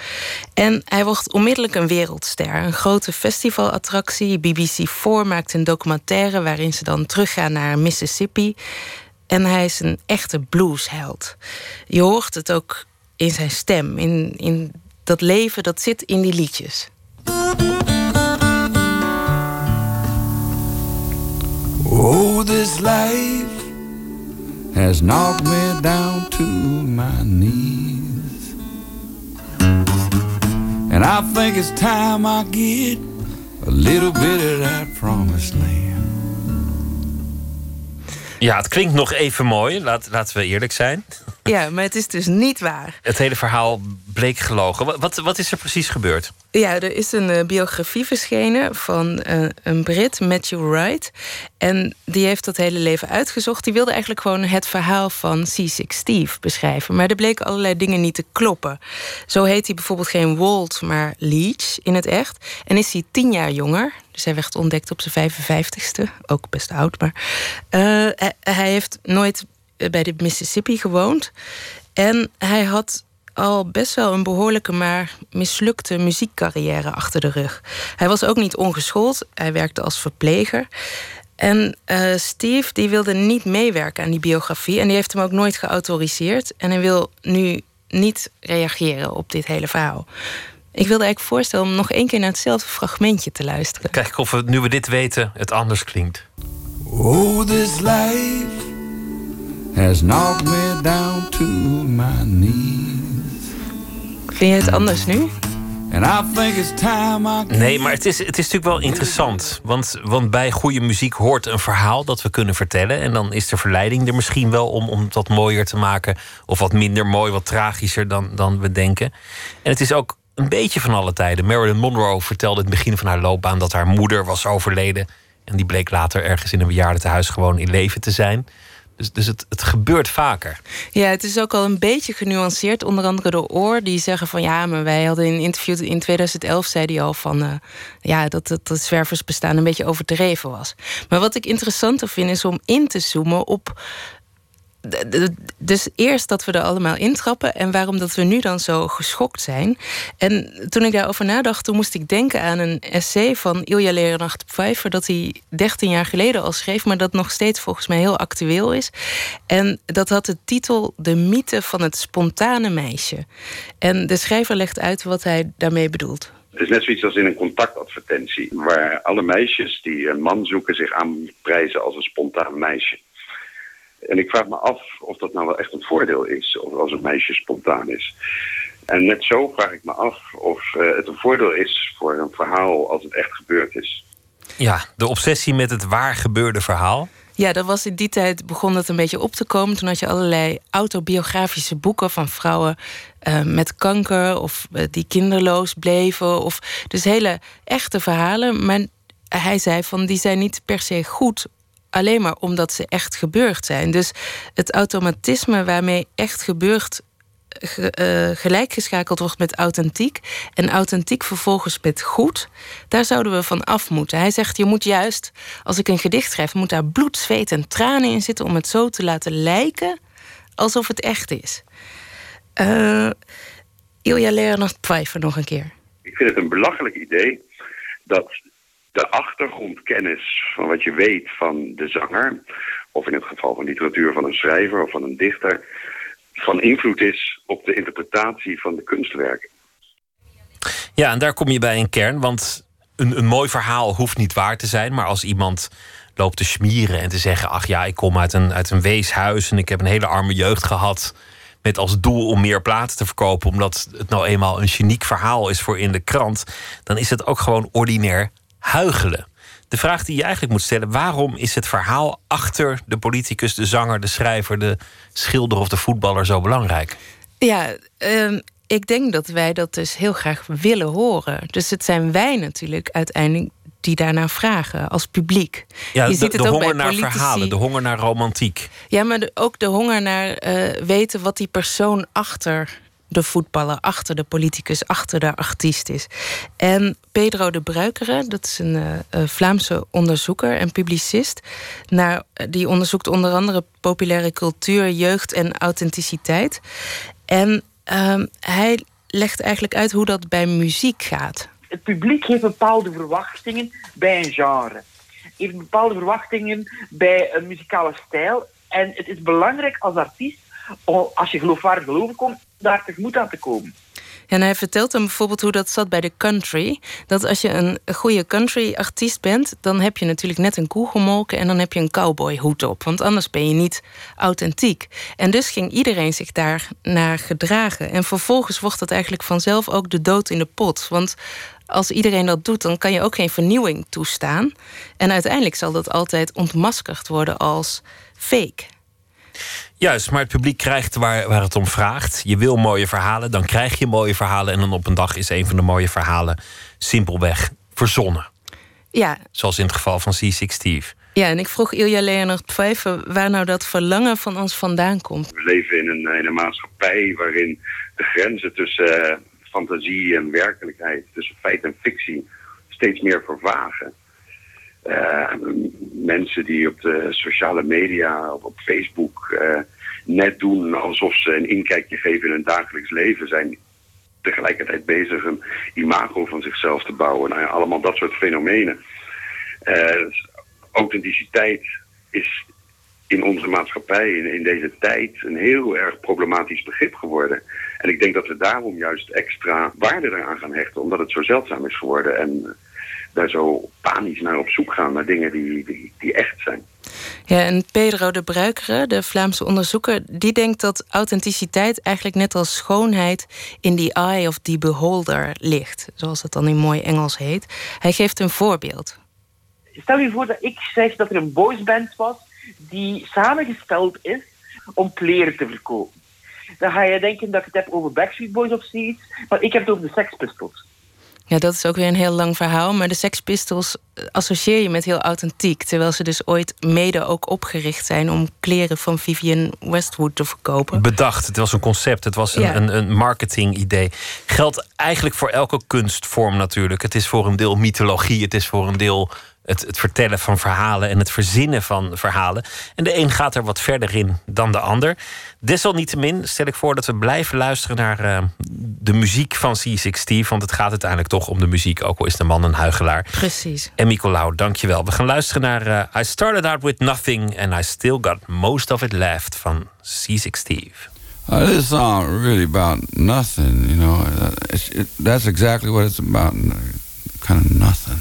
En hij wordt onmiddellijk een wereldster. Een grote festivalattractie. BBC4 maakt een documentaire waarin ze dan teruggaan naar Mississippi. En hij is een echte bluesheld. Je hoort het ook in zijn stem, in, in dat leven dat zit in die liedjes. Oh, this life has knocked me down to my knees. And I think it's time I get a little bit of that promised land. Ja, het klinkt nog even mooi, Laat, laten we eerlijk zijn. Ja, maar het is dus niet waar. Het hele verhaal bleek gelogen. Wat, wat is er precies gebeurd? Ja, er is een uh, biografie verschenen van uh, een Brit, Matthew Wright. En die heeft dat hele leven uitgezocht. Die wilde eigenlijk gewoon het verhaal van Seasick Steve beschrijven. Maar er bleken allerlei dingen niet te kloppen. Zo heet hij bijvoorbeeld geen Walt, maar Leach in het echt. En is hij tien jaar jonger. Dus hij werd ontdekt op zijn 55ste. Ook best oud, maar... Uh, hij, hij heeft nooit bij de Mississippi gewoond. En hij had al best wel een behoorlijke, maar mislukte muziekcarrière achter de rug. Hij was ook niet ongeschoold, hij werkte als verpleger. En Steve die wilde niet meewerken aan die biografie en die heeft hem ook nooit geautoriseerd. En hij wil nu niet reageren op dit hele verhaal. Ik wilde eigenlijk voorstellen om nog één keer naar hetzelfde fragmentje te luisteren. Kijk of het, nu we dit weten, het anders klinkt. Oh, this life has knocked me down to my knees. Vind je het anders nu? And I think it's time I Nee, maar het is, het is natuurlijk wel interessant. Want, want bij goede muziek hoort een verhaal dat we kunnen vertellen. En dan is de verleiding er misschien wel om, om het wat mooier te maken. Of wat minder mooi, wat tragischer dan, dan we denken. En het is ook een beetje van alle tijden. Marilyn Monroe vertelde het begin van haar loopbaan dat haar moeder was overleden. En die bleek later ergens in een bejaardentehuis gewoon in leven te zijn. Dus, dus het, het gebeurt vaker. Ja, het is ook al een beetje genuanceerd. Onder andere door Oor, die zeggen van ja, maar wij hadden in een interview in 2011 zei hij al van uh, ja, dat het dat zwerversbestaan een beetje overdreven was. Maar wat ik interessanter vind is om in te zoomen op dus eerst dat we er allemaal intrappen en waarom dat we nu dan zo geschokt zijn. En toen ik daarover nadacht, toen moest ik denken aan een essay van Ilja Lerenacht Pfeiffer, dat hij 13 jaar geleden al schreef, maar dat nog steeds volgens mij heel actueel is. En dat had de titel De mythe van het spontane meisje. En de schrijver legt uit wat hij daarmee bedoelt. Het is net zoiets als in een contactadvertentie, waar alle meisjes die een man zoeken zich aanprijzen als een spontaan meisje. En ik vraag me af of dat nou wel echt een voordeel is, of als een meisje spontaan is. En net zo vraag ik me af of uh, het een voordeel is voor een verhaal als het echt gebeurd is. Ja, de obsessie met het waar gebeurde verhaal. Ja, dat was in die tijd begon dat een beetje op te komen. Toen had je allerlei autobiografische boeken van vrouwen uh, met kanker of uh, die kinderloos bleven. Of dus hele echte verhalen. Maar hij zei van die zijn niet per se goed alleen maar omdat ze echt gebeurd zijn. Dus het automatisme waarmee echt gebeurd uh, gelijkgeschakeld wordt met authentiek en authentiek vervolgens met goed, daar zouden we van af moeten. Hij zegt: je moet juist, als ik een gedicht schrijf, moet daar bloed, zweet en tranen in zitten om het zo te laten lijken alsof het echt is. Uh, Ilja Leonard Pfeiffer nog een keer. Ik vind het een belachelijk idee dat de achtergrondkennis van wat je weet van de zanger, of in het geval van literatuur van een schrijver of van een dichter, van invloed is op de interpretatie van de kunstwerken. Ja, en daar kom je bij een kern, want een, een mooi verhaal hoeft niet waar te zijn, maar als iemand loopt te schmieren en te zeggen: Ach ja, ik kom uit een, uit een weeshuis en ik heb een hele arme jeugd gehad. Met als doel om meer platen te verkopen, omdat het nou eenmaal een geniek verhaal is voor in de krant. Dan is het ook gewoon ordinair huigelen. De vraag die je eigenlijk moet stellen: waarom is het verhaal achter de politicus, de zanger, de schrijver, de schilder of de voetballer zo belangrijk? Ja, um, ik denk dat wij dat dus heel graag willen horen. Dus het zijn wij natuurlijk uiteindelijk die daarnaar vragen als publiek. Ja, je de, ziet het de ook honger bij naar verhalen, de honger naar romantiek. Ja, maar de, ook de honger naar uh, weten wat die persoon achter de voetballer, achter de politicus, achter de artiest is. En Pedro de Bruikere, dat is een uh, Vlaamse onderzoeker en publicist. Naar, die onderzoekt onder andere populaire cultuur, jeugd en authenticiteit. En uh, hij legt eigenlijk uit hoe dat bij muziek gaat. Het publiek heeft bepaalde verwachtingen bij een genre. Heeft bepaalde verwachtingen bij een muzikale stijl. En het is belangrijk als artiest als je geloofwaardig geloven komt, daar tegemoet aan te komen. En hij vertelt dan bijvoorbeeld hoe dat zat bij de country. Dat als je een goede country-artiest bent, dan heb je natuurlijk net een koe gemolken en dan heb je een cowboyhoed op. Want anders ben je niet authentiek. En dus ging iedereen zich daar naar gedragen. En vervolgens wordt dat eigenlijk vanzelf ook de dood in de pot. Want als iedereen dat doet, dan kan je ook geen vernieuwing toestaan. En uiteindelijk zal dat altijd ontmaskerd worden als fake. Juist, maar het publiek krijgt waar, waar het om vraagt. Je wil mooie verhalen, dan krijg je mooie verhalen. En dan op een dag is een van de mooie verhalen simpelweg verzonnen. Ja. Zoals in het geval van C6 Steve. Ja, en ik vroeg Ilja Leonard Pfeiffer waar nou dat verlangen van ons vandaan komt. We leven in een, in een maatschappij waarin de grenzen tussen uh, fantasie en werkelijkheid, tussen feit en fictie, steeds meer vervagen. Uh, mensen die op de sociale media, of op Facebook, uh, net doen alsof ze een inkijkje geven in hun dagelijks leven, zijn tegelijkertijd bezig een imago van zichzelf te bouwen. Nou ja, allemaal dat soort fenomenen. Uh, authenticiteit is in onze maatschappij, in, in, deze tijd, een heel erg problematisch begrip geworden. En ik denk dat we daarom juist extra waarde eraan gaan hechten, omdat het zo zeldzaam is geworden. En daar zo panisch naar op zoek gaan, naar dingen die, die, die echt zijn. Ja, en Pedro de Bruikere, de Vlaamse onderzoeker, die denkt dat authenticiteit eigenlijk net als schoonheid in the eye of the beholder ligt, zoals dat dan in mooi Engels heet. Hij geeft een voorbeeld. Stel je voor dat ik zeg dat er een boysband was die samengesteld is om kleren te verkopen. Dan ga je denken dat ik het heb over Backstreet Boys of zoiets, maar ik heb het over de Sex Pistols. Ja, dat is ook weer een heel lang verhaal. Maar de Sex Pistols eh, associeer je met heel authentiek. Terwijl ze dus ooit mede ook opgericht zijn om kleren van Vivienne Westwood te verkopen. Bedacht, het was een concept, het was een, Ja. een, een marketing-idee. Geldt eigenlijk voor elke kunstvorm natuurlijk. Het is voor een deel mythologie, het is voor een deel het, het vertellen van verhalen en het verzinnen van verhalen. En de een gaat er wat verder in dan de ander. Desalniettemin stel ik voor dat we blijven luisteren naar eh, de muziek van C6 Steve. Want het gaat uiteindelijk toch om de muziek, ook al is de man een huigelaar. Precies. En Nicolaou, dankjewel. We gaan luisteren naar eh, I Started Out With Nothing and I Still Got Most of It Left van C6 Steve. Uh, this song really about nothing, you know. Uh, It's, it, that's exactly what it's about, kind of nothing.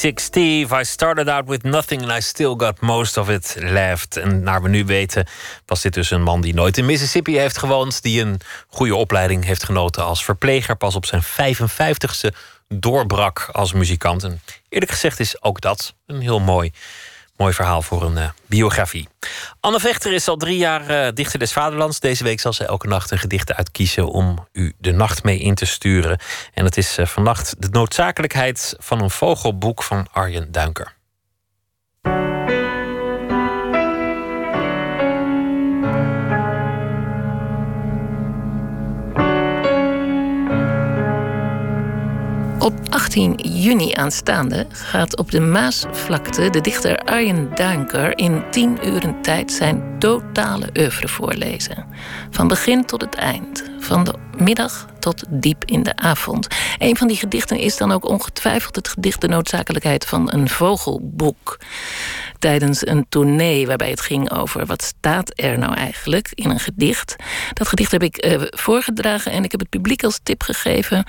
C6 Steve, I started out with nothing and I still got most of it left. En naar we nu weten, was dit dus een man die nooit in Mississippi heeft gewoond. Die een goede opleiding heeft genoten als verpleger. Pas op zijn 55ste doorbrak als muzikant. En eerlijk gezegd is ook dat een heel mooi, mooi verhaal voor een eh, biografie. Anne Vechter is al drie jaar eh, dichter des Vaderlands. Deze week zal ze elke nacht een gedicht uitkiezen om u de nacht mee in te sturen. En het is eh, vannacht de noodzakelijkheid van een vogelboek van Arjen Duinker. 18 juni aanstaande gaat op de Maasvlakte de dichter Arjen Duinker in 10 uren tijd zijn totale oeuvre voorlezen. Van begin tot het eind, van de middag tot diep in de avond. Een van die gedichten is dan ook ongetwijfeld het gedicht De noodzakelijkheid van een vogelboek. Tijdens een tournee waarbij het ging over wat staat er nou eigenlijk in een gedicht. Dat gedicht heb ik eh, voorgedragen en ik heb het publiek als tip gegeven.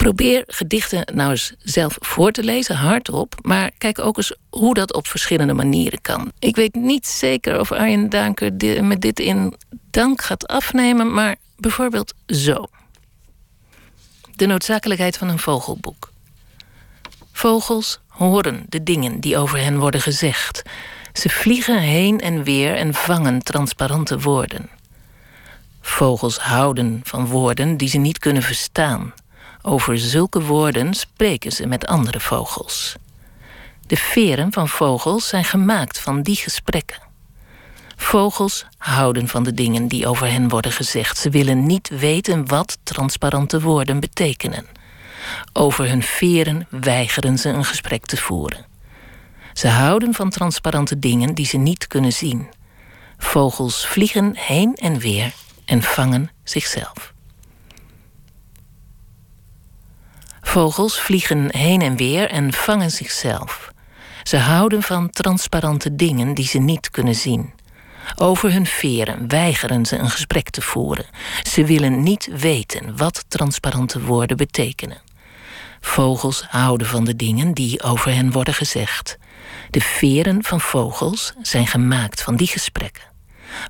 Probeer gedichten nou eens zelf voor te lezen, hardop. Maar kijk ook eens hoe dat op verschillende manieren kan. Ik weet niet zeker of Arjen Danker met dit in dank gaat afnemen, maar bijvoorbeeld zo. De noodzakelijkheid van een vogelboek. Vogels horen de dingen die over hen worden gezegd. Ze vliegen heen en weer en vangen transparante woorden. Vogels houden van woorden die ze niet kunnen verstaan. Over zulke woorden spreken ze met andere vogels. De veren van vogels zijn gemaakt van die gesprekken. Vogels houden van de dingen die over hen worden gezegd. Ze willen niet weten wat transparante woorden betekenen. Over hun veren weigeren ze een gesprek te voeren. Ze houden van transparante dingen die ze niet kunnen zien. Vogels vliegen heen en weer en vangen zichzelf. Vogels vliegen heen en weer en vangen zichzelf. Ze houden van transparante dingen die ze niet kunnen zien. Over hun veren weigeren ze een gesprek te voeren. Ze willen niet weten wat transparante woorden betekenen. Vogels houden van de dingen die over hen worden gezegd. De veren van vogels zijn gemaakt van die gesprekken.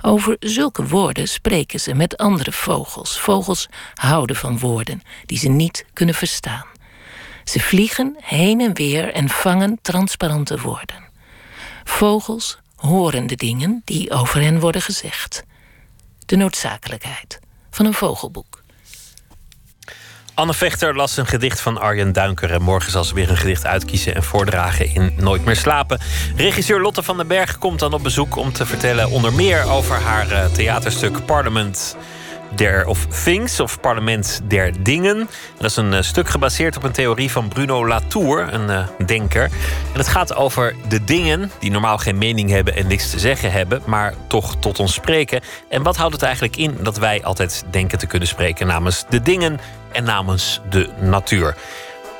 Over zulke woorden spreken ze met andere vogels. Vogels houden van woorden die ze niet kunnen verstaan. Ze vliegen heen en weer en vangen transparante woorden. Vogels horen de dingen die over hen worden gezegd. De noodzakelijkheid van een vogelboek. Anne Vechter las een gedicht van Arjen Duinker. En morgen zal ze weer een gedicht uitkiezen en voordragen in Nooit meer slapen. Regisseur Lotte van den Berg komt dan op bezoek om te vertellen onder meer over haar eh, theaterstuk Parliament der of Things, of Parlement der Dingen. En dat is een eh, stuk gebaseerd op een theorie van Bruno Latour, een eh, denker. En het gaat over de dingen die normaal geen mening hebben en niks te zeggen hebben, maar toch tot ons spreken. En wat houdt het eigenlijk in dat wij altijd denken te kunnen spreken namens de dingen en namens de natuur?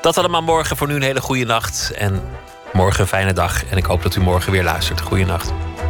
Dat allemaal morgen. Voor nu een hele goede nacht. En morgen een fijne dag. En ik hoop dat u morgen weer luistert. Goeienacht. Op